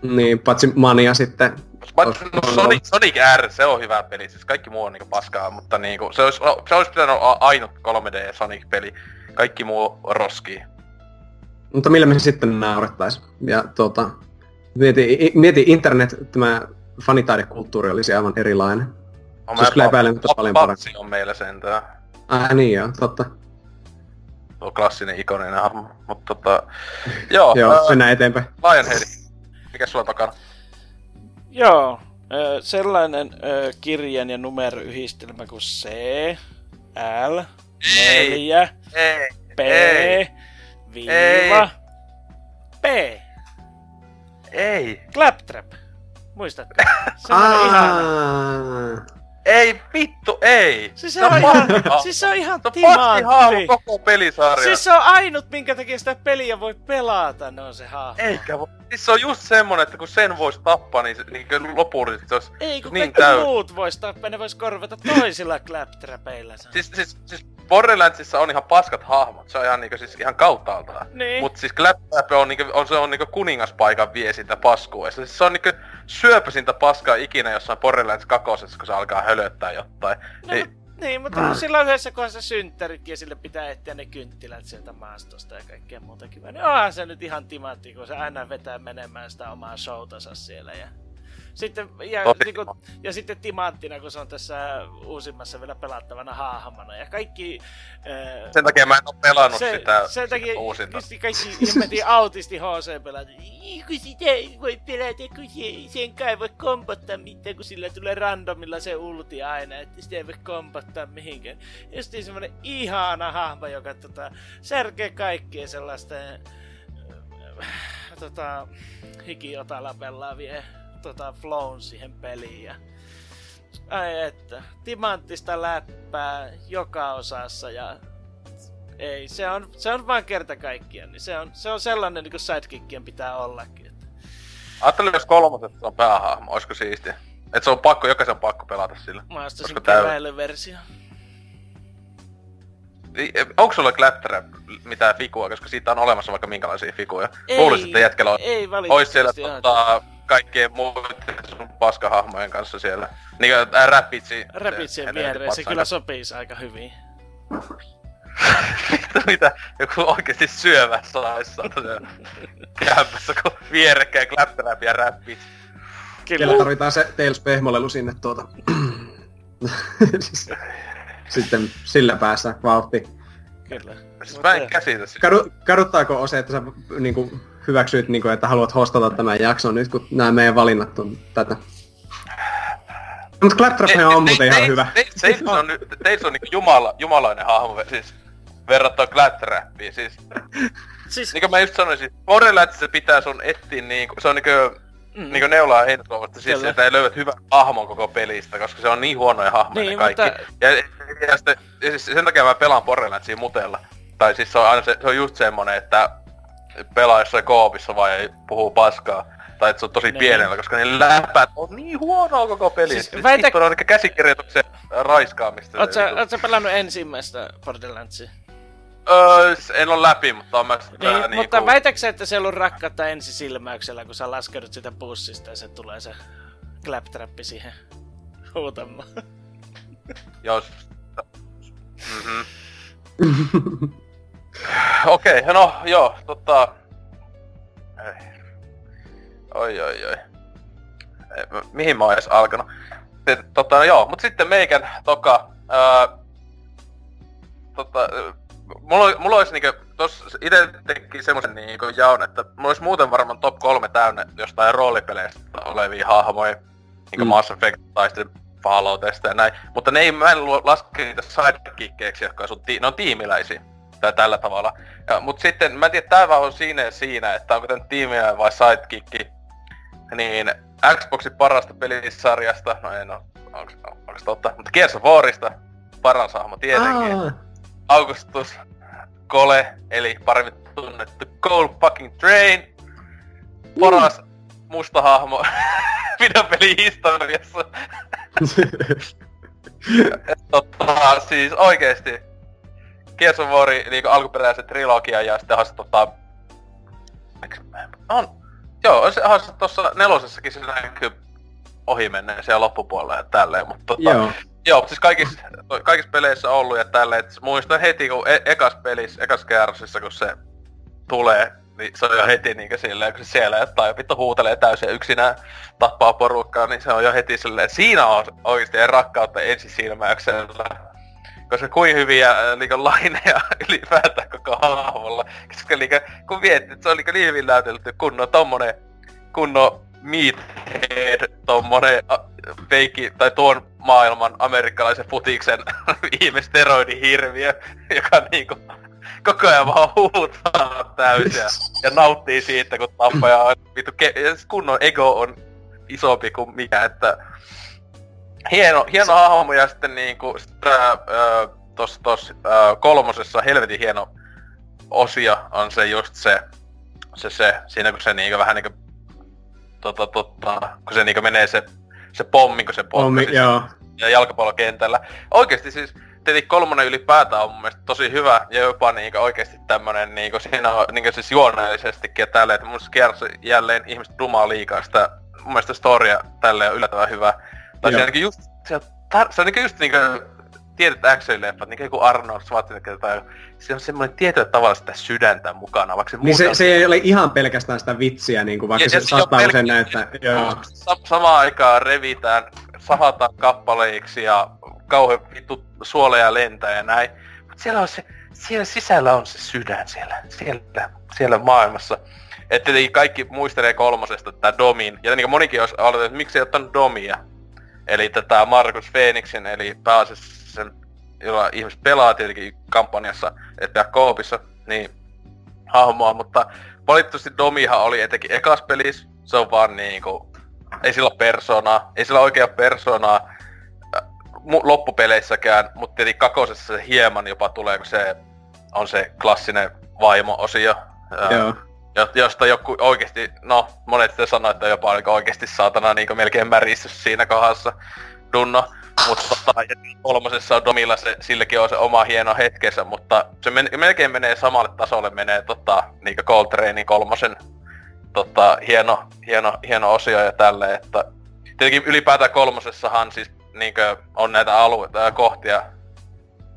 Niin, paitsi Mania sitten. Mä, no, Sonic, Sonic R, se on hyvä peli, siis kaikki muu on niinku paskaa, mutta niinku, se olisi, se olisi pitänyt olla ainut 3D Sonic-peli. Kaikki muu roskii. Mutta millä me sitten naurettais? Ja tuota, mieti, mieti internet, tämä fanitaidekulttuuri olisi aivan erilainen. On Se olisi kyllä epäilemättä paljon parempi. On meillä sentään. Ai niin joo, totta. Tuo klassinen ikoninen hahmo. Mutta tota... Joo, Joo, ää, mennään eteenpäin. Lionheadi. Mikä sulla on takana? Joo, sellainen kirjan ja numeroyhdistelmä kuin C, L, 4, Ei. P, Ei. viiva, P. Ei. Claptrap. Muistatte? Se on ihana. Ei vittu, ei. Siis se on ihan, siis se on ihan timantti. koko pelisarja. Siis se on ainut, minkä takia sitä peliä voi pelata, no se hahmo. Eikä voi. Siis se on just semmonen, että kun sen vois tappaa, niin, se, niin lopullisesti se olisi Ei, kun niin kaikki täys. muut vois tappaa, ne vois korvata toisilla (laughs) claptrapeilla. Siis, siis, siis Borderlandsissa on ihan paskat hahmot, se on ihan niinku siis ihan kauttaaltaan. Niin. Mut siis Claptrap on niinku, on, se on niinku kuningaspaikan viesintä paskuessa. Siis se on niinku syöpösintä paskaa ikinä jossain Borderlands kakosessa, kun se alkaa hölöttää jotain. No, Niin, mut- niin, mutta mm. sillä on yhdessä kohdassa synttäritkin ja sille pitää etsiä ne kynttilät sieltä maastosta ja kaikkea muuta kivaa. Niin onhan se nyt ihan timantti, kun se aina vetää menemään sitä omaa showtansa siellä ja... Sitten, ja, niin kun, ja sitten timanttina, kun se on tässä uusimmassa vielä pelattavana hahmona. Ja kaikki... Ää, sen takia mä en oo pelannut se, sitä, sen sitä takia uusinta. kaikki, kaikki himmetin autisti HC pelaat. "Ii, Kun sitä ei voi pelata, kun se, sen kai ei voi kompottaa mitään, kun sillä tulee randomilla se ulti aina, että sitä ei voi kompottaa mihinkään. Justiin semmonen ihana hahmo, joka tota, särkee kaikkien sellaisten äh, tota, hikiotalla pelaavien tota, flown siihen peliin. Ja, ai että, timanttista läppää joka osassa ja ei, se on, se on vaan kerta kaikkiaan, niin se on, se on sellainen niin kuin sidekickien pitää ollakin. Että. Ajattelin, jos kolmosessa on päähahmo, olisiko siistiä? Et se on pakko, jokaisen on pakko pelata sillä. Mä ostasin keräilyversio. Onko sulla Claptrap mitään fikua, koska siitä on olemassa vaikka minkälaisia figuja? Ei, Luulisin, että jätkellä on, ei ois siellä valitettavasti. tota, kaikkien muiden sun paskahahmojen kanssa siellä. Niinku äh, Rapidsi. Rapitsien viereen se kyllä sopisi aika hyvin. Vittu (laughs) mitä joku oikeesti syövä sais siellä kämpässä, kun vierekkäin Claptrap ja Rapid. Kyllä. tarvitaan se Tails pehmolelu sinne tuota. (clears throat) Sitten sillä päässä vauhti. kyllä. Siis mä en käsitä sitä. Kadu, kaduttaako Ose, että sä niinku hyväksyit, niin kuin, että haluat hostata tämän jakson nyt, kun nämä meidän valinnat on tätä. Mutta Claptrap on muuten ihan hyvä. Teissä on, teissä on niinku jumala, jumalainen hahmo, siis verrattuna Claptrapiin, siis... Siis... Niin kuin mä just sanoin, siis Borderlandsissa pitää sun etsiä niinku, se on niinku Mm. Niinku neulaa heinätuomasta siis, että ei löydät hyvän hahmon koko pelistä, koska se on niin huonoja hahmoja niin, kaikki. Mutta... Ja, ja, sitten, ja siis sen takia mä pelaan Borderlandsia mutella. Tai siis se on aina se, se on just semmonen, että pelaa jossain koopissa vai ei puhuu paskaa. Tai että se on tosi niin. pienellä, koska ne läpät on niin huonoa koko pelissä. Siis väitä... Sitten on niinku käsikirjoituksen raiskaamista. Oot sä, oot sä pelannut ensimmäistä Borderlandsia? Öö, en ole läpi, mutta on mä niin, niin, mutta kuin... väitäksä, että se on ollut rakkautta ensisilmäyksellä, kun sä laskeudut sitä bussista ja se tulee se claptrappi siihen huutamaan? Jos... Mhm. (laughs) Okei, okay, no joo, tota... Ei. Oi oi oi. Mihin mä oon edes alkanut? Tota, no joo, mut sitten meikän toka... Öö, tota, mulla, mulla olisi niinku, tos ite teki semmosen niinku jaon, että mulla olisi muuten varmaan top kolme täynnä jostain roolipeleistä olevia hahmoja. Niinku mm. Mass Effect tai sitten Falloutista ja näin. Mutta ne ei, mä en laske niitä sidekickkeiksi, jotka on, ti- ne on tiimiläisiä. Tai tällä tavalla. Ja, mut sitten, mä en tiedä, tää vaan on siinä ja siinä, että onko tän tiimiä vai sidekicki. Niin Xboxin parasta pelisarjasta, no en oo, onks, onks totta, mutta Gears of Warista paras hahmo tietenkin. Ah. Augustus Kole, eli paremmin tunnettu Cole fucking Train. Paras mm. musta hahmo (laughs) videopeli historiassa. (laughs) tota, siis oikeesti Gears of War, niinku alkuperäisen trilogia ja sitten has tota... On, joo, se has tossa nelosessakin se näkyy ohi menneen siellä loppupuolella ja tälleen, mutta tota, joo. Joo, siis kaikissa, kaikissa peleissä ollut ja tälleen, että muistan heti kun e- ekas pelissä, ekas käärsissa kun se tulee, niin se on jo heti niinkö silleen, kun se siellä jotain vittu huutelee täysin yksinään tappaa porukkaa, niin se on jo heti silleen, siinä on oikeesti rakkautta ensisilmäyksellä. Koska kuin hyviä niinku laineja (laughs) ylipäätään koko hahmolla. Koska niinku, kun mietit, että se on niinku niin hyvin näytelty kunnon tommonen kunnon meathead, tommonen feikki, tai tuon maailman amerikkalaisen futiksen (laughs) viime steroidihirviö, (laughs) joka niinku koko ajan vaan huutaa täysiä ja nauttii siitä, kun tappaja on vittu ke- kunnon ego on isompi kuin mikä, että hieno, hieno hahmo ja sitten niinku sitä, äh, tos, tos äh, kolmosessa helvetin hieno osio on se just se, se, se siinä kun se niinku vähän niinku tota, tota, kun se niinku menee se, se pommi, kun se pommi, pommi joo. ja jalkapallokentällä. Oikeesti siis tietenkin kolmonen ylipäätään on mun mielestä tosi hyvä ja jopa niinku oikeesti tämmönen niinku siinä on niinku siis juoneellisestikin ja tälleen, että mun mielestä jälleen ihmiset dumaa liikaa sitä mun mielestä storia tälleen on yllättävän hyvä. Tai se on just, se on, tar- se on niinku just niinku tietyt action-leffat, niin kuin Arnold Schwarzenegger tai se on semmoinen tietyllä tavalla sitä sydäntä mukana, vaikka se Niin se, se, ei ole ihan pelkästään sitä vitsiä, niin kuin, vaikka ja, se, se saattaa pelk- usein näyttää. Joo. Sa- samaan aikaan revitään, sahataan kappaleiksi ja kauhean vittu suoleja lentää ja näin. Mutta siellä on se, siellä sisällä on se sydän siellä, siellä, siellä maailmassa. Että tietenkin kaikki muistelee kolmosesta tätä Domin, ja niin monikin olisi aloitettu, että miksi ei ottanut Domia. Eli tätä Markus Phoenixin, eli pääasiassa sen, jolla ihmiset pelaa tietenkin kampanjassa, että koopissa, niin hahmoa, mutta valitettavasti Domihan oli etenkin ekas pelissä, se on vaan niinku, ei sillä ole persoonaa, ei sillä oikea persoonaa äh, loppupeleissäkään, mutta tietenkin kakosessa se hieman jopa tulee, kun se on se klassinen vaimo-osio. Äh, Joo. Josta joku oikeesti, no monet sitten sanoo, että jopa oikeesti saatana niin melkein märistys siinä kohdassa. Dunno. Mutta tota, kolmosessa on Domilla se, silläkin on se oma hieno hetkensä, mutta se men, melkein menee samalle tasolle, menee tota, niinku Coltranein kolmosen tota, hieno, hieno, hieno osio ja tälleen, että tietenkin ylipäätään kolmosessahan siis niinkö on näitä alueita ja kohtia,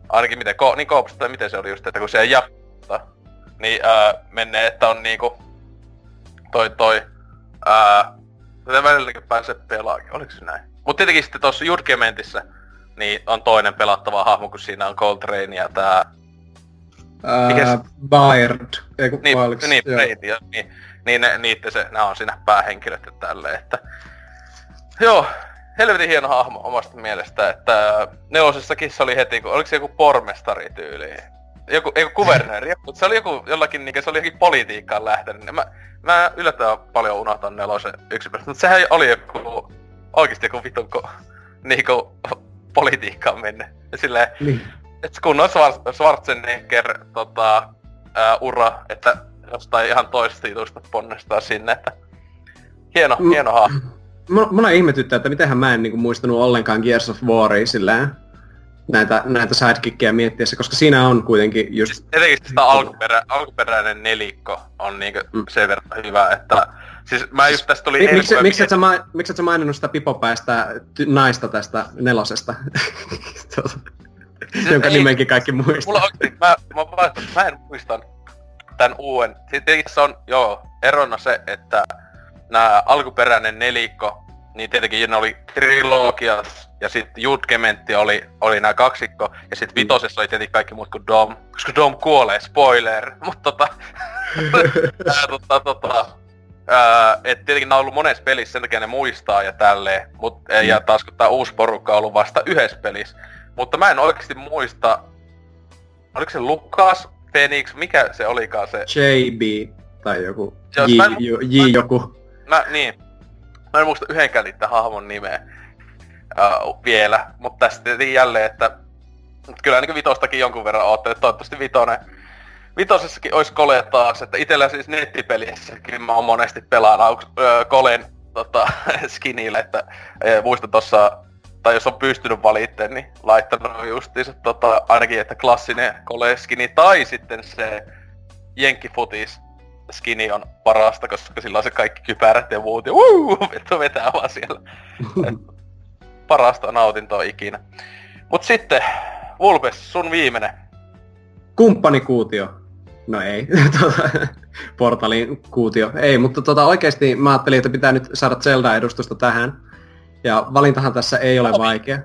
ainakin miten, ko, niin koopista miten se oli just, että kun se ei jakta, niin ää, menee, että on niinku toi toi ää, tätä välilläkin pääsee pelaakin, oliko se näin? Mutta tietenkin sitten tuossa Judgementissä niin on toinen pelattava hahmo, kun siinä on Coltrane ja tää Ää, Baird. Eiku, Niin, vai oliks- niin. Brady, niin, niin ne, niitä se, nämä on siinä päähenkilöt ja tälleen, että... Joo, helvetin hieno hahmo omasta mielestä, että nelosessakin se oli heti, kun oliko se joku pormestari tyyli? Joku, ei kuvernööri, joku, se oli joku jollakin, niin se oli jokin politiikkaan lähtenyt. niin Mä, mä yllättävän paljon unohtan nelosen yksipäistä, mutta sehän oli joku, oikeesti joku vitun ko, niinku politiikkaan mennyt. Ja silleen, Niin. et kun on Schwar- Schwarzenegger tota, ää, ura, että jostain ihan toisesta jutusta ponnistaa sinne, että hieno, Mm. hieno hahmo. Mua ihmetyttää, että mitenhän mä en niinku muistanut ollenkaan Gears of Waria silleen näitä, näitä sidekickkejä miettiessä, koska siinä on kuitenkin just... Siis etenkin sitä alkuperä, alkuperäinen nelikko on niinkö Mm. sen verran hyvä, että... Siis mä just tästä tuli Mi- miksi, miksi, et sä, ma- miksi et sä maininnut sitä pipopäistä ty- naista tästä nelosesta? (laughs) Tuota, Jonka Siis ei- nimenkin kaikki muistaa. Mulla oikeesti, mä, mä, mä, mä en muistan tän uuden. Sitten se on, joo, erona se, että nämä alkuperäinen nelikko, niin tietenkin ne oli trilogiat, ja sitten Judgementti oli, oli nämä kaksikko, ja sitten vitosessa oli tietenkin kaikki muut kuin Dom, koska Dom kuolee, spoiler, (laughs) mutta tota, (laughs) ää, tota, tota, ää, et tietenkin nämä on ollut monessa pelissä, sen takia ne muistaa ja tälleen, mut, ja taas kun tää uusi porukka on ollut vasta yhdessä pelissä, mutta mä en oikeesti muista, oliko se Lukas, Phoenix, mikä se olikaan se, JB tai joku J, J, J joku. mä, niin, mä en muista yhdenkään niitä hahmon nimeä uh, vielä, mutta tietenkin jälleen, että mut kyllä niin vitostakin jonkun verran ootte, että toivottavasti vitonen, vitosessakin olisi Kole taas, että itellä siis nettipelissäkin mä oon monesti pelaan öö, Kolen tota, (laughs) skinille, että ee, muistan tossa, tai jos on pystynyt valitteen, niin laittanut justiinsa tota, ainakin, että klassinen Kole skini, tai sitten se Jenkkifutis skini on parasta, koska sillä on se kaikki kypärät ja muut, ja uu, vittu vetää vaan siellä. Parasta nautintoa ikinä. Mut sitten, Vulpes, sun viimeinen. Kumppanikuutio. No ei. (laughs) Tota, Portalin kuutio. Ei, mutta tota, oikeasti mä ajattelin, että pitää nyt saada Zelda-edustusta tähän. Ja valintahan tässä ei ole Navi. vaikea.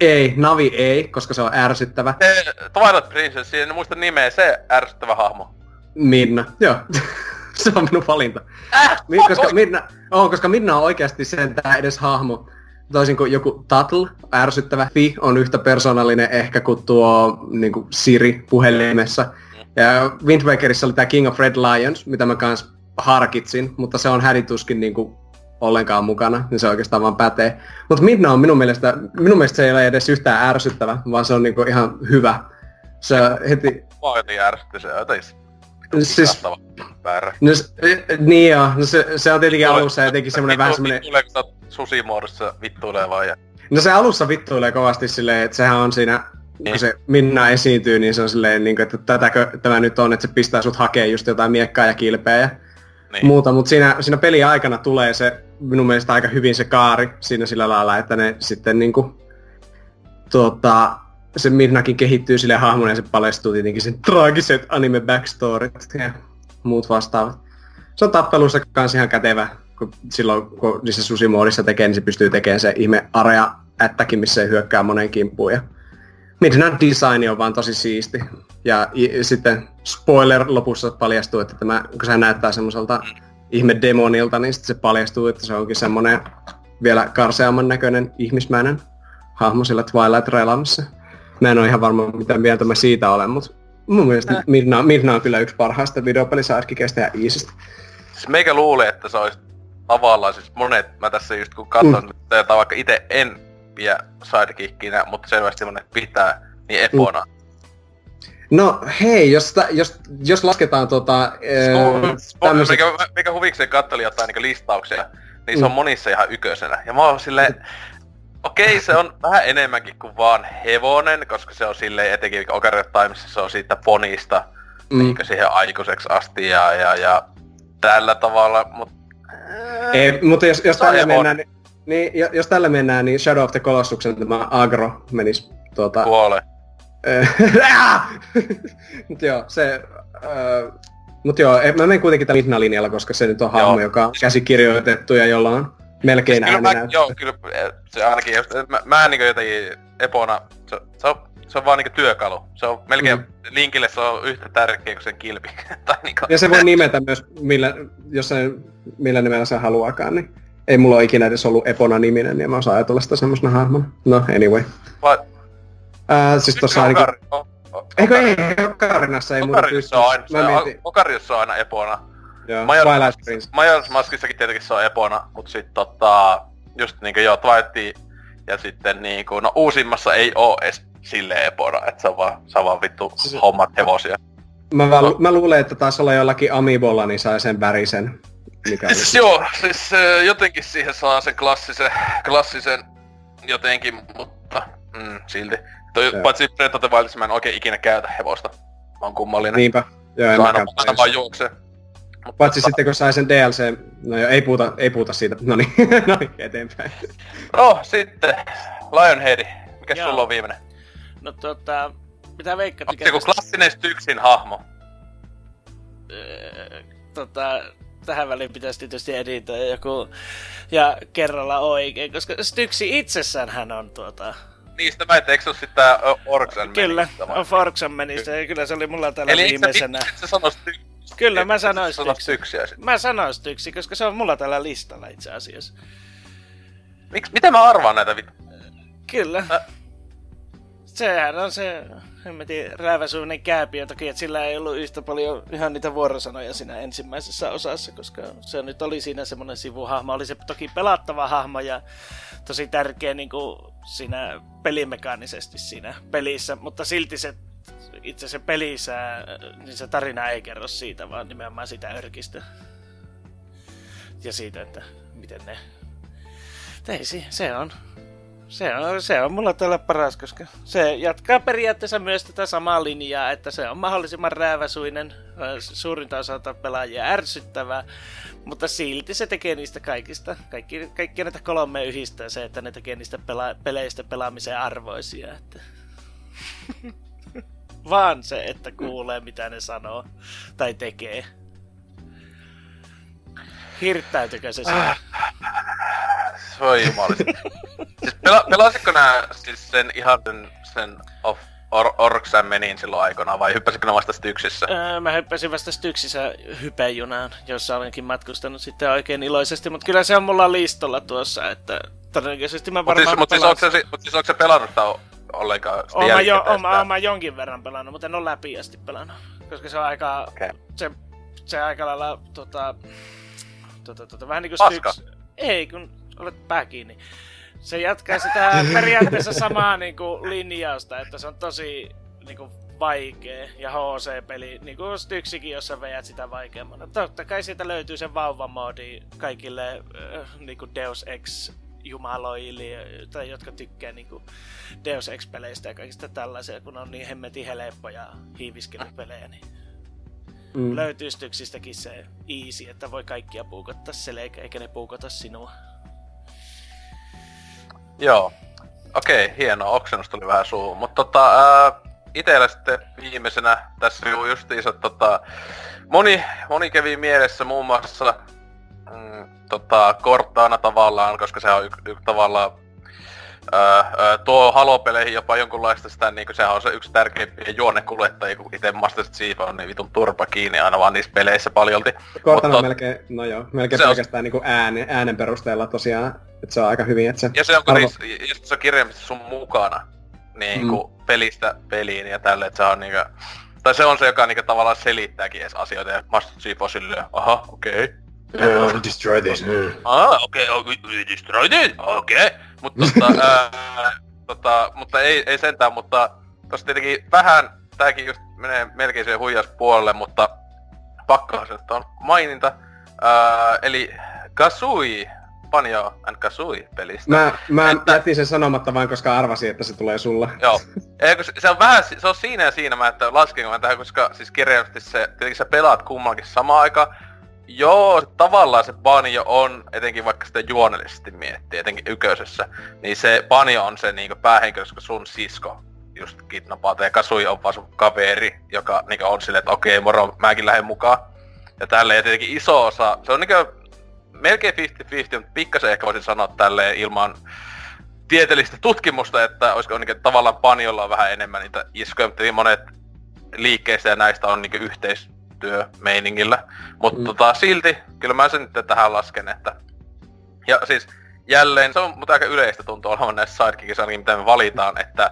Ei, Navi ei, koska se on ärsyttävä. Se Twilight Princess, en muista nimeä, se ärsyttävä hahmo. Minna. Joo. (laughs) se on minun valinta. Äh, Mi- koska Minna, on, koska Minna on oikeasti sentään edes hahmo. Toisin kuin joku Tuttle, ärsyttävä Fi, on yhtä persoonallinen ehkä kuin tuo niin kuin Siri puhelimessa. Ja Wind Wakerissa oli tämä King of Red Lions, mitä mä kans harkitsin, mutta se on hädituskin niin kuin ollenkaan mukana, niin se oikeastaan vaan pätee. Mutta Midna on minun mielestä, minun mielestä se ei ole edes yhtään ärsyttävä, vaan se on niin kuin ihan hyvä. Se heti, Mua jotenkin ärsytti se jotenkin. Siis- Väärä. no, s- niin joo, no se, se on tietenkin alussa jotenkin semmoinen vähän semmoinen Tulee, kun sä oot susimuodossa vittuilevaa ja... No se alussa vittuilee kovasti silleen, että sehän on siinä, Niin. kun se Minna esiintyy, niin se on silleen, niin kuin, että tätäkö tämä nyt on, että se pistää sut hakee just jotain miekkaa ja kilpeä ja Niin. muuta, mutta siinä, siinä pelin aikana tulee se minun mielestä aika hyvin se kaari siinä sillä lailla, että ne sitten niinku, tuota, se Minnakin kehittyy sille hahmona ja se paljastuu tietenkin sen traagiset anime backstoryt ja muut vastaavat. Se on tappelussa kans ihan kätevä, kun silloin kun niissä susimoodissa tekee, niin se pystyy tekemään se ihme area ättäkin, missä se hyökkää monen kimppuun. Ja Midnight Design on vaan tosi siisti. Ja i- sitten spoiler lopussa paljastuu, että tämä, kun se näyttää semmoiselta ihme demonilta, niin sitten se paljastuu, että se onkin semmoinen vielä karseamman näköinen ihmismäinen hahmo sillä Twilight Realmissa. Mä en ole ihan varma, mitä mieltä mä siitä olen, mutta mun mielestä Midna, Midna on kyllä yksi parhaista videopelisaitkikeistä ja Iisistä. Siis meikä luulee, että se olisi tavallaan siis monet, mä tässä just kun katson, mm. että vaikka itse en pidä sidekickinä, mutta selvästi monet pitää, niin Epona. Mm. No hei, jos, tä, jos, jos lasketaan tota... Spo- mikä, mikä huvikseen katteli jotain niin listauksia, niin se on Mm. monissa ihan yköisenä. Ja mä oon silleen, okei se on vähän enemmänkin kuin vaan hevonen, koska se on silleen etenkin Ocarina of Timesissa se on siitä ponista Mm. niin siihen aikuiseksi asti ja, ja, ja tällä tavalla, mut... Ei, mutta jos, jos, tällä mennään, niin, niin, jo- jos tällä mennään, niin Shadow of the Colossuksen tämä agro menisi tuota... Kuole. (laughs) Mut joo, se... Öö, mut joo, eh, mä menen kuitenkin tällä Midna-linjalla, koska se nyt on hahmo, joka on käsikirjoitettu ja jolla on melkein Siis kyllä mä, joo, kyllä eh, se ainakin, jos, mä, mä niin jotenkin Epona, se, se on se on vaan niinku työkalu. Se on melkein, Mm. Linkille se on yhtä tärkeä kuin sen kilpi. (laughs) tai niinku, Ja se voi nimetä myös, millä, jos se, millä nimellä se haluaakaan, niin ei mulla ole ikinä edes ollut Epona-niminen, niin mä osaan ajatella sitä semmoisena hahmona. No, anyway. vai, Ää, siis tossa ainakin... Eikö ei, Okarinassa ei muuta pysty. se, Okarius on aina Epona. Joo, Major- Twilight Prince. Majora's Maskissakin tietenkin se on Epona, mut sit tota, just niinku joo, Twilight ja sitten niinku, no uusimmassa ei oo edes silleen Epona, että se on vaan, se on vaan vittu Se- hommat hevosia. Mä, vaan, mä luulen, että taas olla jollakin Amiibolla, niin sai sen värisen. Mikä Siis (laughs) joo, siis jotenkin siihen saa sen klassisen, klassisen jotenkin, mutta mm, silti. Toi, Joo. paitsi Breath of the Wildissa mä en oikein ikinä käytä hevosta. Mä oon kummallinen. Niinpä. Joo, en aina, aina vaan juoksee. Paitsi sitten kun sai sen DLC, no joo, ei puhuta, ei puhuta siitä, no niin, (laughs) no niin, eteenpäin. No sitten, Lionhead. Mikä Joo. sulla on viimeinen? No tota, mitä veikkaat, Onko se joku klassinen Styksin hahmo? Öö, tota, tähän väliin pitäisi tietysti editoida joku ja kerralla oikein, koska Styksi itsessään hän on tuota... Niistä mä et, eikö se oo sit tää Orksan Kyllä, on Forksan menistä ja kyllä se oli mulla täällä Eli viimeisenä. et sä sano Styksiä? Kyllä, mä sanoin sit. Mä sanoin Styksi, koska se on mulla täällä listalla itse asiassa. Miks, miten mä arvaan näitä vittu? Kyllä. Ä- Sehän on se hemmetin rääväsuinen kääpiö toki, että sillä ei ollut yhtä paljon ihan niitä vuorosanoja siinä ensimmäisessä osassa, koska se nyt oli siinä semmoinen sivuhahmo. Oli se toki pelattava hahmo ja tosi tärkeä niin kuin siinä pelimekaanisesti siinä pelissä, mutta silti se itse se pelissä, niin se tarina ei kerro siitä, vaan nimenomaan sitä örkistä. Ja siitä, että miten ne... Ei, se- on se on, se on mulla täällä paras, koska se jatkaa periaatteessa myös tätä samaa linjaa, että se on mahdollisimman rääväsuinen, ää, suurinta osalta pelaajia ärsyttävää, mutta silti se tekee niistä kaikista, kaikki, kaikkia näitä kolmea yhdistää se, että ne tekee niistä pela- peleistä pelaamisen arvoisia. Että... Vaan se, että kuulee mitä ne sanoo tai tekee. Hirttäytykö se sinne? Voi jumalista. siis pela, pelasitko nää siis sen ihan sen, sen of, or, Orksan menin silloin aikoinaan vai hyppäsitkö ne vasta Styksissä? Öö, mä hyppäsin vasta Styksissä hypejunaan, jossa olenkin matkustanut sitten oikein iloisesti, mutta kyllä se on mulla listolla tuossa, että todennäköisesti mä varmaan siis, mut siis, onko se, mut siis onko se pelannut tää o- ollenkaan? sitä Oon mä, jo, oon, mä, oon mä jonkin verran pelannut, mutta en ole läpi asti pelannut. Koska se on aika... Okei. Se, se aika lailla tota, tota, tota, vähän niinku Paska. Styx. Ei, kun olet pää kiinni. Se jatkaa sitä periaatteessa (laughs) samaa niinku linjausta, että se on tosi niinku vaikea ja HC-peli, niin kuin Styxikin, jossa veät sitä vaikeammana. Totta kai siitä löytyy se vauvamoodi kaikille äh, niinku Deus Ex jumaloille, tai jotka tykkää niinku Deus Ex-peleistä ja kaikista tällaisia, kun on niin hemmetin helppoja hiiviskelypelejä, niin Mm. löytyy Styxistäkin se easy, että voi kaikkia puukottaa sille, eikä, ne puukota sinua. Joo. Okei, hienoa. Oksennus tuli vähän suuhun. Mutta tota, ää, itellä sitten viimeisenä tässä ju- justiinsa tota, moni, moni kävi mielessä muun muassa mm, tota, Cortana tavallaan, koska se on y- y- tavallaan ää, tuo halopeleihin jopa jonkunlaista sitä, niin sehän on se yksi tärkeimpiä juonnekuljettajia, kun itse Master Chief on niin vitun turpa kiinni aina vaan niissä peleissä paljolti. Cortana Mut on melkein, no joo, melkein Se on- pelkästään niinku äänen, äänen perusteella tosiaan, että se on aika hyvin, että se... Ja se on, Arvo- se on kirjaimisesti sun mukana, niin Mm. mm. pelistä peliin ja tälle, että se on niinku... Tai se on se, joka niinku tavallaan selittääkin edes asioita ja Master Chief on silleen, aha, okei. Okay. Yeah, destroy this. Ah, okei, okay, okay, destroyed it, okei. Okay. Mutta tota, (laughs) ää, tota, mutta ei, ei sentään, mutta tossa tietenkin vähän, tääkin just menee melkein siihen huijauspuolelle, mutta pakkaa se, on maininta. Ää, eli Kasui, Banjo and Kasui pelistä. Mä, mä Että- jätin sen sanomatta vain, koska arvasin, että se tulee sulla. Joo. (laughs) Ei, kun se- on vähän, se on siinä ja siinä, mä että laskenko mä tähän, koska siis kirjallisesti se, tietenkin sä pelaat kummallakin samaan aikaan. Joo, tavallaan se banjo on, etenkin vaikka sitä juonellisesti miettii, etenkin yköisessä, niin se banjo on se niinku päähenkilö, koska sun sisko just kidnapaata ja Kasui on vaan sun kaveri, joka niinku on silleen, että okei, moro, mäkin lähden mukaan. Ja tälleen, ja tietenkin iso osa, se on niinku melkein 50-50, mutta pikkasen ehkä voisin sanoa tälleen ilman tieteellistä tutkimusta, että olisiko niin, tavallaan panjolla on vähän enemmän niitä iskuja, mutta niin monet liikkeistä ja näistä on niin yhteistyömeiningillä. Mutta mm. tota, silti, kyllä mä sen nyt tähän lasken, että... Ja siis jälleen, se on mutta aika yleistä tuntuu olevan näissä sidekickissa, mitä me valitaan, että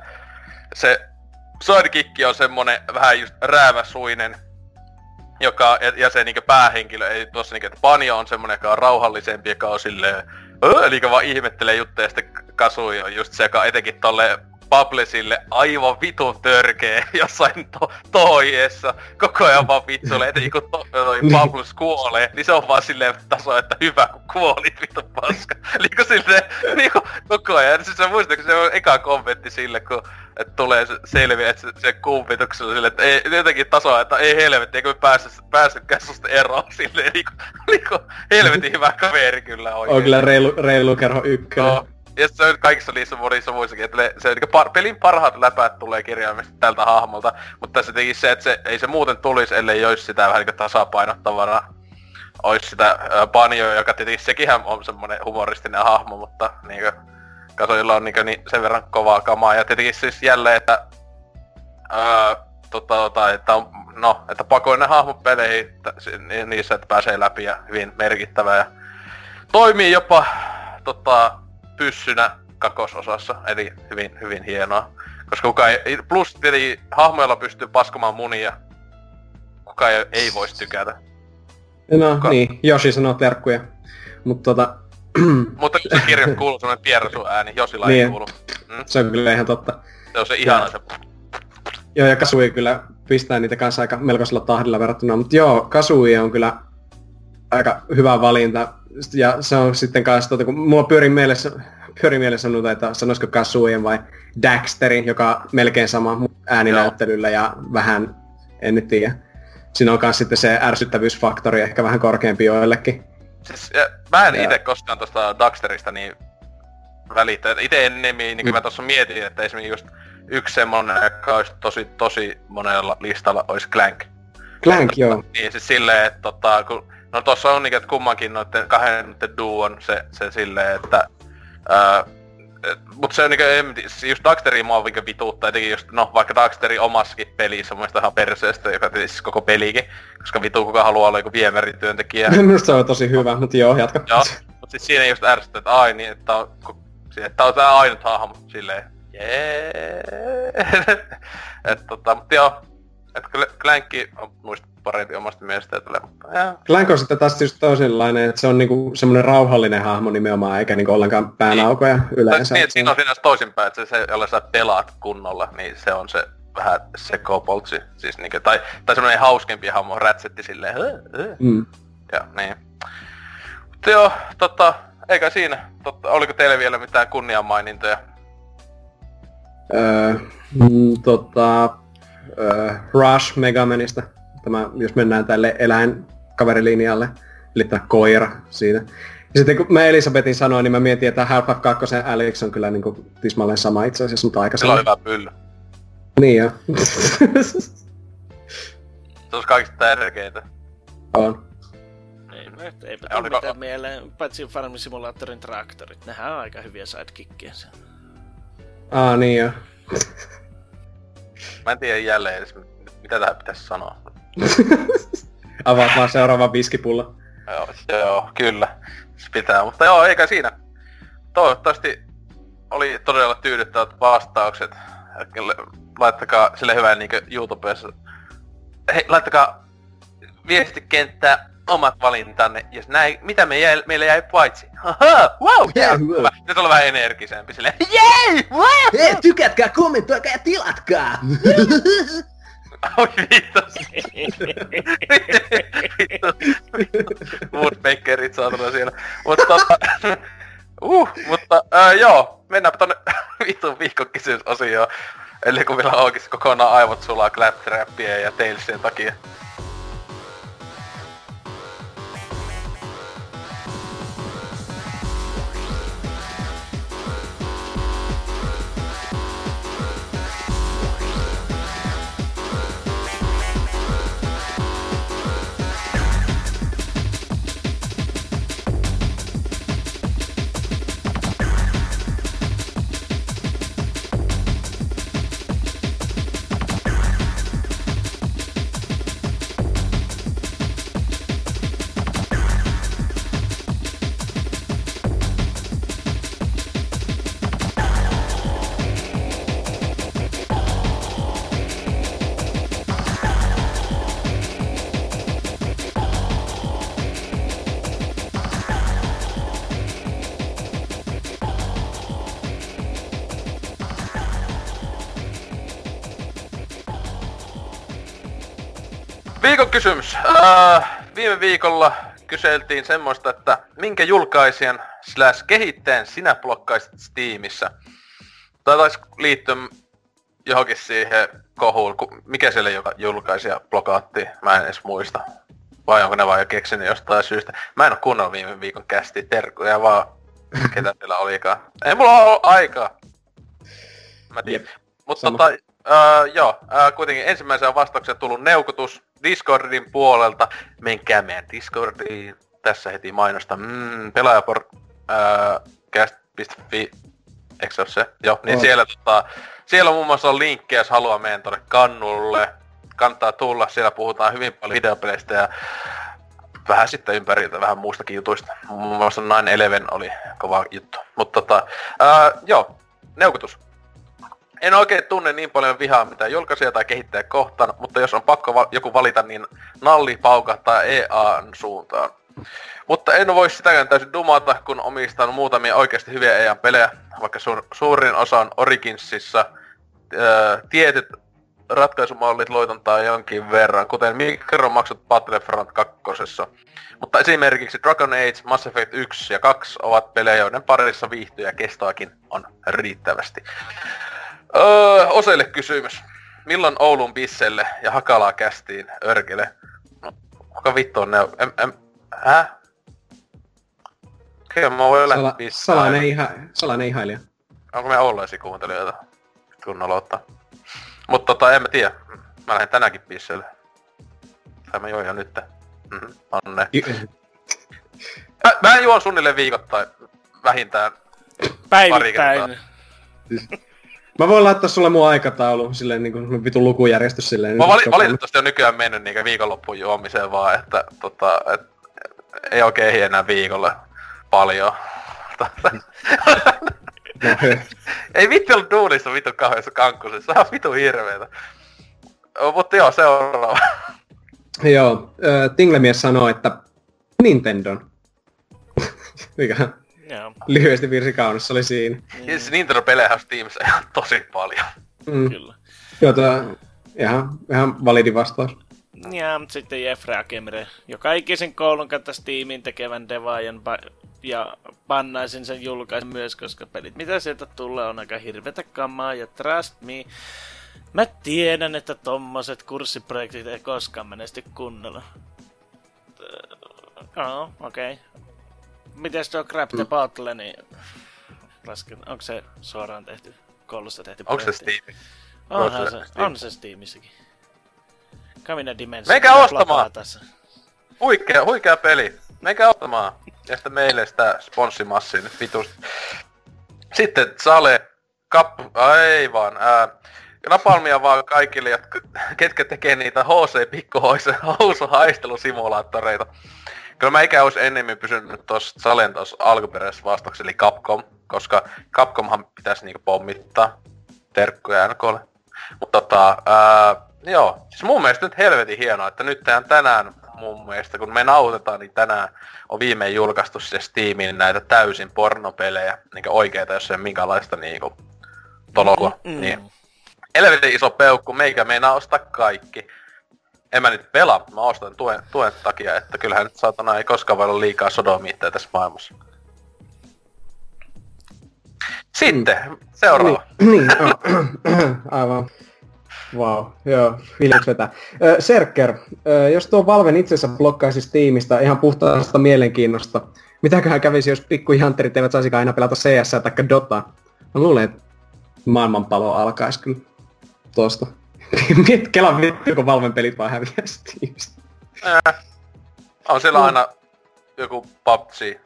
se sidekick on semmonen vähän just rääväsuinen, joka, ja, ja se niinku päähenkilö, ei tuossa niinku, että Panjo on semmonen, joka on rauhallisempi, joka on silleen, eli vaan ihmettelee juttuja, ja sitten Kasui on just se, joka etenkin tolle Pablesille aivan vitun törkeä (laughs) jossain to- toiessa. Koko ajan vaan vitsuille, etenkin kun to- toi Pables kuolee, niin se on vaan silleen taso, että hyvä kun kuolit (laughs) vittu paska. Niinku silleen, niinku koko ajan. Siis mä muistan, se on eka kommentti sille, kun että tulee selviä, että se, se kumpituksella sille, että ei, jotenkin tasoa, että ei helvetti, eikö me päästä, päässytkään susta eroon silleen, niinku, (laughs) niinku helvetin hyvä kaveri kyllä oikein. On kyllä reilu, reilu kerho ykkönen. No, ja se on kaikissa niissä monissa muissakin, että se, niin par, pelin parhaat läpäät tulee kirjaimisesti tältä hahmolta, mutta tässä teki se, että se, ei se muuten tulisi, ellei olisi sitä vähän niin tasapainottavana. Olisi sitä äh, joka tietysti sekinhän on semmonen humoristinen hahmo, mutta niinkö Kasoilla on niinkö niin sen verran kovaa kamaa. Ja tietenkin siis jälleen, että öö, tota, tota, että on, no, että pakoinen hahmo peleihin, että, niissä, että pääsee läpi ja hyvin merkittävä ja toimii jopa tota, pyssynä kakososassa, eli hyvin, hyvin hienoa. Koska kuka ei, plus tietenkin hahmoilla pystyy paskomaan munia, kuka ei, ei voisi tykätä. No kuka... niin, Joshi sanoo terkkuja. (clears throat) Mutta tota... Mutta kun se kirja kuuluu semmonen pierrasu ääni, Josilla niin. ei kuulu. Mm. Se on kyllä ihan totta. Se on se ihana se... Joo, ja Kasui kyllä pistää niitä kanssa aika melkoisella tahdilla verrattuna, mutta joo, Kasui on kyllä aika hyvä valinta ja se on sitten kanssa, tota, kun mulla pyörin mielessä, pyörin mielessä noita, että sanoisiko Kasuien vai Daxterin, joka on melkein sama ääninäyttelyllä ja vähän, en nyt tiedä. Siinä on myös sitten se ärsyttävyysfaktori ehkä vähän korkeampi joillekin. Siis, ja, mä en itse koskaan tuosta Daxterista niin välittää. Itse ennemmin, niin kuin mm. mä tuossa mietin, että esimerkiksi just yksi semmonen, joka olisi tosi, tosi monella listalla, olisi Clank. Clank, joo. Niin, siis silleen, että tota, kun No tossa on niinkö, että kummankin noitten kahden noitten duon se, se silleen, että... Ää, mut se on niinkö, just Daxteri mua niinkö vituuttaa, etenkin just, no vaikka Daxteri omassakin pelissä on mielestäni ihan perseestä, joka siis koko pelikin, koska vitu kuka haluaa olla joku viemärityöntekijä. Minusta (laughs) se on tosi hyvä, mutta joo, jatka. Joo, mut siis siinä just ärsyttää, että ai niin, että on, että on tää ainut hahmo, silleen, jee. (laughs) että tota, mut joo, että Clankki on muista parempi omasta mielestä. Että, mutta, Clank on sitten taas just toisenlainen, että se on niinku semmoinen rauhallinen hahmo nimenomaan, eikä niinku ollenkaan päänaukoja niin. yleensä. Niin, että siinä on siinä toisinpäin, että se, jolle sä pelaat kunnolla, niin se on se vähän sekopoltsi. Siis niinku, tai, tai semmoinen hauskempi hahmo, rätsetti silleen. Mm. Ja niin. Mutta joo, tota, eikä siinä. Totta, oliko teille vielä mitään kunnianmainintoja? Öö, mm, tota, öö, Rush Megamanista tämä, jos mennään tälle eläinkaverilinjalle, eli tämä koira siitä. Ja sitten kun mä Elisabetin sanoin, niin mä mietin, että Half-Life 2 Alex on kyllä niin kuin tismalleen sama itse asiassa, mutta aika sama. Sillä on hyvä pylly. Niin jo. Se olisi kaikista tärkeintä. On. Ei, eipä tule mitään ko- mieleen, paitsi Farming Simulatorin traktorit. Nehän on aika hyviä sidekickkejä. Aa, niin jo. Mä en tiedä jälleen edes, mitä tähän pitäisi sanoa. (laughs) Avaat vaan seuraavan viskipulla. Joo, joo, kyllä. Se pitää, mutta joo, eikä siinä. Toivottavasti oli todella tyydyttävät vastaukset. Laittakaa sille hyvää niin YouTubessa. Hei, laittakaa viestikenttää omat valintanne, jos näin, mitä me jäi, meille jäi paitsi. Haha, wow, yeah, wow. Nyt on vähän energisempi sille. Jee, wow! Hei, tykätkää, kommentoikaa ja tilatkaa! Vittu. Woodmakerit saatana siellä. Mutta tota, uh, mutta ää, joo, mennäänpä tonne vitun viikkokysymysosioon. Eli kun vielä onkin kokonaan aivot sulaa Claptrappien ja Talesien takia. Kysymys. Äh, viime viikolla kyseltiin semmoista, että minkä julkaisijan slash kehittäjän sinä blokkaisit Steamissa. Tai taisi liittyä johonkin siihen kohuun, mikä siellä joka julkaisija blokaatti, mä en edes muista. Vai onko ne vaan jo keksinyt jostain syystä. Mä en oo kuunnellut viime viikon kästi terkkuja vaan (laughs) ketä siellä olikaan. Ei mulla ole aikaa. Mä tiedän. Mutta tota, uh, joo, uh, kuitenkin ensimmäisen vastauksen tullut neukutus Discordin puolelta. Menkää meidän Discordiin. Tässä heti mainosta. Mm, pelaajapor... Uh, cast.fi Eikö se ole se? Joo, niin oh. siellä, tota, siellä muun muassa on linkkejä, jos haluaa meidän tuonne kannulle. Kannattaa tulla, siellä puhutaan hyvin paljon videopeleistä ja vähän sitten ympäriltä vähän muustakin jutuista. Muun muassa Nine Eleven oli kova juttu. Mutta tota, ää, joo, neukutus. En oikein tunne niin paljon vihaa mitä julkaisija tai kehittäjä kohtaan, mutta jos on pakko va- joku valita, niin nalli paukahtaa EAN suuntaan. Mutta en voi sitäkään täysin dumata, kun omistan muutamia oikeasti hyviä EA-pelejä, vaikka suur, suurin osa on Originsissa. Öö, tietyt ratkaisumallit loitontaa jonkin verran, kuten mikromaksut Battlefront 2. Mutta esimerkiksi Dragon Age, Mass Effect 1 ja 2 ovat pelejä, joiden parissa viihtyjä kestoakin on riittävästi. Öö, Oselle kysymys. Milloin Oulun Bisselle ja Hakalaa kästiin Örkele? No, kuka vittu on ne? En, en, häh? Kyllä mä voin Sala, salainen, iha, salainen ihailija. Onko me Ouluisi kuuntelijoita? Kunnoloutta. Mutta tota, en mä tiedä. Mä lähden tänäänkin pisseille. Tai mä join jo nyt. Mm-hmm. Anne. mä, mä juon suunnilleen viikoittain vähintään Päivittäin. (laughs) Mä voin laittaa sulle mun aikataulu, silleen niinku vitun lukujärjestys silleen. Mä vali- valitettavasti on nykyään mennyt niinku viikonloppuun juomiseen vaan, että tota, et, ei oikein ehdi enää viikolle paljon. (laughs) ei vittu ollut duunissa vittu kauheessa kankkusessa, se on vittu hirveetä. Mutta joo, seuraava. (laughs) joo, äh, Tinglemies sanoo, että Nintendon. (laughs) Mikä? Joo. Lyhyesti virsi kaunissa oli siinä. Mm. Siis Nintendo-pelejä on Steamissa ihan tosi paljon. Mm. Kyllä. Joo, ihan, ihan validi vastaus. Ja sitten Jeffrey Akemire, joka ikisen koulun kautta Steamin tekevän devaajan ba- ja pannaisin sen julkaisen myös, koska pelit mitä sieltä tulee on aika hirvetä kamaa ja trust me, mä tiedän, että tommoset kurssiprojektit ei koskaan menesty kunnolla. Oh, okei. Okay. Mites tuo Grab the. Bottle, niin lasken, onko se suoraan tehty, koulusta tehty Onko se Steam? Onhan se, on se Steamissakin. Kamina Dimension. Meikä ostamaan! Tässä. Huikea, huikea peli. Meikä ostamaan. Ja sitten meille sitä sponssimassia nyt vitusti. Sitten Sale, kap... Ai vaan, ää, napalmia vaan kaikille, jotka, ketkä tekee niitä HC pikkuhousu (laughs) haistelusimulaattoreita. Kyllä mä ikä olisi ennemmin pysynyt tuossa Salen tuossa alkuperäisessä vastauksessa, eli Capcom, koska Capcomhan pitäisi niinku pommittaa terkkuja NKlle. Mutta tota, ää, joo, siis mun mielestä nyt helvetin hienoa, että nyt tänään mun mielestä, kun me nautetaan, niin tänään on viimein julkaistu se Steamiin näitä täysin pornopelejä, niin oikeita, jos ei minkälaista niinku tolokua. Mm, mm. Niin. Helvetin iso peukku, meikä meinaa ostaa kaikki. En mä nyt pelaa, mä ostan tuen, tuen takia, että kyllähän nyt saatana ei koskaan voi olla liikaa sodomiitteja tässä maailmassa. Sitten, seuraava. Niin, niin (coughs) aivan. Wow, joo, fiiliksi vetää. Serker, jos tuo Valven itsensä blokkaisi Steamista ihan puhtaasta mielenkiinnosta, mitäköhän kävisi, jos pikkujanterit eivät saisikaan aina pelata CS tai Dota? Mä luulen, että maailmanpalo alkaisi kyllä tuosta. Kelan vittu, kun Valven pelit vaan häviää Steamista. Äh, on siellä mm. aina joku PUBG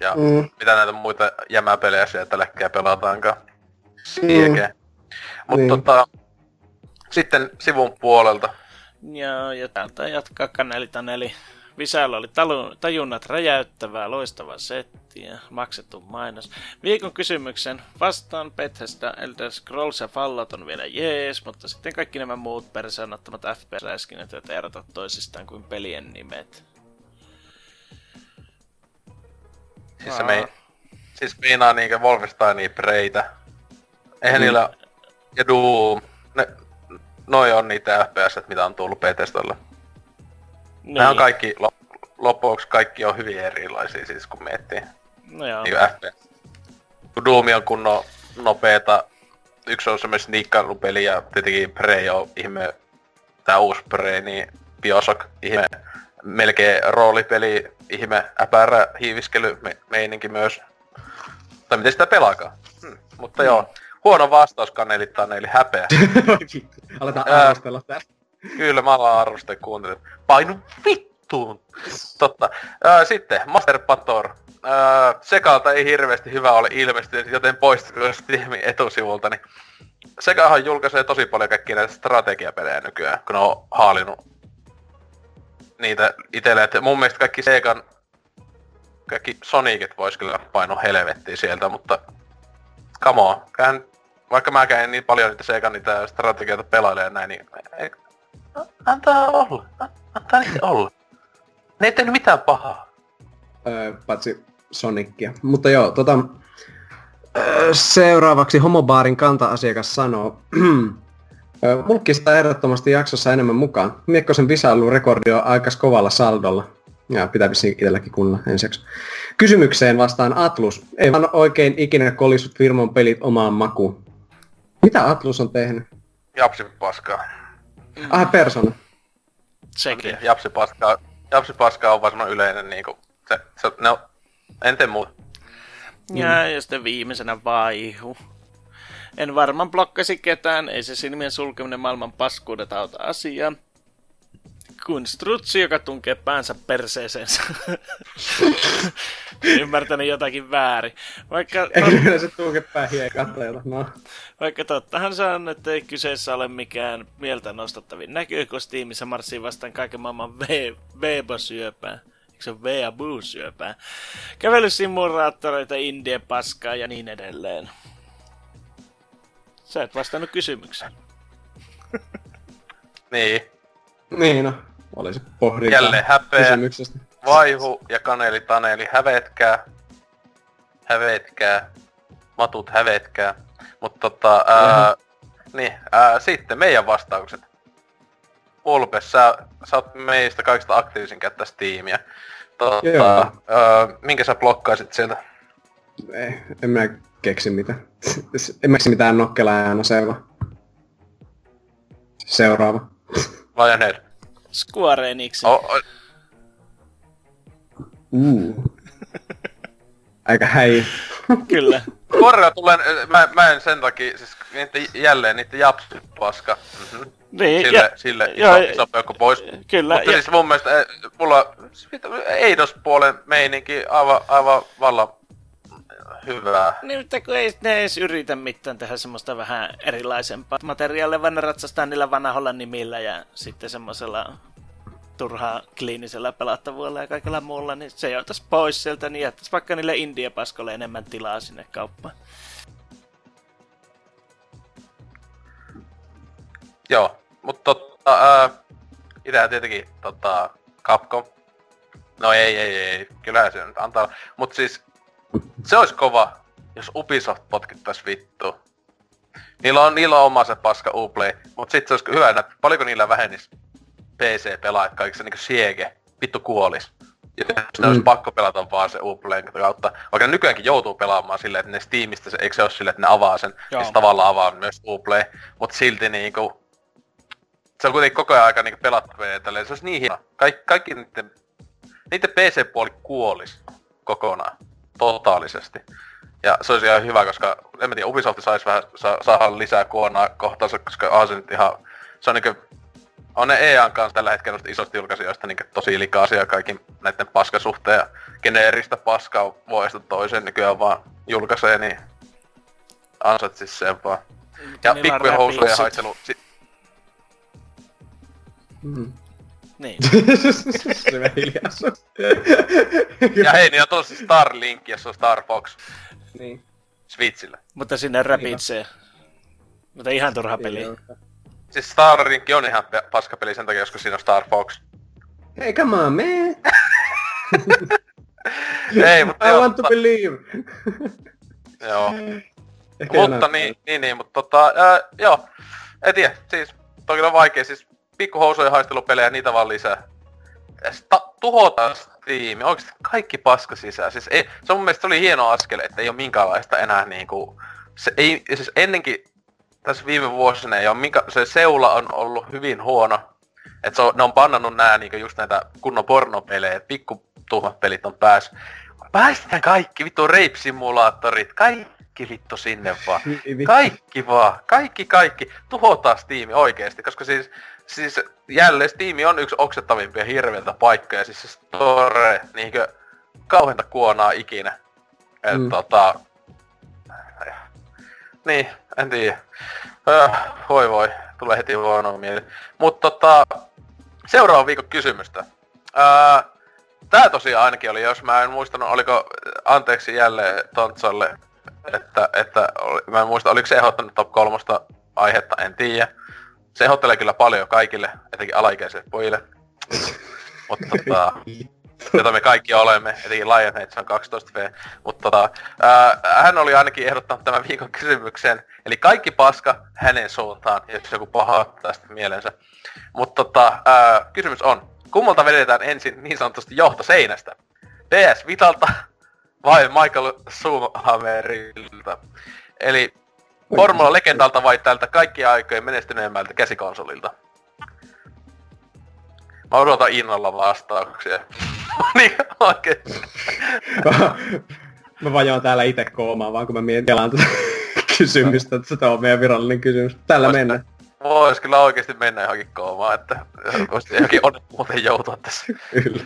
ja mm. mitä näitä muita jämäpelejä sieltä läkkää pelataankaan. Siekeä. Mm. Mutta niin. tota, sitten sivun puolelta. Joo, ja täältä jatkaa Kaneli Taneli. Visällä oli tajunnat räjäyttävää, loistava setti ja maksettu mainos. Viikon kysymyksen vastaan Bethesda, Elder Scrolls ja Fallout on vielä jees, mutta sitten kaikki nämä muut persoonattomat FPS-räiskinnät, joita erota toisistaan kuin pelien nimet. Siis se mei, siis meinaa niinkö Wolfensteinia Preitä. Eihän mm. niillä... Ja Doom. Ne, noi on niitä FPS, mitä on tullut Bethesdalle. Niin. Nämä on kaikki, loppuksi kaikki on hyvin erilaisia siis kun miettii. No joo. Niin FPS. Kun Doom on kunnon nopeeta, yksi on semmoinen sniikkailupeli ja tietenkin Prey on ihme, tää uusi Prey, niin Bioshock ihme, melkein roolipeli, ihme, äpärä, hiiviskely, me, meininki myös. Tai miten sitä pelaakaan. Hmm. Mutta mm. joo, huono vastaus kanelittaa eli häpeä. (laughs) Aletaan arvostella tästä. Kyllä, mä alan arvostaa kuuntelemaan. Painu vittuun! Totta. Ää, sitten, Master Pator. Ää, Sekalta ei hirveästi hyvä ole ilmestynyt, joten poistuiko Steamin etusivulta, niin Segahan julkaisee tosi paljon kaikkia näitä strategiapelejä nykyään, kun ne on haalinut niitä itselleen. Mun mielestä kaikki Segan, kaikki Sonicit vois kyllä painua helvettiin sieltä, mutta come on. Kään, vaikka mä en niin paljon niitä Segan niitä strategioita pelailee näin, niin antaa olla. Antaa niitä olla. Ne ei tehnyt mitään pahaa. Öö, paitsi Sonicia. Mutta joo, tota, öö, seuraavaksi homobaarin kanta-asiakas sanoo, (clears throat) Mulkkista ehdottomasti jaksossa enemmän mukaan. Miekkosen visailun rekordi on aika kovalla saldolla. Ja pitää vissiin itselläkin kunnolla ensiksi. Kysymykseen vastaan Atlus. Ei vaan oikein ikinä kolisut firman pelit omaan makuun. Mitä Atlus on tehnyt? Japsi paskaa. Ah, persona. Sekin. Japsi paskaa, japsi paskaa on vaan yleinen niinku, se, se, ne on, en tee muuta. Ja, mm. ja sitten viimeisenä vaihu. En varmaan blokkasi ketään, ei se silmien sulkeminen maailman paskuudet auta asiaa. Kuin strutsi, joka tunkee päänsä perseeseensä. (laughs) Ymmärtänyt jotakin väärin. Vaikka, Ei se tunke päähiä katleella, no. Vaikka tottahan se on, että ei kyseessä ole mikään mieltä nostattavin näkökosti, missä marssii vastaan kaiken maailman Weebo-syöpää. Eikö se ole Weeaboo-syöpää? Kävelysimulaattoreita, indie paskaa ja niin edelleen. Sä et vastannut kysymykseen. niin. Niin no, olisi pohdinta Jälleen häpeä, vaihu ja kaneli taneli hävetkää. Hävetkää. Matut hävetkää. Mutta tota, ää, niin, ää, sitten meidän vastaukset. Ulpe, sä, sä oot meistä kaikista aktiivisin käyttää Steamia. Tota, ää, minkä sä blokkaisit sieltä? Ei, en mä keksi mitään. en mä keksi mitään nokkelaa aina seuraava. Seuraava. Lionhead. Square Enix. Oh, oh. Uh. Aika häi. Kyllä. Korrea tulen, mä, mä en sen takia, siis niitä, jälleen niitä japsi paska. Mm-hmm. Niin, sille, ja, sille iso, ja, iso peukku pois. Kyllä. Mutta ja, siis mun mielestä mulla Eidos-puolen meininki aivan, aivan vallan hyvää. Niin, mutta kun ei ne edes yritä mitään tehdä semmoista vähän erilaisempaa materiaalia, vaan ne ratsastaa niillä vanhoilla nimillä ja sitten semmoisella turhaa kliinisellä pelattavuudella ja kaikella muulla, niin se joutais pois sieltä, niin jättäisi vaikka niille indie-paskolle enemmän tilaa sinne kauppaan. Joo, mutta tota, ää, itsehän tietenkin tota, Capcom. No ei, ei, ei, kyllä se nyt antaa. Mutta siis se olisi kova, jos Ubisoft potkittais vittu. Niillä on, niillä on oma se paska Uplay, mut sit se olisi hyvä, että paljonko niillä vähennis PC-pelaajat kaikissa niinku siege, vittu kuolis. Ja mm. se olisi pakko pelata vaan se Uplayn kautta. Vaikka ne nykyäänkin joutuu pelaamaan silleen, että ne Steamista, se, eikö se ole silleen, että ne avaa sen, Joo. ja se tavallaan avaa myös Uplay. Mut silti niinku, se on kuitenkin koko ajan aika niinku pelattavia tälleen. Se olisi niin hieno. Kaik, kaikki niiden, niiden PC-puoli kuolis kokonaan totaalisesti. Ja se olisi ihan hyvä, koska en mä tiedä, Ubisoft saisi vähän sa- saada lisää kuonaa kohtaansa, koska on se nyt ihan, se on niinku, on ne EAN kanssa tällä hetkellä isosti julkaisijoista niin tosi likaisia kaikki näiden paskasuhteen ja geneeristä paskaa vuodesta toiseen nykyään vaan julkaisee, niin ansaitsis sen vaan. Ja pikkuja housuja haittelu. Si- Mm. Niin. (laughs) se hiljaisuus. ja hei, niin on tosi Starlink ja se on Star Fox. Niin. Switchillä. Mutta sinne räpitsee. Mutta ihan turha peli. Siis Starlink on ihan paskapeli sen takia, koska siinä on Star Fox. Hey, come on, man! Ei, mutta I joo, want to mutta, believe! (laughs) joo. Ehkä mutta niin, niin, niin, mutta tota, ää, joo. En tiedä, siis toki on vaikea, siis pikkuhousujen haistelupelejä, niitä vaan lisää. sta- tuhotaan tiimi, oikeesti kaikki paska sisään. Siis ei, se on mun mielestä se oli hieno askel, että ei ole minkäänlaista enää niinku... Se ei, siis ennenkin tässä viime vuosina ei ole minkä, se seula on ollut hyvin huono. Et se on, ne on pannannut nää niinku just näitä kunnon pornopelejä, pikku tuhmat pelit on pääs. Päästetään kaikki, vittu rape-simulaattorit, kaikki vittu sinne vaan. Kaikki vaan, kaikki kaikki. Tuhotaan Steam oikeesti, koska siis, siis jälleen Steam on yksi oksettavimpia hirveiltä paikkoja, siis se store, niinkö kauheinta kuonaa ikinä. Et mm. tota... Niin, en tiedä. Öh, voi voi, tulee heti huono mieli. Mutta tota, seuraavan viikon kysymystä. Öö, tää tosiaan ainakin oli, jos mä en muistanut, oliko, anteeksi jälleen Tontsalle, että, että mä en muista, oliko se ehdottanut top kolmosta aihetta, en tiedä. Se ehdottelee kyllä paljon kaikille, etenkin alaikäisille pojille. Mutta tota, (laughs) jota me kaikki olemme, etenkin Lionheads on 12V. Mutta tota, hän oli ainakin ehdottanut tämän viikon kysymyksen, eli kaikki paska hänen suuntaan, jos joku paha tästä mielensä. Mutta tota, kysymys on, kummalta vedetään ensin niin sanotusti johto seinästä? PS Vitalta vai Michael Schumacherilta? Eli Formula Legendalta vai tältä kaikkien aikojen menestyneemmältä käsikonsolilta? Mä odotan innolla vastauksia. (laughs) niin oikein. mä vajoan täällä itse koomaan vaan kun mä mietin kelaan tätä kysymystä, että se on meidän virallinen kysymys. Tällä Voisi, mennään. Vois kyllä oikeesti mennä johonkin koomaan, että voisi johonkin (laughs) onnettomuuteen joutua tässä. Kyllä.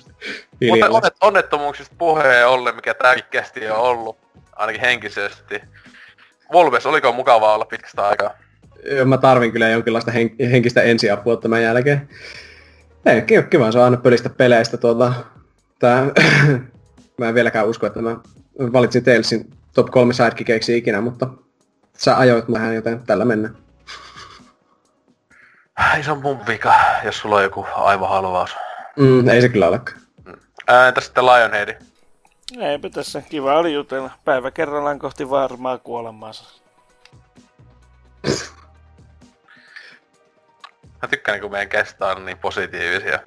Mutta onnet, onnettomuuksista puheen ollen, mikä kästi on ollut, ainakin henkisesti. Volves, oliko mukavaa olla pitkästä aikaa? Mä tarvin kyllä jonkinlaista hen- henkistä ensiapua tämän jälkeen. Ei, kiva se on aina pölistä peleistä tuota, tää, (clears throat) mä en vieläkään usko, että mä valitsin Talesin top 3 sidekickeiksi ikinä, mutta sä ajoit vähän, joten tällä mennään. Ei se on mun vika, jos sulla on joku aivohalvaus. Mm, ei se kyllä olekaan. Mm. Entä sitten Lionheadi? Eipä tässä kiva oli jutella. Päivä kerrallaan kohti varmaa kuolemaansa. Mä tykkään kun meidän kestä on niin positiivisia.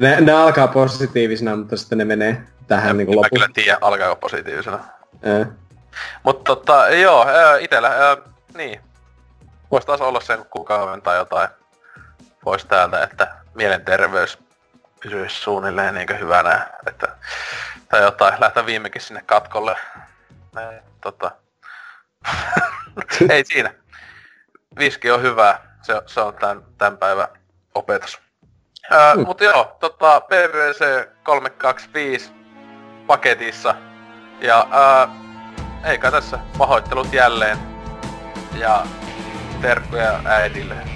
Ne, ne alkaa positiivisena, mutta sitten ne menee tähän ja, niin kuin Mä kyllä tiedä, alkaa positiivisena. Mutta tota, joo, itellä, ää, niin. Voisi taas olla sen kuukauden tai jotain pois täältä, että mielenterveys pysyisi suunnilleen niin hyvänä, että, tai jotain, lähteä viimekin sinne katkolle. Ne, tota. (laughs) Ei siinä. Viski on hyvä, se, se on tämän, tämän päivän opetus. Ää, mm. Mutta joo, tota, PVC 325 paketissa. Ja ää, eikä tässä pahoittelut jälleen. Ja terkkuja äidille.